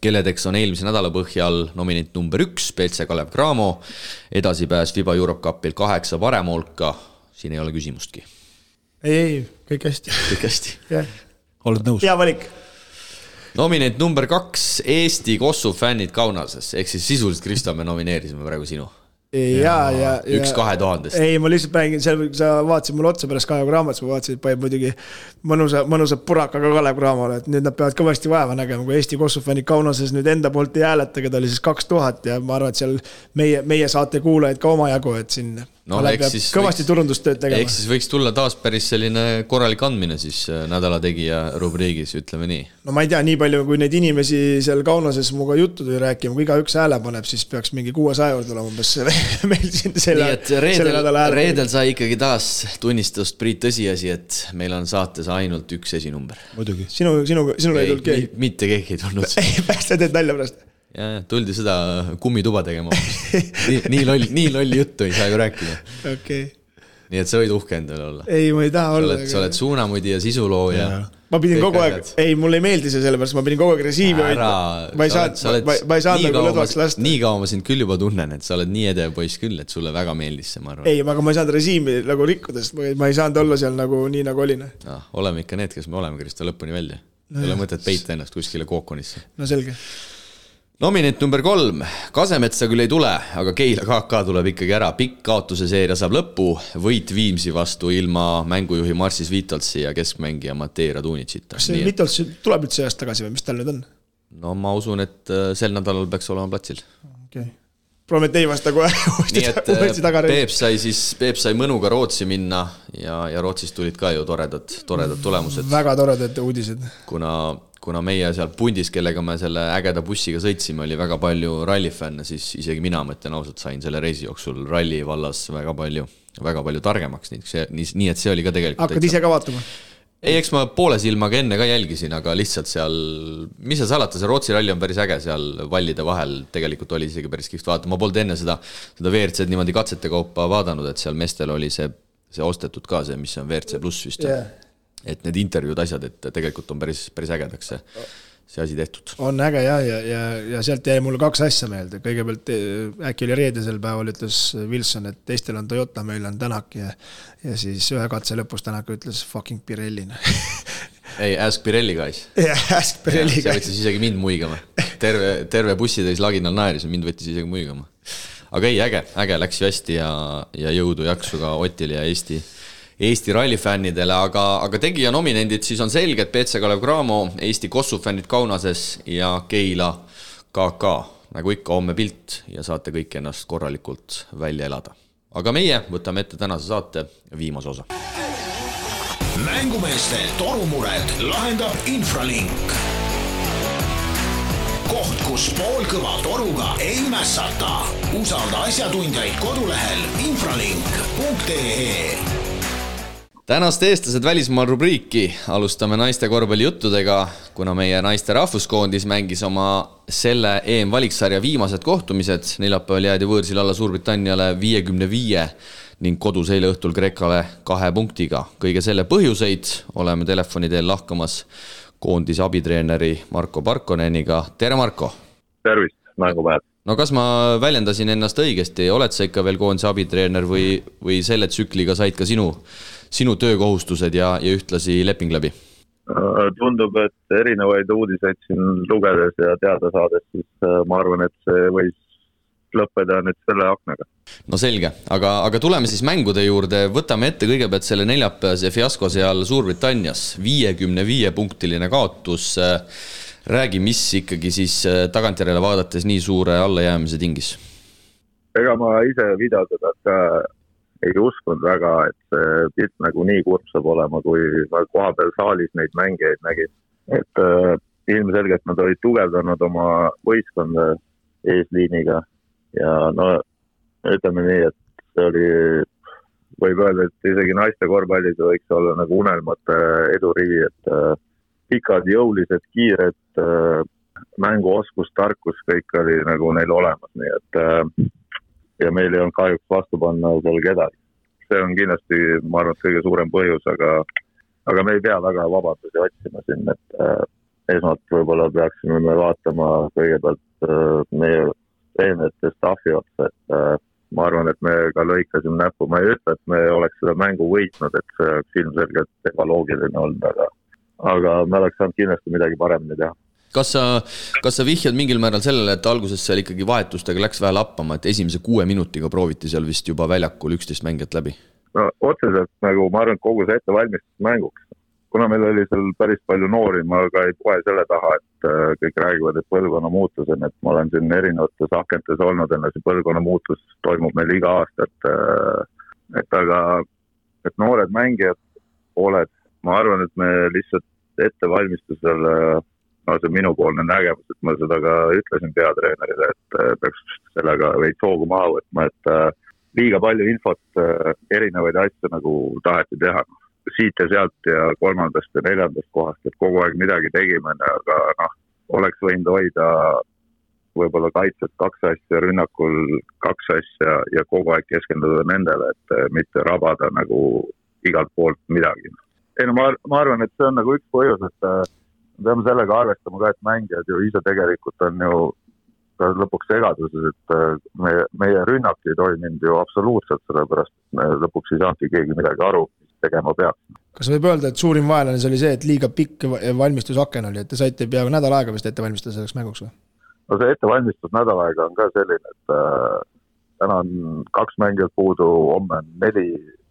kelledeks on eelmise nädala põhjal nominent number üks, BC Kalev Cramo, edasipääs Fiba EuroCupil kaheksa parema hulka, siin ei ole küsimustki. ei, ei, kõik hästi. kõik hästi yeah.. oled nõus? hea valik. nominent number kaks, Eesti Kossu fännid Kaunases, ehk siis sisuliselt Kristo, me nomineerisime praegu sinu ja, ja, ja. üks kahe tuhandest. ei, ma lihtsalt räägin, seal sa vaatasid mulle otsa pärast Kalev Cramo't, ma vaatasin, et paneb muidugi mõnusa, mõnusa purakaga Kalev Cramole, et nüüd nad peavad kõvasti vaeva nägema, kui Eesti Kossu fännid Kaunases nüüd enda poolt ei hääleta, keda oli siis kaks tuhat ja ma arvan, et seal meie, meie saate kuulajaid ka omajagu, et siin no, eks siis kõvasti võiks, turundustööd tegema. eks siis võiks tulla taas päris selline korralik andmine siis äh, nädala tegija rubriigis, ütleme nii. no ma ei tea, nii palju, kui neid inimesi seal Kaunases minuga juttu tuli rääkima, kui igaüks hääle paneb, siis peaks mingi kuuesaja juurde olema umbes meil siin selle, selle nädala hääl. reedel sai ikkagi taas tunnistust, Priit, tõsiasi, et meil on saates ainult üks esinumber. muidugi. sinu, sinu, sinul ei tulnud keegi? mitte keegi ei tulnud. ei, sa teed nalja pärast ja, ja tuldi seda kummituba tegema nii, nii loll, nii lolli juttu ei saa ju rääkida. okei okay. nii et sa võid uhke endale olla. ei, ma ei taha olla. sa oled, suunamudija, sisulooja ja. ma pidin kogu aeg, ei, mulle ei meeldi see sellepärast, ma pidin kogu aeg režiimi hoidma. ma ei saanud, ma, ma ei saanud nagu lõdvaks lasta. nii kaua ma sind küll juba tunnen, et sa oled nii edev poiss küll, et sulle väga meeldis see, ma arvan. ei, aga ma ei saanud režiimi nagu rikkuda, sest ma ei saanud olla seal nagu nii, nagu olin ah,. oleme ikka need, kes me oleme, Kristo, lõpuni välja no. ei ole mõtet peita ennast kuskile kookonisse. no selge nominent number kolm, Kasemetsa küll ei tule, aga Keila KK tuleb ikkagi ära, pikk kaotuse seeria saab lõpu, võit Viimsi vastu ilma mängujuhi Marcis Vitolsi ja keskmängija Matei Radunitšita. kas see Vitols tuleb üldse ajast tagasi või mis tal nüüd on? no ma usun, et äh, sel nädalal peaks olema platsil. okei okay Prometee vasta kohe uuesti, uuesti taga. Peep sai siis, Peep sai mõnuga Rootsi minna ja, ja Rootsist tulid ka ju toredad, toredad tulemused. väga toredad uudised. kuna, kuna meie seal pundis, kellega me selle ägeda bussiga sõitsime, oli väga palju rallifänne, siis isegi mina, ma ütlen ausalt, sain selle reisi jooksul ralli vallas väga palju, väga palju targemaks, nii, see, nii, nii et see oli ka tegelikult. hakkad ise ka vaatama? ei, eks ma poole silmaga enne ka jälgisin, aga lihtsalt seal, mis seal salata, see Rootsi ralli on päris äge seal vallide vahel, tegelikult oli isegi päris kihvt vaadata, ma polnud enne seda, seda WRC-d niimoodi katsete kaupa vaadanud, et seal meestel oli see, see ostetud ka see, mis on WRC pluss vist yeah.. Et need intervjuud, asjad, et tegelikult on päris, päris ägedaks see see asi tehtud. on äge ja, ja, ja, ja sealt jäi mulle kaks asja meelde, kõigepealt eh, äkki oli reedesel päeval ütles Wilson, et teistel on Toyota, meil on Tänak ja ja siis ühe katse lõpus Tänak ütles fucking Pirelli ei, ask Pirelli guys. jah, ask Pirelli guys. see võttis isegi mind muigama. terve, terve bussitäis laginal naeris ja mind võttis isegi muigama. aga ei, äge, äge, läks ju hästi ja, ja jõudu, jaksu ka Otile ja Eesti Eesti rallifännidele, aga, aga tegija nominendid siis on selged, BC Kalev Cramo, Eesti Kossu fännid Kaunases ja Keila KK. nagu ikka, homme pilt ja saate kõik ennast korralikult välja elada. aga meie võtame ette tänase saate viimase osa. mängumeeste torumured lahendab Infralink. koht, kus poolkõva toruga ei mässata. usalda asjatundjaid kodulehel infralink.ee tänast eestlased välismaal rubriiki alustame naiste korvpallijuttudega, kuna meie naiste rahvuskoondis mängis oma selle EM-valiksarja viimased kohtumised. neljapäeval jäädi võõrsil alla Suurbritanniale viiekümne viie ning kodus eile õhtul Kreekale kahe punktiga. kõige selle põhjuseid oleme telefoni teel lahkamas koondise abitreeneri Marko Parkoneniga. tere, Marko! tervist, mängupäev! no kas ma väljendasin ennast õigesti, oled sa ikka veel koondise abitreener või, või selle tsükliga said ka sinu sinu töökohustused ja, ja ühtlasi leping läbi? Äh, tundub, et erinevaid uudiseid siin lugedes ja teada saades, siis äh, ma arvan, et see võis lõppeda nüüd selle aknaga. no selge, aga, aga tuleme siis mängude juurde, võtame ette kõigepealt selle neljapäevase fiasko seal Suurbritannias, viiekümne viie punktiline kaotus. räägi, mis ikkagi siis äh, tagantjärele vaadates nii suure allajäämise tingis? ega ma ise videotada ka ei uskunud väga, et pilt nagu nii kurb saab olema, kui ma kohapeal saalis neid mängijaid nägin. et äh, ilmselgelt nad olid tugevdanud oma võistkonda eesliiniga ja no ütleme nii, et see oli, võib öelda, et isegi naiste korvpallis võiks olla nagu unelmate edurivi, et äh, pikad, jõulised, kiired äh,, mänguoskus, tarkus, kõik oli nagu neil olemas, nii et äh, ja meil ei olnud kahjuks vastu panna seal kedagi. see on kindlasti, ma arvan, et kõige suurem põhjus, aga, aga me ei pea väga vabadusi otsima siin, et äh, esmalt võib-olla peaksime me vaatama kõigepealt äh, meie treenerite staffi otsa, et äh, ma arvan, et me ka lõikasime näppu, ma ei ütle, et me oleks seda mängu võitnud, et see oleks ilmselgelt ebaloogiline olnud, aga, aga me oleks saanud kindlasti midagi paremini teha kas sa, kas sa vihjad mingil määral sellele, et alguses seal ikkagi vahetustega läks vähe lappama, et esimese kuue minutiga prooviti seal vist juba väljakul üksteist mängijat läbi? no otseselt nagu ma arvan, et kogu see ettevalmistus mänguks, kuna meil oli seal päris palju noori, ma ka ei poe selle taha, et äh, kõik räägivad, et põlvkonna muutus on, et ma olen siin erinevates akentes olnud, enne see põlvkonna muutus toimub meil iga aasta, et äh, et aga, et noored mängijad, pooled, ma arvan, et me lihtsalt ettevalmistusel äh, no see minupoolne nägemus, et ma seda ka ütlesin peatreenerile, et äh, peaks sellega veits hoogu maha võtma, et äh, liiga palju infot, äh, erinevaid asju nagu taheti teha. siit ja sealt ja kolmandast ja neljandast kohast, et kogu aeg midagi tegime, aga noh, oleks võinud hoida võib-olla kaitses kaks asja, rünnakul kaks asja ja kogu aeg keskenduda nendele, et mitte rabada nagu igalt poolt midagi. ei no ma, ma arvan, et see on nagu üks põhjus, et me peame sellega arvestama ka, et mängijad ju ise tegelikult on ju ka lõpuks segaduses, et äh, meie, meie rünnak ei toiminud ju absoluutselt, sellepärast lõpuks ei saanudki keegi midagi aru, mis tegema peaks. kas võib öelda, et suurim vaenlane see oli see, et liiga pikk valmistusaken oli, et te saite peaaegu nädal aega vist ette valmistada selleks mänguks või? no see ettevalmistus nädal aega on ka selline, et äh, täna on kaks mängijat puudu, homme on neli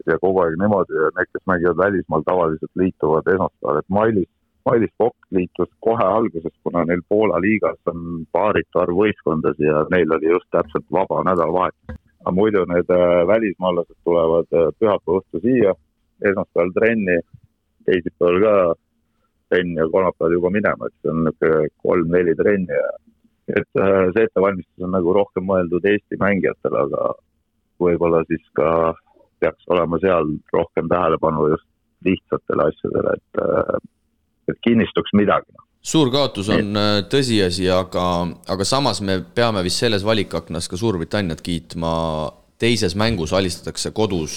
ja kogu aeg niimoodi ja need, kes mängivad välismaal, tavaliselt liituvad esmaspäeval, et Mailis Mailis Pokk liitus kohe alguses, kuna neil Poola liigas on paaritu arv võistkondasid ja neil oli just täpselt vaba nädalavahetus. aga muidu need äh, välismaalased tulevad äh, pühapäeva õhtu siia, esmaspäeval trenni, teisipäeval ka trenni ja kolmapäeval juba minema, et see on niisugune kolm-neli trenni ja et äh, see ettevalmistus on nagu rohkem mõeldud Eesti mängijatele, aga võib-olla siis ka peaks olema seal rohkem tähelepanu just lihtsatele asjadele, et, et kinnistuks midagi. suur kaotus on. Äh, tõsiasi, aga, aga samas me peame vist selles valikaknas ka Suurbritanniat kiitma teises mängus alistatakse kodus,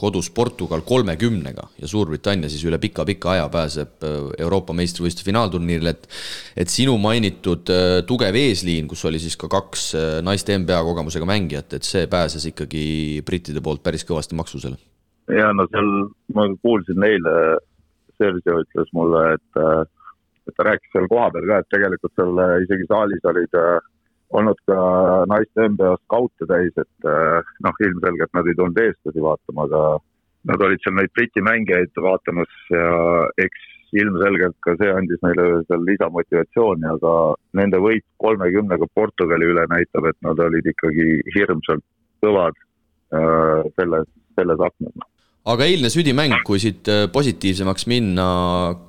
kodus Portugal kolmekümnega ja Suurbritannia siis üle pika-pika aja pääseb äh, Euroopa meistrivõistluste finaalturniirile, et et sinu mainitud äh, tugev eesliin, kus oli siis ka kaks äh, naiste NBA kogemusega mängijat, et see pääses ikkagi brittide poolt päris kõvasti maksusele. ja no seal ma kuulsin eile, Sergio ütles mulle, et et ta rääkis seal kohapeal ka, et tegelikult seal isegi saalis olid äh, olnud ka naiste NBA skaute täis, et noh, ilmselgelt nad ei tulnud eestlasi vaatama, aga nad olid seal neid Briti mängijaid vaatamas ja eks ilmselgelt ka see andis neile seal lisamotivatsiooni, aga nende võit kolmekümnega Portugali üle näitab, et nad olid ikkagi hirmsalt kõvad äh, selles, selles aknas aga eilne südimäng, kui siit eh, positiivsemaks minna,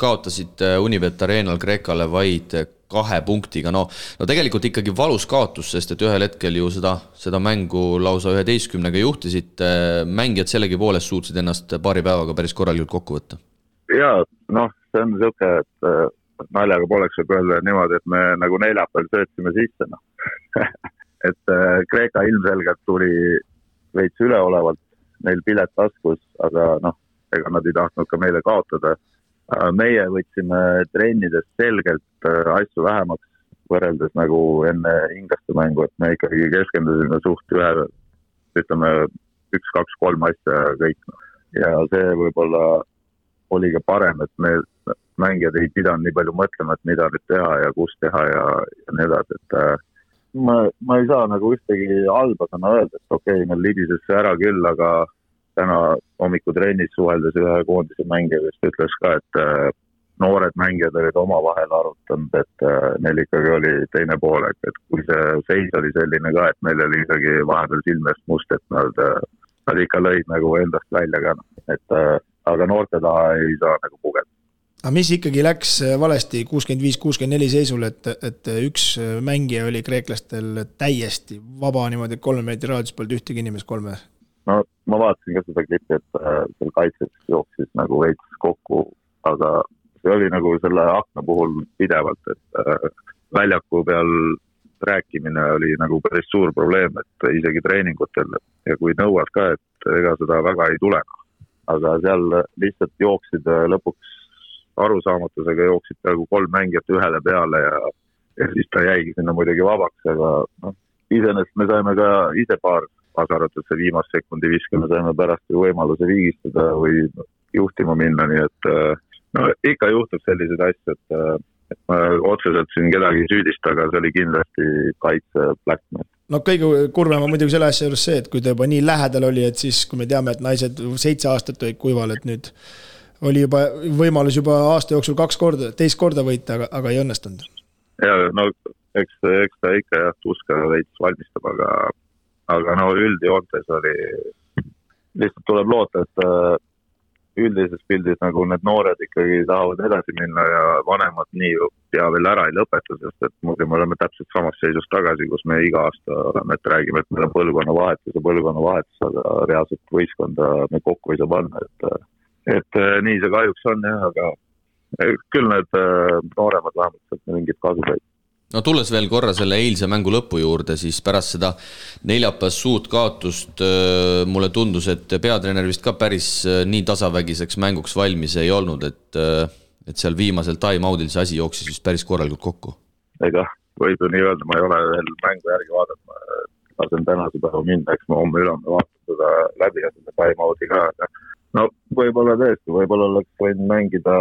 kaotasid Unibet Arenal Kreekale vaid kahe punktiga, no, no tegelikult ikkagi valus kaotus, sest et ühel hetkel ju seda, seda mängu lausa üheteistkümnega juhtisite, mängijad sellegipoolest suutsid ennast paari päevaga päris korralikult kokku võtta. jaa, noh, see on niisugune, et äh, naljaga pooleks võib öelda niimoodi, et me nagu neljapäeval söötsime sisse, noh. Et äh, Kreeka ilmselgelt tuli veits üleolevalt, neil pilet taskus, aga noh, ega nad ei tahtnud ka meile kaotada meie võtsime trennides selgelt äh, asju vähemaks võrreldes nagu enne inglaste mängu, et me ikkagi keskendusime suht ühe, ütleme üks-kaks-kolm asja kõik. ja see võib-olla oli ka parem, et me mängijad ei pidanud nii palju mõtlema, et mida nüüd teha ja kus teha ja, ja nii edasi, et äh, ma, ma ei saa nagu ühtegi halba sõna öelda, et okei okay,, meil libises see ära küll, aga täna hommikutrennis suheldes ühe koondise mängijaga, kes ütles ka, et äh, noored mängijad olid omavahel arutanud, et äh, neil ikkagi oli teine poolek, et kui see seis oli selline ka, et meil oli ikkagi vahepeal silme eest must, et nad, äh, nad ikka lõid nagu endast välja ka, noh, et aga noorte taha ei saa nagu pugeda aga mis ikkagi läks valesti kuuskümmend viis, kuuskümmend neli seisul, et, et üks mängija oli kreeklastel täiesti vaba niimoodi, kolme meetri raadius polnud ühtegi inimest kolme no ma vaatasin ka seda klippi, et äh, seal kaitses jooksis nagu veits kokku, aga see oli nagu selle akna puhul pidevalt, et äh, väljaku peal rääkimine oli nagu päris suur probleem, et isegi treeningutel ja kui nõuad ka, et ega seda väga ei tule. aga seal lihtsalt jooksid äh, lõpuks arusaamatusega jooksid peaaegu kolm mängijat ühele peale ja, ja siis ta jäigi sinna muidugi vabaks, aga noh, iseenesest me saime ka ise paar kaasa arvatud see viimase sekundi viske, me saime pärast ju võimaluse viigistada või juhtima minna, nii et äh, no ikka juhtub selliseid asju, et, äh, et ma otseselt siin kedagi ei süüdista, aga see oli kindlasti kaitse blackmail no kõige kurvem on muidugi selle asja juures see, et kui ta juba nii lähedal oli, et siis, kui me teame, et naised seitse aastat olid kuival, et nüüd oli juba võimalus juba aasta jooksul kaks korda, teist korda võita, aga, aga ei õnnestunud. ja no eks, eks ta ikka jah, tuska veits valmistab, aga aga no üldjoontes oli, lihtsalt tuleb loota, et äh, üldises pildis nagu need noored ikkagi tahavad edasi minna ja vanemad nii pea veel ära ei lõpeta, sest et muidu me oleme täpselt samas seisus tagasi, kus me iga aasta oleme, et räägime, et meil on põlvkonnavahetus ja põlvkonnavahetus, aga reaalselt võistkonda me kokku ei saa panna, et äh, et äh, nii see kahjuks on jah, aga küll need nooremad vähemalt sealt mingit kasu said no tulles veel korra selle eilse mängu lõpu juurde, siis pärast seda neljapäevast suurt kaotust äh, mulle tundus, et peatreener vist ka päris äh, nii tasavägiseks mänguks valmis ei olnud, et äh, et seal viimasel time-out'il see asi jooksis vist päris korralikult kokku. ega võib ju nii öelda, ma ei ole veel mängu järgi vaadanud, ma lasen tänase päeva minna, eks ma homme-ülehomme vaatan seda läbi ja seda time-out'i ka, aga no võib-olla tõesti, võib-olla oleks võinud mängida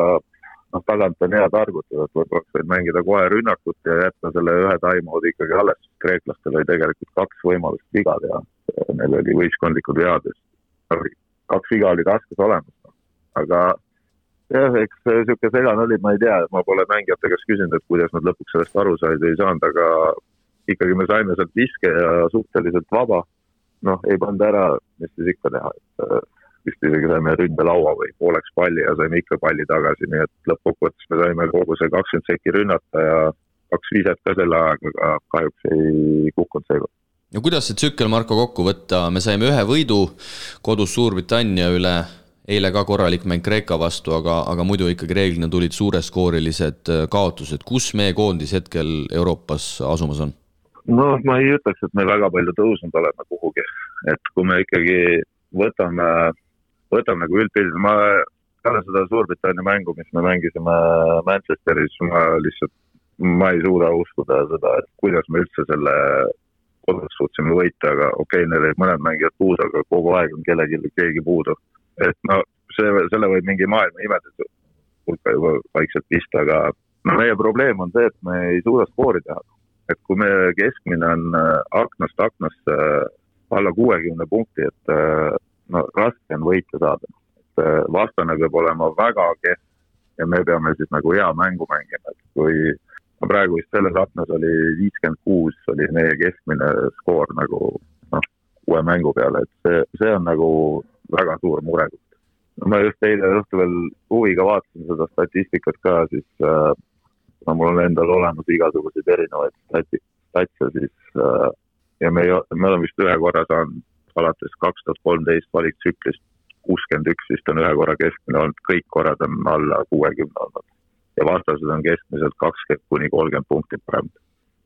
noh, tagant on hea targutada, et võib-olla oleks võinud mängida kohe rünnakut ja jätta selle ühe time-out'i ikkagi alles. kreeklastel oli tegelikult kaks võimalust viga teha, neil oli võistkondlikud vead kaks viga olid raskes olemas, aga jah, eks niisugune segane oli, ma ei tea, ma pole mängijate käest küsinud, et kuidas nad lõpuks sellest aru said ei saanud, aga ikkagi me saime sealt viske ja suhteliselt vaba. noh, ei pannud ära, mis siis ikka teha, et vist isegi saime ründelaua või pooleks palli ja saime ikka palli tagasi, nii et lõppkokkuvõttes me saime kogu see kakskümmend sekki rünnata ja kaks viset ka selle ajaga, aga kahjuks ei kukkunud seekord no kuidas see tsükkel, Marko, kokku võtta, me saime ühe võidu kodus Suurbritannia üle, eile ka korralik mäng Kreeka vastu, aga, aga muidu ikkagi reeglina tulid suureskoorilised äh, kaotused, kus meie koondis hetkel Euroopas asumas on? noh, ma ei ütleks, et me väga palju tõusnud oleme kuhugi, et kui me ikkagi võtame, võtame nagu üldpildil, ma peale seda Suurbritannia mängu, mis me mängisime Manchesteris, ma lihtsalt, ma ei suuda uskuda seda, et kuidas me üldse selle kodus suutsime võita, aga okei okay,, neil olid mõned mängijad puudu, aga kogu aeg on kellelgi keegi puudu et no see, selle võib mingi maailma imeduse hulka juba vaikselt pista, aga no meie probleem on see, et me ei suuda skoori teha. et kui meie keskmine on äh, aknast aknasse äh, alla kuuekümne punkti, et äh, no raske on võita saada. et vastane peab olema väga kehv ja me peame siis nagu hea mängu mängima, et kui no praegu vist selles aknas oli viiskümmend kuus oli meie keskmine skoor nagu noh, uue mängu peale, et see, see on nagu väga suur murekoht. ma just eile õhtul veel huviga vaatasin seda statistikat ka, siis äh, no mul on endal olemas igasuguseid erinevaid stati-, statse siis äh, ja me ei, me oleme vist ühe korra saanud alates kaks tuhat kolmteist valiktsüklist kuuskümmend üks vist on ühe korra keskmine olnud, kõik korrad on alla kuuekümne olnud. ja vastased on keskmiselt kakskümmend kuni kolmkümmend punkti paremad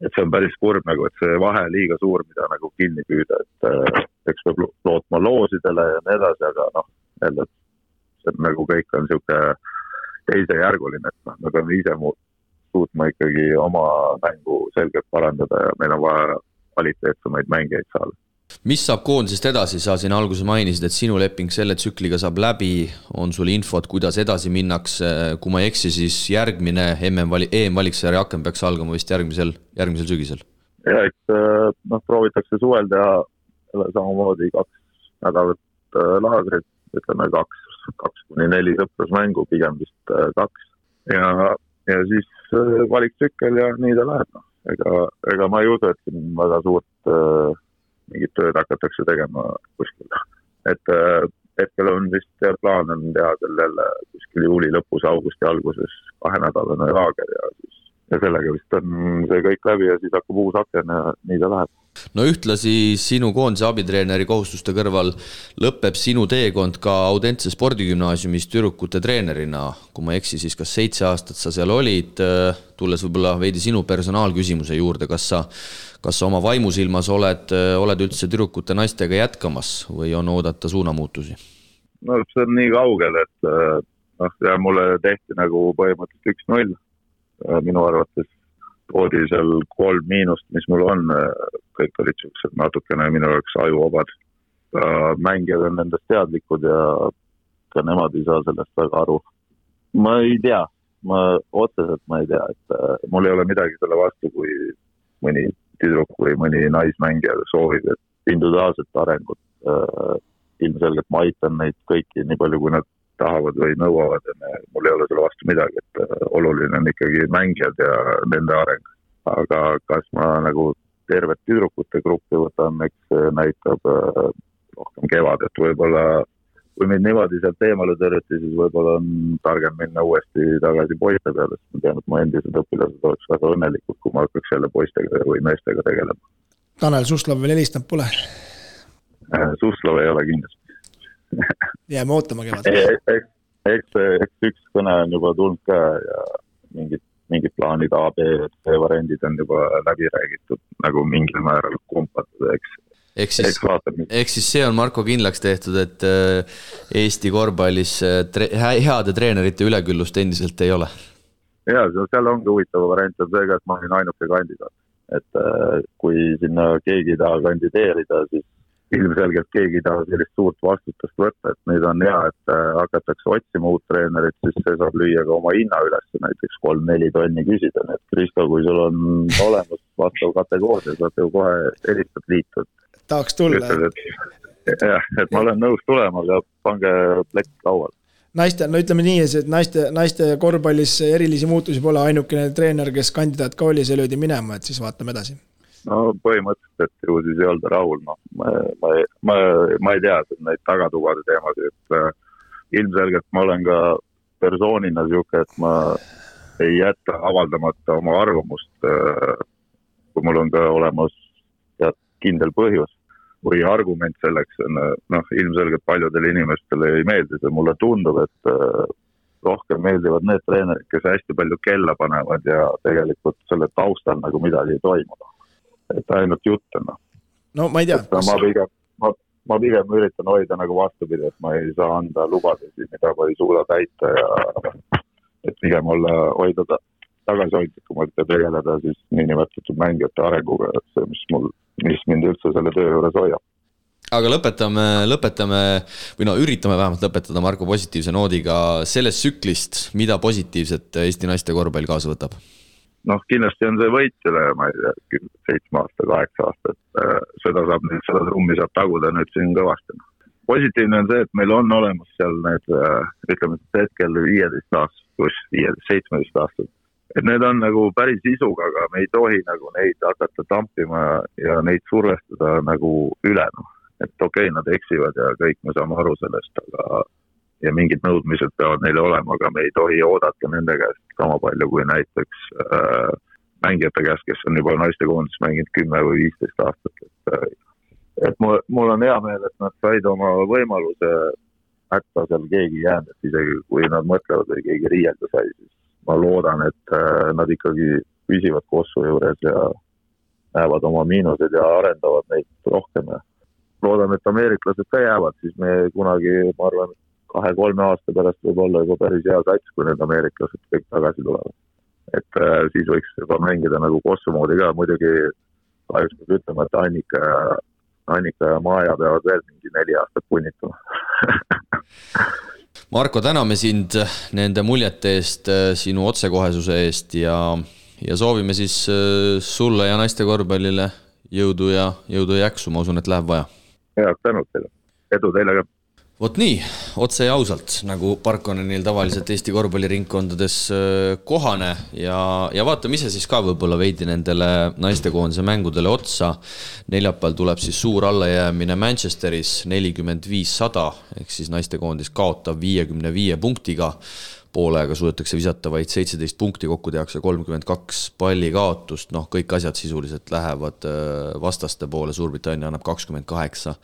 et see on päris kurb nagu, et see vahe liiga suur, mida nagu kinni püüda, et äh, eks peab lootma loosidele ja nii edasi, aga noh, jälle, et see on nagu kõik on niisugune teisejärguline, et noh, me peame ise suutma ikkagi oma mängu selgelt parandada ja meil on vaja kvaliteetsemaid mängijaid saada mis saab koondisest edasi, sa siin alguses mainisid, et sinu leping selle tsükliga saab läbi, on sul infot, kuidas edasi minnakse, kui ma ei eksi, siis järgmine MM-vali-, EM-valiksarja aken peaks algama vist järgmisel, järgmisel sügisel? ja eks äh, noh, proovitakse suvel teha samamoodi kaks nädalat äh, laagrit, ütleme kaks, kaks kuni neli sõprusmängu, pigem vist äh, kaks. ja, ja siis valiktsükkel ja nii ta läheb, noh, ega, ega ma ei usu, et siin väga suurt äh, mingit tööd hakatakse tegema kuskil. et äh, hetkel on vist plaan on teha jälle kuskil juuli lõpus, augusti alguses kahenädalane laager ja siis ja sellega vist on see kõik läbi ja siis hakkab uus aken ja nii ta läheb no ühtlasi sinu koondise abitreeneri kohustuste kõrval lõpeb sinu teekond ka Audentse spordigümnaasiumis tüdrukute treenerina. kui ma ei eksi, siis kas seitse aastat sa seal olid, tulles võib-olla veidi sinu personaalküsimuse juurde, kas sa, kas sa oma vaimusilmas oled, oled üldse tüdrukute naistega jätkamas või on oodata suunamuutusi? no see on nii kaugel, et noh, ja mulle tehti nagu põhimõtteliselt üks-null minu arvates toodi seal kolm miinust, mis mul on, kõik olid niisugused natukene minu jaoks ajuvabad. mängijad on nendest teadlikud ja ka nemad ei saa sellest väga aru. ma ei tea, ma otseselt ma ei tea, et äh, mul ei ole midagi selle vastu, kui mõni tüdruk või mõni naismängija soovib, et individuaalset arengut äh, ilmselgelt ma aitan neid kõiki nii palju, kui nad tahavad või nõuavad ja mul ei ole selle vastu midagi, et äh, oluline on ikkagi mängijad ja nende areng. aga kas ma nagu tervet tüdrukute gruppi võtan, eks see näitab äh, rohkem kevad, et võib-olla kui mind niimoodi sealt eemale tõrjuti, siis võib-olla on targem minna uuesti tagasi poiste peale, sest ma tean, et mu endised õpilased oleks väga õnnelikud, kui ma hakkaks jälle poistega või meestega tegelema. Tanel Suslov veel helistanud pole? Äh, Suslov ei ole kindlasti jääme ootama kevadel. eks, eks, eks üks kõne on juba tulnud ka ja mingid, mingid plaanid A, B, C variandid on juba läbi räägitud nagu mingil määral kumpatud, eks ehk siis, ehk siis see on Marko kindlaks tehtud, et äh, Eesti korvpallis äh, tre, heade treenerite üleküllust endiselt ei ole? ja, seal ongi huvitav variant on see ka, et ma olin ainuke kandidaat. et äh, kui sinna keegi ei taha kandideerida, siis ilmselgelt keegi ei taha sellist suurt vastutust võtta, et nüüd on hea, et hakatakse otsima uut treenerit, siis see saab lüüa ka oma hinna üles, näiteks kolm-neli tonni küsida, nii et Kristo, kui sul on olemas vastav kategooria, saad ju kohe helistad liitu. Tahaks tulla. jah, et ma olen nõus tulema, aga pange plekk lauale naiste, no ütleme nii, et naiste, naiste korvpallis erilisi muutusi pole, ainukene treener, kes kandidaat ka oli, see löödi minema, et siis vaatame edasi. no põhimõtteliselt, et ju siis ei olda rahul, noh, ma, ma, ma, ma ei tea neid tagatubade teemasid, et äh, ilmselgelt ma olen ka persoonina niisugune, et ma ei jäta avaldamata oma arvamust äh,, kui mul on ka olemas tead kindel põhjus või argument selleks on noh, ilmselgelt paljudele inimestele ei meeldi see, mulle tundub, et äh, rohkem meeldivad need treenerid, kes hästi palju kella panevad ja tegelikult selle taustal nagu midagi ei toimu. et ainult jutt on noh. no ma ei tea. Kas... ma pigem, ma, ma pigem üritan hoida nagu vastupidi, et ma ei saa anda lubadusi, mida ma ei suuda täita ja et pigem olla, hoida tagasihoidlikumalt ja tegeleda siis niinimetatud mängijate arenguga, et see, mis mul, mis mind üldse selle töö juures hoiab aga lõpetame, lõpetame või no üritame vähemalt lõpetada Marko positiivse noodiga sellest tsüklist, mida positiivset Eesti naiste korvpall kaasa võtab? noh, kindlasti on see võit üle, ma ei tea, seitsme aasta, kaheksa aastat, äh, seda saab nüüd, seda trummi saab taguda nüüd siin kõvasti. positiivne on see, et meil on olemas seal need, äh, ütleme hetkel viieteist aastat pluss viieteist, seitsmeteist aastat et need on nagu päris isuga, aga me ei tohi nagu neid hakata tampima ja neid survestada nagu üle, noh. et okei okay,, nad eksivad ja kõik me saame aru sellest, aga ja mingid nõudmised peavad neile olema, aga me ei tohi oodata nende käest sama palju kui näiteks äh, mängijate käest, kes on juba naistekoondises mänginud kümme või viisteist aastat, et äh, et mul, mul on hea meel, et nad said oma võimaluse hätta seal keegi ei jäänud, et isegi kui nad mõtlevad või keegi riielda sai, siis ma loodan, et äh, nad ikkagi püsivad Kossu juures ja näevad oma miinuseid ja arendavad neid rohkem ja loodan, et ameeriklased ka jäävad, siis me kunagi, ma arvan, kahe-kolme aasta pärast võib olla juba päris hea sats, kui need ameeriklased kõik tagasi tulevad. et äh, siis võiks juba mängida nagu Kossu moodi ka, muidugi kahjuks peab ütlema, et Annika ja, Annika ja Maja peavad veel mingi neli aastat punnitama Marko, täname sind nende muljete eest, sinu otsekohesuse eest ja, ja soovime siis äh, sulle ja naiste korvpallile jõudu ja, jõudu ja jaksu, ma usun, et läheb vaja. head tänud teile, edu teile ka vot nii, otse ja ausalt, nagu Parkonenil tavaliselt Eesti korvpalliringkondades äh, kohane ja, ja vaatame ise siis ka võib-olla veidi nendele naistekoondise mängudele otsa. neljapäeval tuleb siis suur allajäämine Manchesteris, nelikümmend viis sada, ehk siis naistekoondis kaotab viiekümne viie punktiga poolega suudetakse visata vaid seitseteist punkti, kokku tehakse kolmkümmend kaks palli kaotust, noh, kõik asjad sisuliselt lähevad äh, vastaste poole, Suurbritannia annab kakskümmend kaheksa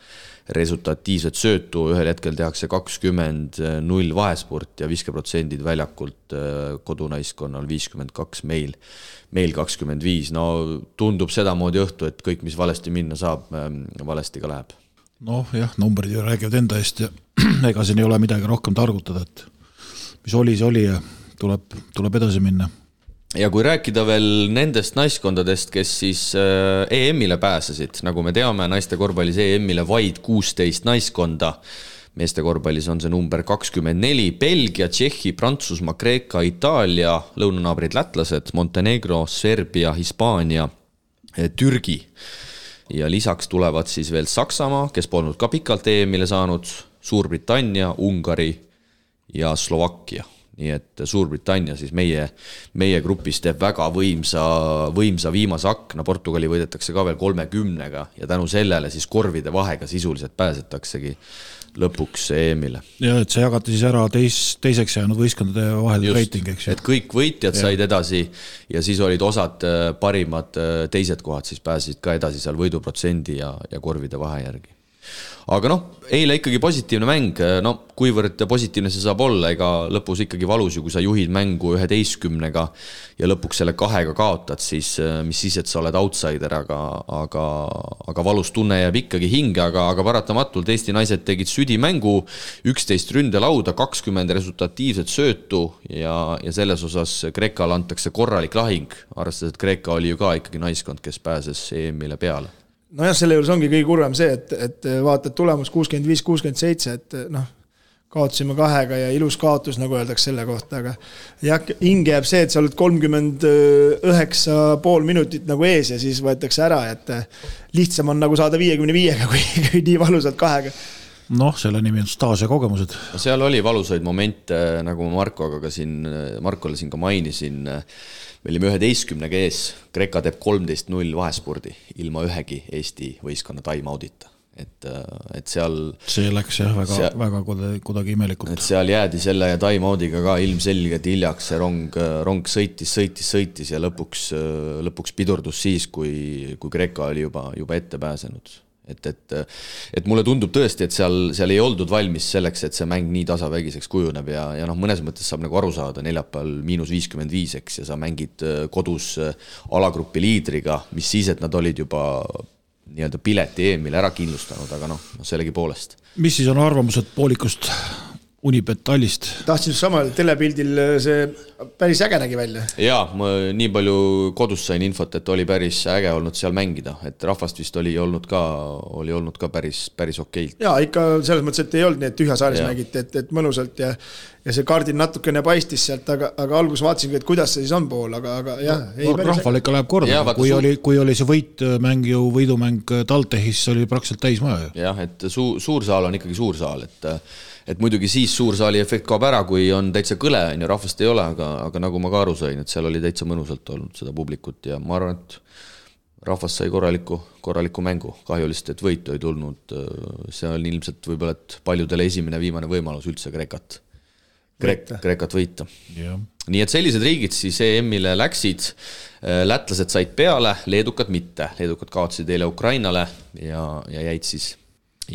resultatiivset söötu, ühel hetkel tehakse kakskümmend null vahespurt ja viskeprotsendid väljakult äh, kodunaiskonnal viiskümmend kaks, meil, meil kakskümmend viis, no tundub sedamoodi õhtu, et kõik, mis valesti minna saab, ähm, valesti ka läheb. noh jah, numbrid ju räägivad enda eest ja ega siin ei ole midagi rohkem targutada, et mis oli, see oli ja tuleb, tuleb edasi minna. ja kui rääkida veel nendest naiskondadest, kes siis äh, EM-ile pääsesid, nagu me teame, naiste korvpallis EM-ile vaid kuusteist naiskonda meeste korvpallis on see number kakskümmend neli, Belgia, Tšehhi, Prantsusmaa, Kreeka, Itaalia, lõunanaabrid lätlased, Montenegro, Serbia, Hispaania, äh, Türgi. ja lisaks tulevad siis veel Saksamaa, kes polnud ka pikalt EM-ile saanud, Suurbritannia, Ungari ja Slovakkia nii et Suurbritannia siis meie, meie grupis teeb väga võimsa, võimsa viimase akna, Portugali võidetakse ka veel kolmekümnega ja tänu sellele siis korvide vahega sisuliselt pääsetaksegi lõpuks EM-ile. ja et see jagati siis ära teis, teiseks jäänud võistkondade vahel reiting, eks ju. et kõik võitjad ja. said edasi ja siis olid osad äh, parimad äh, teised kohad siis pääsesid ka edasi seal võiduprotsendi ja, ja korvide vahe järgi aga noh, eile ikkagi positiivne mäng, no kuivõrd positiivne see saab olla, ega lõpus ikkagi valus ju, kui sa juhid mängu üheteistkümnega ja lõpuks selle kahega kaotad, siis mis siis, et sa oled outsider, aga, aga, aga valus tunne jääb ikkagi hinge, aga, aga paratamatult Eesti naised tegid südimängu, üksteist ründelauda, kakskümmend resultatiivset söötu ja, ja selles osas Kreekale antakse korralik lahing, arvestades, et Kreeka oli ju ka ikkagi naiskond, kes pääses EM-ile peale nojah, selle juures ongi kõige kurvem see, et, et vaatad tulemus kuuskümmend viis, kuuskümmend seitse, et noh, kaotasime kahega ja ilus kaotus, nagu öeldakse selle kohta, aga jah, hinge jääb see, et sa oled kolmkümmend üheksa pool minutit nagu ees ja siis võetakse ära, et lihtsam on nagu saada viiekümne viiega, kui, kui nii valusalt kahega noh, selle nimi on staaž ja kogemused. seal oli valusaid momente, nagu ma Markoga ka siin, Markole siin ka mainisin, me olime üheteistkümnega ees, Kreeka teeb kolmteist null vahespurdi ilma ühegi Eesti võistkonna time-out'ita. et, et seal see läks jah, väga väga kuidagi, kuidagi imelikult et. seal jäädi selle time-out'iga ka ilmselgelt hiljaks, see rong, rong sõitis, sõitis, sõitis ja lõpuks, lõpuks pidurdus siis, kui, kui Kreeka oli juba, juba ette pääsenud. et, et, et mulle tundub tõesti, et seal, seal ei oldud valmis selleks, et see mäng nii tasavägiseks kujuneb ja, ja noh, mõnes mõttes saab nagu aru saada, neljapäeval miinus viiskümmend viis, eks, ja sa mängid äh, kodus äh, alagrupi liidriga, mis siis, et nad olid juba nii-öelda pileti EM-ile ära kindlustanud, aga noh, sellegipoolest. Mis siis on arvamused poolikust Unibet Tallist? tahtsin just sama, telepildil see päris äge nägi välja. jaa, ma nii palju kodus sain infot, et oli päris äge olnud seal mängida, et rahvast vist oli olnud ka, oli olnud ka päris, päris okeilt. ja ikka selles mõttes, et ei olnud nii, et tühja saalis Jaa. mängiti, et, et mõnusalt ja ja see kaardil natukene paistis sealt, aga, aga alguses vaatasingi, et kuidas see siis on pool, aga, aga jah, ei no rahvale ikka läheb korda Jaa,, kui suur- oli, kui oli see võitmäng ju, võidumäng TalTechis, oli praktiliselt täismaja ju. jah, et suur, suur saal on ikkagi suur saal, et et muidugi siis suur saali efekt kaob ära, kui on täitsa kõle, on ju, rahvast ei ole, aga, aga nagu ma ka aru sain, et seal oli täitsa mõnusalt olnud seda publikut ja ma arvan, et rahvas sai korraliku, korraliku mängu, kahju lihtsalt, et võitu ei tulnud, see on ilmselt võib-olla, et paljudele esimene, viimane võimalus üldse Kreekat, Kreek- Kreekat võita. Jah, nii et sellised riigid siis EM-ile läksid, lätlased said peale, leedukad mitte, leedukad kaotasid eile Ukrainale ja, ja jäid siis,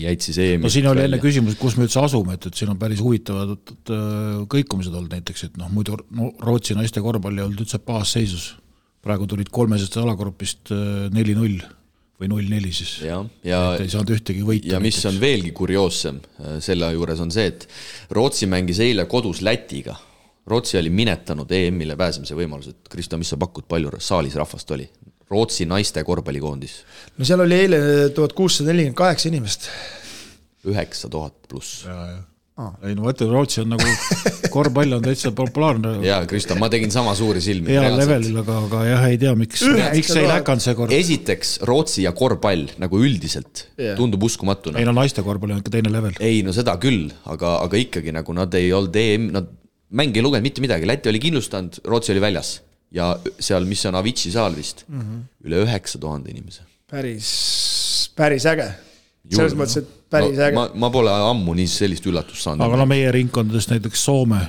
jäid siis EM-ist no siin oli enne välja. küsimus, et kus me üldse asume, et, et siin on päris huvitavad äh, kõikumised olnud näiteks, et noh, muidu no, Rootsi naiste korvpall ei olnud üldse baasseisus. praegu tulid kolmesest alagrupist äh, neli-null või null-neli siis. jah, ja et ei saanud ühtegi võita. ja mis on veelgi kurioossem äh, selle juures on see, et Rootsi mängis eile kodus Lätiga. Rootsi oli minetanud EM-ile pääsemise võimalused. Kristo, mis sa pakud, palju saalis rahvast oli? Rootsi naiste korvpallikoondis no seal oli eile tuhat kuussada nelikümmend kaheksa inimest. üheksa tuhat pluss. ei no ütlen, Rootsi on nagu, korvpall on täitsa populaarne, jaa, Kristo, ma tegin sama suuri silmi. heal levelil, aga, aga jah, ei tea, miks, miks ei läkanud seekord. esiteks Rootsi ja korvpall nagu üldiselt Jah. tundub uskumatuna ei. no naiste korvpall on ikka teine level. ei no seda küll, aga, aga ikkagi nagu nad ei olnud EM, nad mäng ei lugenud mitte midagi, Läti oli kindlustanud, Rootsi oli väljas ja seal, mis on Avicii saal vist mm, -hmm. üle üheksa tuhande inimese. päris, päris äge. selles mõttes, et päris no, äge. ma, ma pole ammu nii sellist üllatust saanud. aga no meie ringkondadest näiteks Soome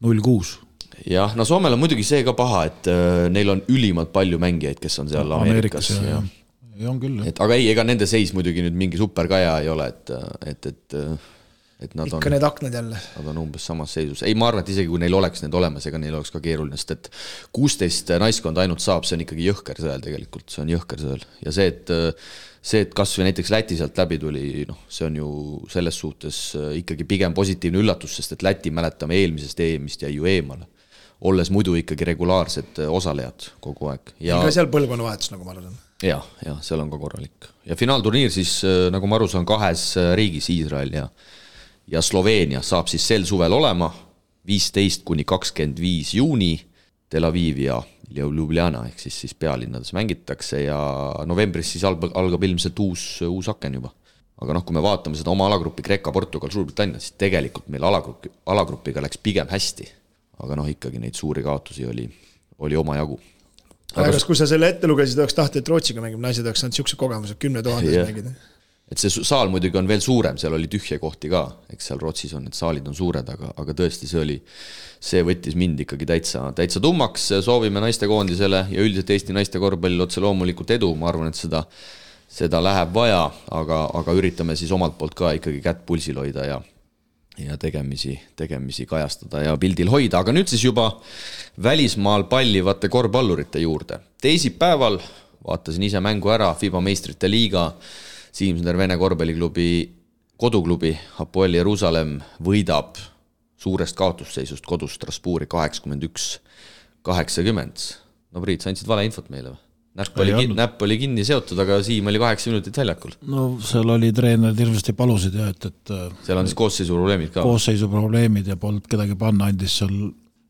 null kuus, jah, no Soomel on muidugi see ka paha, et äh, neil on ülimalt palju mängijaid, kes on seal Ameerikas, Ameerikas ja, ja, ja, ja on küll jah. et aga ei, ega nende seis muidugi nüüd mingi superkaja ei ole, et, et, et, et nad on ikka need aknad jälle. Nad on umbes samas seisus, ei, ma arvan, et isegi kui neil oleks need olemas, ega neil oleks ka keeruline, sest et kuusteist naiskonda ainult saab, see on ikkagi jõhker sõel tegelikult, see on jõhker sõel ja see, et see, et kas või näiteks Läti sealt läbi tuli, noh, see on ju selles suhtes ikkagi pigem positiivne üllatus, sest et Läti, mäletame, eelmisest EM-ist jäi ju eemale. olles muidu ikkagi regulaarsed osalejad kogu aeg ja ka seal põlvkonnavahetus, nagu ma aru saan. ja, ja seal on ka korralik ja finaalturniir siis äh, nagu ma aru saan, kahes äh, riigis, Iisrael ja ja Sloveenia saab siis sel suvel olema viisteist kuni kakskümmend viis juuni Tel Aviv ja Ljubljana ehk siis, siis pealinnades mängitakse ja novembris siis algab, algab ilmselt uus, uus aken juba. aga noh, kui me vaatame seda oma alagrupi Kreeka, Portugal, Suurbritannia, siis tegelikult meil alagrupi, alagrupiga läks pigem hästi. aga noh, ikkagi neid suuri kaotusi oli, oli omajagu aga kas, kui sa selle ette lugesid, oleks tahtnud, et Rootsiga mängib, naised oleks saanud siukse kogemuse, kümne tuhandes Jah. mängida. Et see saal muidugi on veel suurem, seal oli tühje kohti ka, eks seal Rootsis on need saalid on suured, aga, aga tõesti, see oli, see võttis mind ikkagi täitsa, täitsa tummaks, soovime naistekoondisele ja üldiselt Eesti naiste korvpallil otse loomulikult edu, ma arvan, et seda, seda läheb vaja, aga, aga üritame siis omalt poolt ka ikkagi kätt pulsil hoida ja ja tegemisi, tegemisi kajastada ja pildil hoida, aga nüüd siis juba välismaal pallivate korvpallurite juurde. teisipäeval vaatasin ise mängu ära, FIBA meistrite liiga, Siimsner Vene korvpalliklubi koduklubi Hapoel Jeruusalemm võidab suurest kaotusseisust kodus Strasbourgi kaheksakümmend üks, kaheksakümmend. no Priit, sa andsid valeinfot meile või? näpp oli näpp oli kinni seotud, aga Siim oli kaheksa minutit väljakul. no seal oli treenerid hirmsasti palusid ja et, et äh, seal on siis koosseisu probleemid ka. koosseisuprobleemid ja polnud kedagi panna, andis seal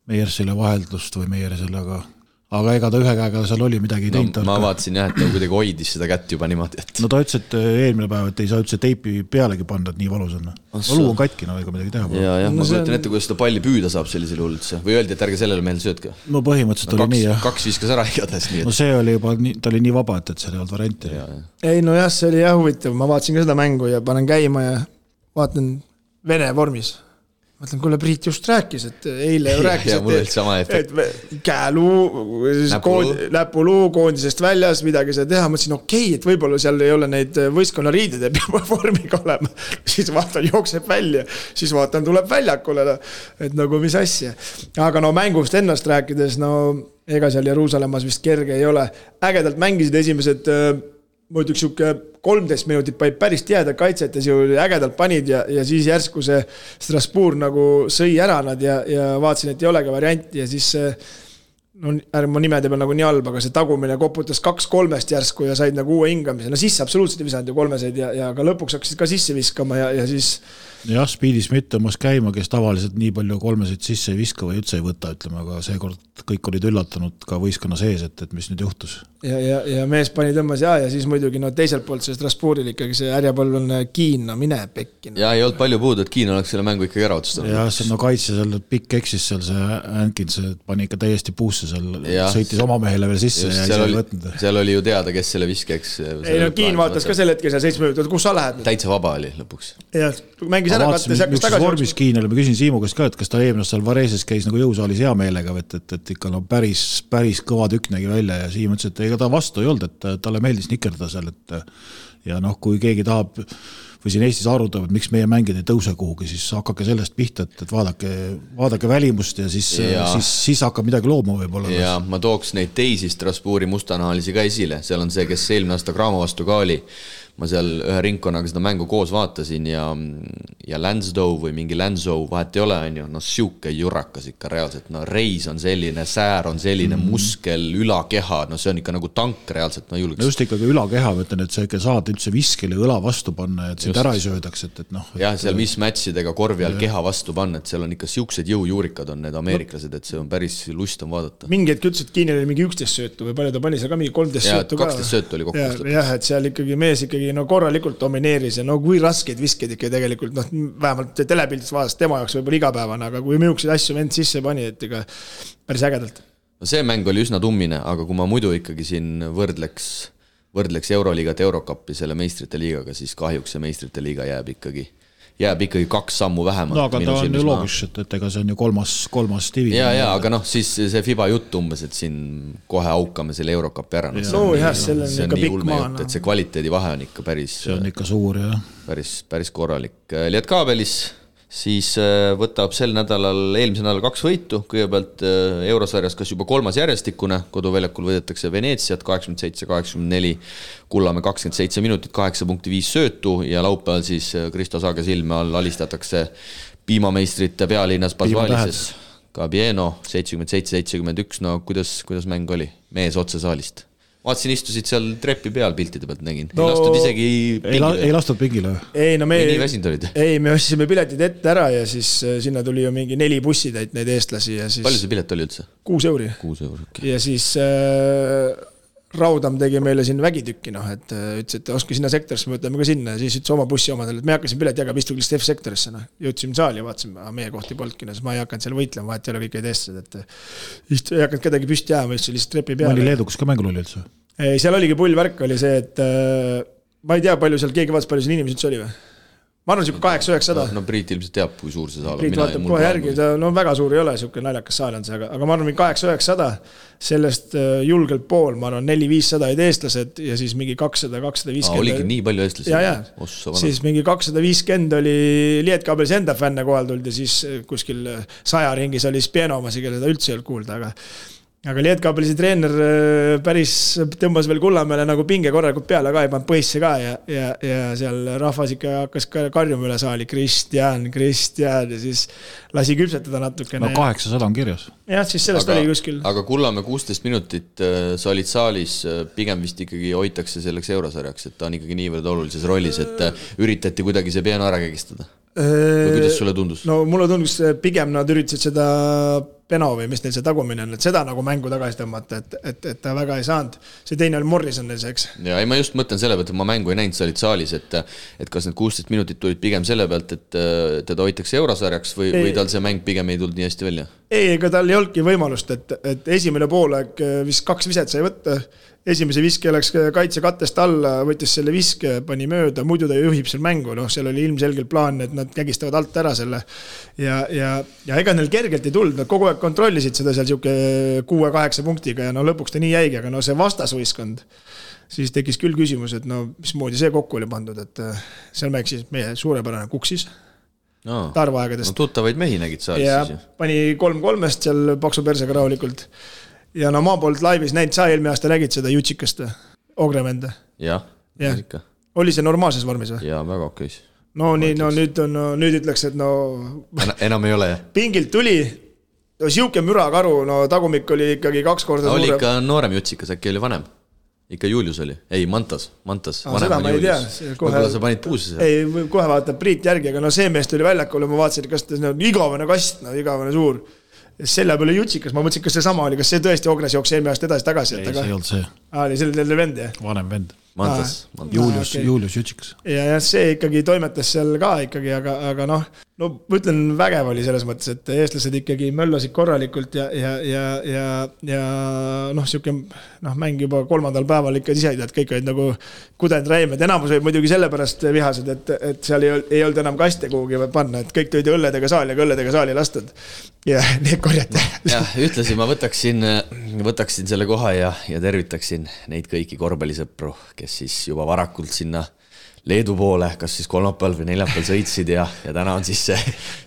Meiersile vaheldust või Meiersile, aga aga ega ta ühe käega seal oli midagi no teinud ma ka. vaatasin jah, et ta kuidagi hoidis seda kätt juba niimoodi, et no ta ütles, et äh, eelmine päev, et ei saa üldse teipi pealegi panna, et nii valus on. õlu on katki, no ega midagi teha pole. ja, jah, No ma see kujutan on- ette, kuidas seda palli püüda saab sellisel juhul üldse või öeldi, et ärge sellele mehele söötke. no põhimõtteliselt oli kaks nii, jah. kaks viskas ära igatahes, nii no et see oli juba nii, ta oli nii vaba, et, et seal ei olnud varianti. ei nojah, see oli jah huvitav, ma vaatasin ka seda mängu ja panen käima ja vaatan vene vormis. mõtlen, kuule, Priit just rääkis, et eile ju rääkis, et, efekt. et me- käeluu, koond-, näpuluu koondisest väljas, midagi ei saa teha, mõtlesin okei okay,, et võib-olla seal ei ole neid võistkonnariided, et peab vormiga olema. siis vaatan, jookseb välja, siis vaatan, tuleb väljakule, et nagu mis asja. aga no mängust ennast rääkides, no ega seal Jeruusalemmas vist kerge ei ole, ägedalt mängisid esimesed äh, ütleks sihuke kolmteist minutit panid päris tihedalt kaitsetes ju ägedalt panid ja, ja siis järsku see Strasbourg nagu sõi ära nad ja, ja vaatasin, et ei olegi varianti ja siis see no ärme ma nimede peal nagu nii halb, aga see tagumine koputas kaks kolmest järsku ja said nagu uue hingamise, no sisse absoluutselt ei visanud ju kolmeseid ja, ja ka lõpuks hakkasid ka sisse viskama ja, ja siis jah, Speedy Smith tõmbas käima, kes tavaliselt nii palju kolmesid sisse ei viska või üldse ei võta, ütleme, aga seekord kõik olid üllatunud ka võistkonna sees, et, et mis nüüd juhtus. ja, ja, ja mees pani tõmbas ja, ja siis muidugi no teiselt poolt see Strasbourgil ikkagi see härjapõlvene Kiin, no mine pekki no.. ja ei olnud palju puudu, et Kiin oleks selle mängu ikkagi ära otsustanud. jah, see no kaitse seal pikk eksis seal see Hankins pani ikka täiesti puusse seal, sõitis oma mehele veel sisse just, ja seal ise ei oli võtnud., seal oli ju teada, kes selle viskeks. ei no Kiin vaatas ka sel hetkel seal seitsme minutit, kus sa lähed täitsa vaba oli lõpuks. jah, mängis niisuguses tagasi vormis Kiin oli, ma küsin Siimu käest ka, et kas ta eelmine aasta seal Vareses käis nagu jõusaalis hea meelega, et, et, et ikka no päris, päris kõva tükk nägi välja ja Siim ütles, et ega ta vastu ei olnud, et talle meeldis nikerdada seal, et ja noh, kui keegi tahab või siin Eestis arutab, et miks meie mängijad ei tõuse kuhugi, siis hakake sellest pihta, et, et vaadake, vaadake välimust ja siis, siis, siis hakkab midagi looma võib-olla. ja ma tooks neid teisi Strasbourgi mustanahalisi ka esile, seal on see, kes eelmine aasta Cramo vastu ka oli. Ma seal ühe ringkonnaga seda mängu koos vaatasin ja, ja Lansdowne või mingi Lanzo, vahet ei ole, on ju, no sihuke jurakas ikka reaalselt, no reis on selline, säär on selline mm., muskel, ülakeha, no see on ikka nagu tank reaalselt, no julgeks. just ikkagi ülakeha, ma ütlen, et sa ikka saad üldse viskele õla vastu panna et sind Just. ära ei söödaks, et, et noh. jah, seal mismatch idega korvi all keha vastu panna, et seal on ikka siuksed jõujuurikad on need ameeriklased, et see on päris lust on vaadata. mingi hetk ütles, et Kiinil oli mingi üksteist söötu või palju ta pani seal ka mingi kolmteist söötu ka. 12 söötu oli kokku jah, et seal ikkagi mees ikkagi no korralikult domineeris ja no kui raskeid viskeid ikka tegelikult noh, vähemalt telepildist vaadates tema jaoks võib-olla igapäevane, aga kui niisuguseid asju vend sisse pani, et ega päris ägedalt. no see mäng oli üsna tummine, aga kui ma muidu ikkagi siin võrdleks, võrdleks Euroliigat Eurokappi selle meistrite liigaga, siis kahjuks see meistrite liiga jääb ikkagi, jääb ikkagi kaks sammu vähemalt. no aga ta on ju loogiline, et, et ega see on ju kolmas, kolmas division. ja, ja aga noh, siis see Fiba jutt umbes, et siin kohe aukame selle Eurokapi ära. No jah, seal on ikka pikk maa, jutt, noh. et see kvaliteedivahe on ikka päris, see on ikka suur ja päris, päris korralik. Lietkaabelis siis äh, võtab sel nädalal, eelmisel nädalal kaks võitu, kõigepealt äh, eurosarjas kas juba kolmas järjestikune, koduväljakul võidetakse Veneetsiat kaheksakümmend seitse, kaheksakümmend neli, Kullamäe kakskümmend seitse minutit, kaheksa punkti viis söötu ja laupäeval siis äh, Kristo Saage silme all alistatakse piimameistrite pealinnas Basvalises. Gabieno seitsekümmend seitse, seitsekümmend üks, no kuidas, kuidas mäng oli, mees otse saalist? vaatasin, istusid seal trepi peal piltide pealt nägin no,, ei lastud isegi ei, la, ei lastud pingile ei no me nii väsinud olid? ei, me ostsime piletid ette ära ja siis äh, sinna tuli ju mingi neli bussitäit neid eestlasi ja siis palju see pilet oli üldse? kuus euri. kuus eurot, okei. ja siis äh, Raudam tegi meile siin vägitükki, noh, et äh, ütles, et ostke sinna sektorisse, me võtame ka sinna ja siis ütles oma bussi omadele, et me ei hakka siin pilet jagama, istuge lihtsalt F-sektorisse, noh. jõudsime saali ja vaatasime, meie kohti polnudki, no siis ma ei hakanud seal võitlema, vahet ei ole, kõik olid eestlased, et istu-, ei hakanud kedagi püsti jääma, istusin lihtsalt trepi mõni peale. leedukas ka mängul oli üldse? ei, seal oligi pull värk oli see, et äh, ma ei tea, palju seal, keegi vaatas, palju siin inimesi üldse oli või? Ma arvan, sihuke kaheksa-üheksasada. no Priit ilmselt teab, kui suur see saal on. Priit vaatab kohe järgi, ta no väga suur ei ole, sihuke naljakas saal on see, aga, aga ma arvan, mingi kaheksa-üheksasada, sellest äh, julgelt pool, ma arvan, neli-viissada olid eestlased ja siis mingi kakssada, kakssada oligi viiskümmend. nii palju eestlasi? ja, ja siis mingi kakssada viiskümmend oli Lietkaabelis enda fänne kohal tulnud ja siis äh, kuskil äh, saja ringis oli Spieno omasi, kelle seda üldse ei olnud kuulda, aga aga Lietkaabelisi treener äh, päris tõmbas veel Kullamäele nagu pinge korralikult peale ka, ei pannud põhisse ka ja, ja, ja seal rahvas ikka hakkas ka karjuma üle saali Kristjan, Kristjan ja siis lasi küpsetada natukene no. kaheksasada on kirjas. jah, siis sellest aga, oli kuskil. aga Kullamäe kuusteist minutit, sa olid saalis, pigem vist ikkagi hoitakse selleks eurosarjaks, et ta on ikkagi niivõrd olulises rollis, et äh, üritati kuidagi see peana ära kägistada. või kuidas sulle tundus? no mulle tundus, pigem nad üritasid seda Beno või mis neil see tagumine on, et seda nagu mängu tagasi tõmmata, et, et, et ta väga ei saanud. see teine oli Morrison neil see, eks. ja ei, ma just mõtlen selle pealt, et ma mängu ei näinud, sa olid saalis, et et kas need kuusteist minutit tulid pigem selle pealt, et äh, teda hoitakse eurosarjaks või, või tal see mäng pigem ei tulnud nii hästi välja? ei, ega tal ei olnudki võimalust, et, et esimene poolaeg äh, vist kaks viset sai võtta esimese viske läks kaitse kattest alla, võttis selle viske, pani mööda, muidu ta juhib seal mängu, noh, seal oli ilmselgelt plaan, et nad kägistavad alt ära selle. ja, ja, ja ega neil kergelt ei tulnud, nad kogu aeg kontrollisid seda seal sihuke kuue-kaheksa punktiga ja no lõpuks ta nii jäigi, aga no see vastasvõistkond siis tekkis küll küsimus, et no mismoodi see kokku oli pandud, et äh, seal mängis meie suurepärane Kuksis no, tarvaaegadest. no tuttavaid mehi nägid saalis siis ju. pani kolm kolmest seal paksu persega rahulikult ja no ma polnud laivis näinud, sa eelmine aasta nägid seda Jutsikast või? Ogrevende? jah ja. ja., oli see normaalses vormis või? jaa, väga okeis. no nii, no nüüd on, no nüüd ütleks, et no en. enam ei ole jah? pingilt tuli, no sihuke mürakaru, no tagumik oli ikkagi kaks korda no, oli suurem. ikka noorem Jutsikas, äkki oli vanem? ikka Julius oli, ei Mantas, Mantas. seda ma ei tea. võib-olla sa panid puusse seal. ei, kohe vaatab Priit järgi, aga no see mees tuli väljakule, ma vaatasin, kas ta on igavene kast, no igavene suur selja peale jutsikas, ma mõtlesin, kas seesama oli, kas see tõesti Ogres jooksis eelmine aasta edasi-tagasi? ei, see ei olnud see. aa, oli selle vend, jah? vanem vend. Mantas, Mantas. Julius okay., Julius Jutsikas. ja, jah, see ikkagi toimetas seal ka ikkagi, aga, aga noh, no ma ütlen, vägev oli selles mõttes, et eestlased ikkagi möllasid korralikult ja, ja, ja, ja, ja noh, sihuke noh, mäng juba kolmandal päeval ikka ise tead, kõik olid nagu kudendräimed, enamus olid muidugi sellepärast vihased, et, et seal ei, ei olnud enam kaste kuhugi panna, et kõik tulid õlledega saali, aga õlledega saali lastud ja need korjati. jah, ühtlasi ma võtaksin, võtaksin selle koha ja, ja tervitaksin neid kõiki korvpallisõpru, kes siis juba varakult sinna Leedu poole, kas siis kolmapäeval või neljapäeval sõitsid ja, ja täna on siis see,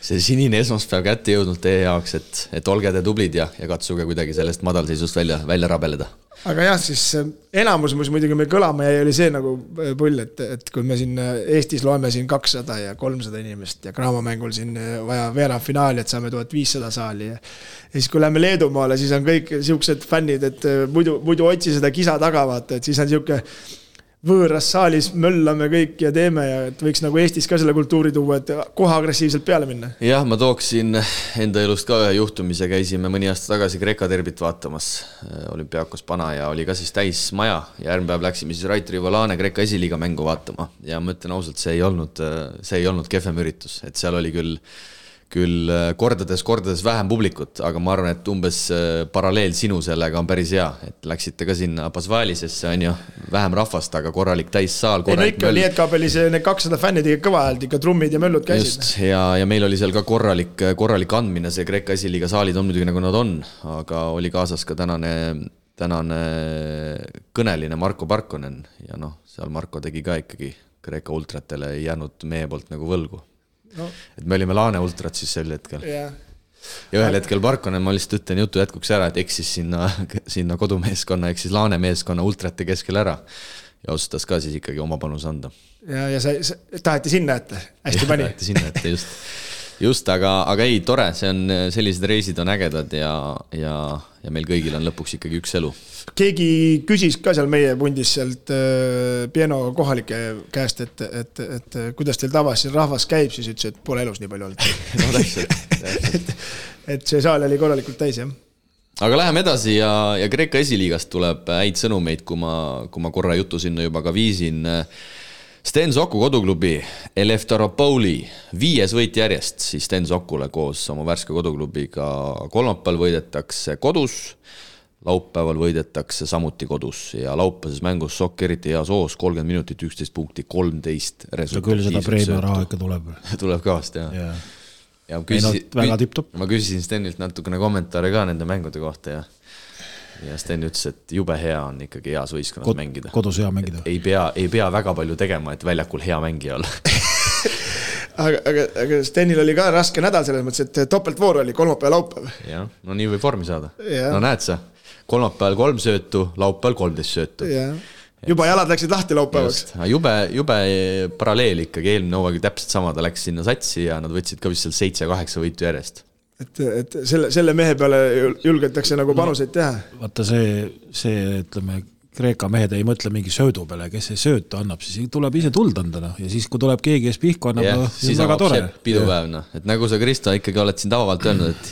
see sinine esmaspäev kätte jõudnud teie jaoks, et, et olge te tublid ja, ja katsuge kuidagi sellest madalseisust välja, välja rabeleda aga jah, siis äh, enamus, mis muidugi meil kõlama jäi, oli see nagu äh, pull, et, et kui me siin äh, Eestis loeme siin kakssada ja kolmsada inimest ja Graamo-mängul siin vaja veerandfinaali, et saame tuhat viissada saali ja. ja siis, kui läheme Leedumaale, siis on kõik siuksed fännid, et muidu, muidu otsi seda kisa taga vaata, et siis on sihuke võõras saalis möllame kõik ja teeme ja et võiks nagu Eestis ka selle kultuuri tuua, et kohe agressiivselt peale minna. jah, ma tooksin enda elust ka ühe juhtumise, käisime mõni aasta tagasi Kreeka derbit vaatamas. olümpiaakos Pana ja oli ka siis täis maja ja järgmine päev läksime siis Rait Rivolane Kreeka esiliiga mängu vaatama ja ma ütlen ausalt, see ei olnud, see ei olnud kehvem üritus, et seal oli küll küll äh, kordades-kordades vähem publikut, aga ma arvan, et umbes äh, paralleel sinu sellega on päris hea, et läksite ka sinna Pasvalisesse, on ju, vähem rahvast, aga korralik täissaal. ei no ikka oli Edkabelis need kakssada fänni tegid kõva häält, ikka trummid ja möllud käisid. just, ja, ja meil oli seal ka korralik, korralik andmine, see Kreeka esiliiga saalid on muidugi nagu nad on, aga oli kaasas ka tänane tänane kõneline Marko Parkonen ja noh, seal Marko tegi ka ikkagi Kreeka ultratele ei jäänud meie poolt nagu võlgu no.. et me olime Laane ultrad siis sel hetkel. Yeah.. ja ühel hetkel Parkonen, ma lihtsalt ütlen jutu jätkuks ära, et eksis sinna, sinna kodumeeskonna ehk siis Laane meeskonna ultrate keskel ära ja otsustas ka siis ikkagi oma panuse anda. ja, ja see, see taheti sinna ette, hästi pani. taheti sinna ette, just just, aga, aga ei, tore, see on, sellised reisid on ägedad ja, ja, ja meil kõigil on lõpuks ikkagi üks elu. keegi küsis ka seal meie pundis sealt äh, Pieno kohalike käest, et, et, et kuidas teil tavaliselt rahvas käib, siis ütles, et pole elus nii palju olnud no täpselt, täpselt. et, see saal oli korralikult täis, jah aga läheme edasi ja, ja Kreeka esiliigast tuleb häid sõnumeid, kui ma, kui ma korra jutu sinna juba ka viisin Sten Soku koduklubi Eleftheropouli viies võit järjest siis Sten Sokule koos oma värske koduklubiga. kolmapäeval võidetakse kodus, laupäeval võidetakse samuti kodus ja laupäevases mängus Sokk eriti heas hoos, kolmkümmend minutit, üksteist punkti, kolmteist. no küll seda preemia raha ikka tuleb tuleb kõvasti jah yeah. ja küsisin, väga tipp-topp. ma küsisin Stenilt natukene kommentaare ka nende mängude kohta ja ja Sten ütles, et jube hea on ikkagi heas võistkonnas Kod, mängida. kodus hea mängida. ei pea, ei pea väga palju tegema, et väljakul hea mängija olla aga, aga, aga Stenil oli ka raske nädal selles mõttes, et topeltvoor oli kolmapäev, laupäev. jah, no nii võib vormi saada. no näed sa, kolmapäeval kolm söötu, laupäeval kolmteist söötu. juba jalad läksid lahti laupäevaks. jube, jube paralleel ikkagi, eelmine hooaeg täpselt sama, ta läks sinna satsi ja nad võtsid ka vist seal seitse-kaheksa võitu järjest et, et selle, selle mehe peale julgetakse nagu panuseid teha. vaata see, see, ütleme, Kreeka mehed ei mõtle mingi söödu peale, kes see söötu annab, siis tuleb ise tuld anda, noh, ja siis, kui tuleb keegi, kes pihku annab yeah,, noh, siis on väga tore. pidupäev, noh, et nagu sa, Kristo, ikkagi oled siin tavavalt öelnud, et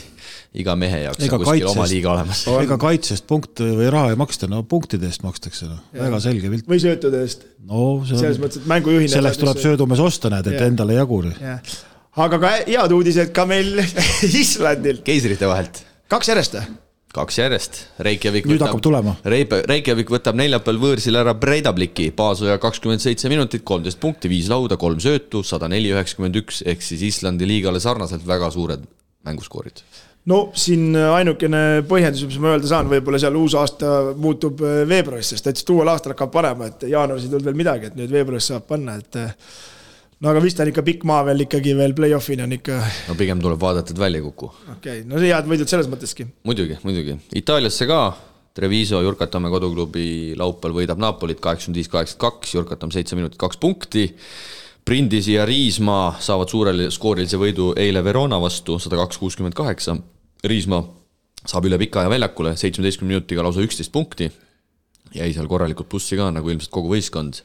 iga mehe jaoks Ega on kuskil kaitsest- oma liiga olemas. ega kaitsest punkte või raha ei maksta, no punktide eest makstakse, noh, väga selge pilt. või söötude eest. no see selles on, mõttes, et mängujuhina. selleks tuleb. söödumees osta, näed, et Jah. endale ei jaguri. Aga ka head uudised ka meil Islandil, keisrite vahelt kaks järjest või? kaks järjest, Reykjavik Nüüd hakkab tulema. Reykjavik võtab neljapäeval võõrsil ära Breidabliki, baasoja kakskümmend seitse minutit, kolmteist punkti, viis lauda, kolm söötu, sada neli, üheksakümmend üks, ehk siis Islandi liigale sarnaselt väga suured mänguskoorid. no siin ainukene põhjendus, mis ma öelda saan, võib-olla seal uus aasta muutub äh, veebruaris, sest et uuel aastal hakkab panema, et jaanuaris ei tulnud veel midagi, et nüüd veebruaris saab panna, et äh, no aga vist on ikka pikk maa veel ikkagi veel play-off'ini on ikka, no pigem tuleb vaadata, et välja ei kuku. okei okay., no head võidud selles mõtteski. muidugi, muidugi, Itaaliasse ka, Treviso Jurkatamme koduklubi laupäeval võidab Napolit kaheksakümmend viis, kaheksakümmend kaks, Jurkatam seitse minutit, kaks punkti. Brindisi ja Riismaa saavad suurel skoorilise võidu eile Verona vastu, sada kaks, kuuskümmend kaheksa. Riismaa saab üle pika aja väljakule, seitsmeteistkümne minutiga lausa üksteist punkti jäi seal korralikult plussi ka, nagu ilmselt kogu võistkond.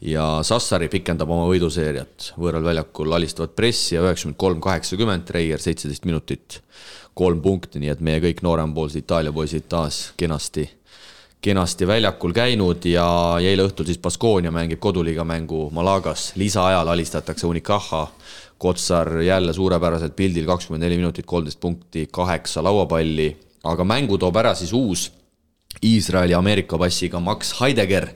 Ja Sassari pikendab oma võiduseeriat, võõral väljakul alistavad pressi ja üheksakümmend kolm, kaheksakümmend, Treier seitseteist minutit, kolm punkti, nii et meie kõik noorempoolsed Itaalia poisid taas kenasti, kenasti väljakul käinud ja, ja eile õhtul siis Baskonia mängib koduliiga mängu Malagas, lisaajal alistatakse Unicaja, Kotsar jälle suurepäraselt pildil, kakskümmend neli minutit, kolmteist punkti, kaheksa lauapalli, aga mängu toob ära siis uus Iisraeli Ameerika passiga Max Heidegger,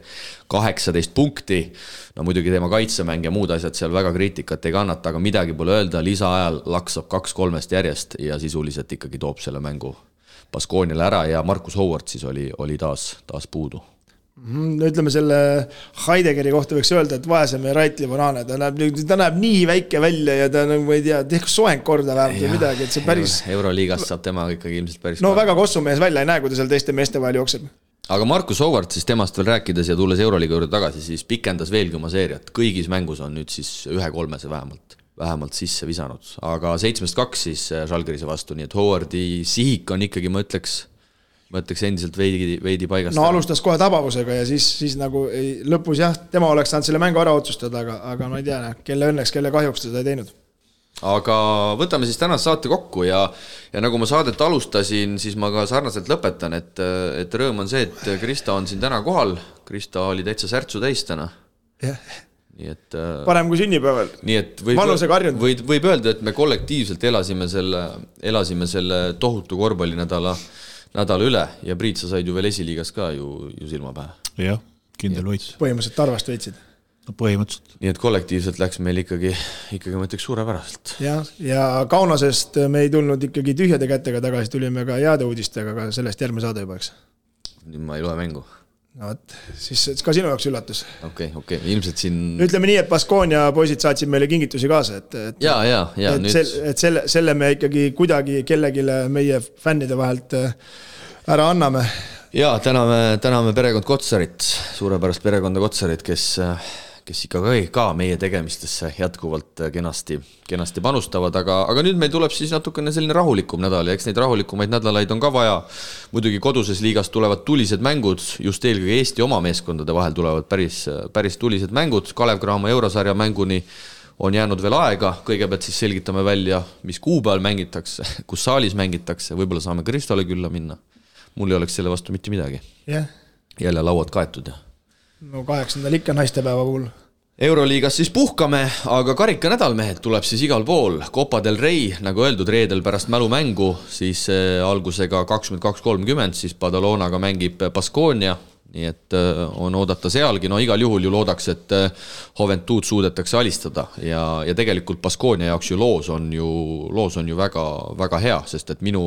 kaheksateist punkti. no muidugi tema kaitsemäng ja muud asjad seal väga kriitikat ei kannata, aga midagi pole öelda, lisaajal laksab kaks-kolmest järjest ja sisuliselt ikkagi toob selle mängu Baskooniale ära ja Markus Howard siis oli, oli taas, taas puudu ütleme selle Heideggeri kohta võiks öelda, et vaesem ja Raitli banaane, ta näeb, ta näeb nii väike välja ja ta nagu ma ei tea, tehku soeng korda vähemalt või midagi, et see päris. Euroliigast saab temaga ikkagi ilmselt päris. no väga kossumees välja ei näe, kui ta seal teiste meeste vahel jookseb. aga Markus Howard siis temast veel rääkides ja tulles Euroliiga juurde tagasi, siis pikendas veelgi oma seeriat, kõigis mängus on nüüd siis ühe-kolmese vähemalt, vähemalt sisse visanud, aga seitsmest kaks siis Žalgirise vastu, nii et Howardi sihik on ikkagi, ma ütleks ma ütleks endiselt veidi, veidi paigast. no alustas kohe tabavusega ja siis, siis nagu ei, lõpus jah, tema oleks saanud selle mängu ära otsustada, aga, aga ma ei tea, kelle õnneks, kelle kahjuks ta seda ei teinud. aga võtame siis tänase saate kokku ja, ja nagu ma saadet alustasin, siis ma ka sarnaselt lõpetan, et, et rõõm on see, et Krista on siin täna kohal. Krista oli täitsa särtsu täis täna. jah nii et. parem kui sünnipäeval. nii et võib, võib, võib öelda, et me kollektiivselt elasime selle, elasime selle tohutu korvpallinädala nädala üle ja Priit, sa said ju veel esiliigas ka ju, ju silma pähe. jah, kindel võit. põhimõtteliselt Tarvast võitsid. no põhimõtteliselt. nii et kollektiivselt läks meil ikkagi, ikkagi ma ütleks suurepäraselt. jah, ja Kaunasest me ei tulnud ikkagi tühjade kätega tagasi, tulime ka heade uudistega, aga sellest järgmine saade juba, eks. nüüd ma ei loe mängu. No vot, siis ka sinu jaoks üllatus. okei okay,, okei okay., ilmselt siin. ütleme nii, et Baskonia poisid saatsid meile kingitusi kaasa, et, et. ja, ja, ja et nüüd. et selle, selle me ikkagi kuidagi kellelegi meie fännide vahelt ära anname. ja täname, täname perekond Kotsarit, suurepärast perekonda Kotsarit, kes, kes ikka ka, ka meie tegemistesse jätkuvalt kenasti, kenasti panustavad, aga, aga nüüd meil tuleb siis natukene selline rahulikum nädal ja eks neid rahulikumaid nädalaid on ka vaja. muidugi koduses liigas tulevad tulised mängud, just eelkõige Eesti oma meeskondade vahel tulevad päris, päris tulised mängud, Kalev Cramo eurosarja mänguni on jäänud veel aega, kõigepealt siis selgitame välja, mis kuupäeval mängitakse, kus saalis mängitakse, võib-olla saame Kristole külla minna. Mul ei oleks selle vastu mitte midagi. Yeah.. jälle lauad kaetud ja. No kaheksandal ikka naistepäeva puhul. euroliigas siis puhkame, aga karikanädal, mehed, tuleb siis igal pool. Copa del Rey, nagu öeldud, reedel pärast mälumängu, siis äh, algusega kakskümmend kaks, kolmkümmend, siis Badalonaga mängib Baskonia nii et on oodata sealgi, no igal juhul ju loodaks, et Juventud suudetakse alistada ja, ja tegelikult Baskonia jaoks ju loos on ju, loos on ju väga, väga hea, sest et minu,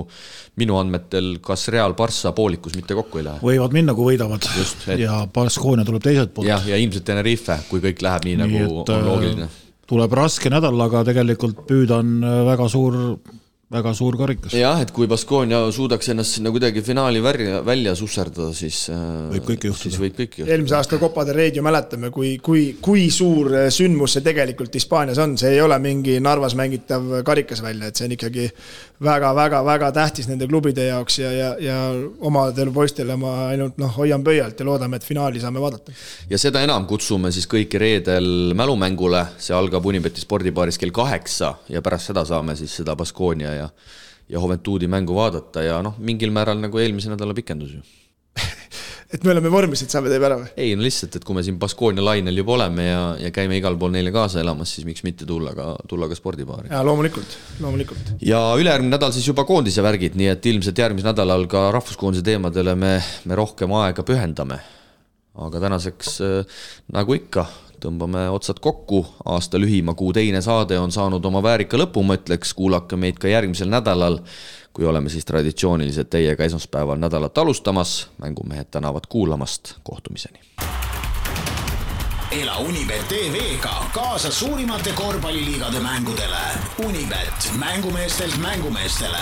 minu andmetel kas Real Barca poolikus mitte kokku ei lähe. võivad minna, kui võidavad. et... ja Baskonia tuleb teiselt poolt. jah, ja ilmselt Tenerife, kui kõik läheb nii, nii nagu et, on loogiline. tuleb raske nädal, aga tegelikult püüda on väga suur väga suur karikas. jah, et kui Baskonia suudaks ennast sinna kuidagi finaali välja, välja susserdada, siis võib kõike juhtuda. võib kõik juhtuda. eelmise aasta Copa del Rey'd ju mäletame, kui, kui, kui suur sündmus see tegelikult Hispaanias on, see ei ole mingi Narvas mängitav karikas välja, et see on ikkagi väga-väga-väga tähtis nende klubide jaoks ja, ja, ja omadele poistele ma ainult noh, hoian pöialt ja loodame, et finaali saame vaadata. ja seda enam kutsume siis kõiki reedel mälumängule, see algab Unibeti spordibaaris kell kaheksa ja pärast seda saame siis seda Baskonia ja ja Juventuudi mängu vaadata. Ja noh, mingil määral nagu eelmise nädala pikendus ju et me oleme vormis, et saame teeme ära või? ei no lihtsalt, et kui me siin Baskonia lainel juba oleme ja, ja käime igal pool neile kaasa elamas, siis miks mitte tulla ka, tulla ka spordipaari. jaa, loomulikult, loomulikult. ja ülejärgmine nädal siis juba koondise värgid, nii et ilmselt järgmisel nädalal ka rahvuskoondise teemadele me, me rohkem aega pühendame. aga tänaseks äh, nagu ikka, tõmbame otsad kokku, aasta lühima kuu teine saade on saanud oma väärika lõpu, ma ütleks, kuulake meid ka järgmisel nädalal kui oleme siis traditsiooniliselt teiega esmaspäeval nädalat alustamas, mängumehed tänavad kuulamast, kohtumiseni. ela Unibet tv-ga kaasa suurimate korvpalliliigade mängudele. Unibet, mängumeestelt mängumeestele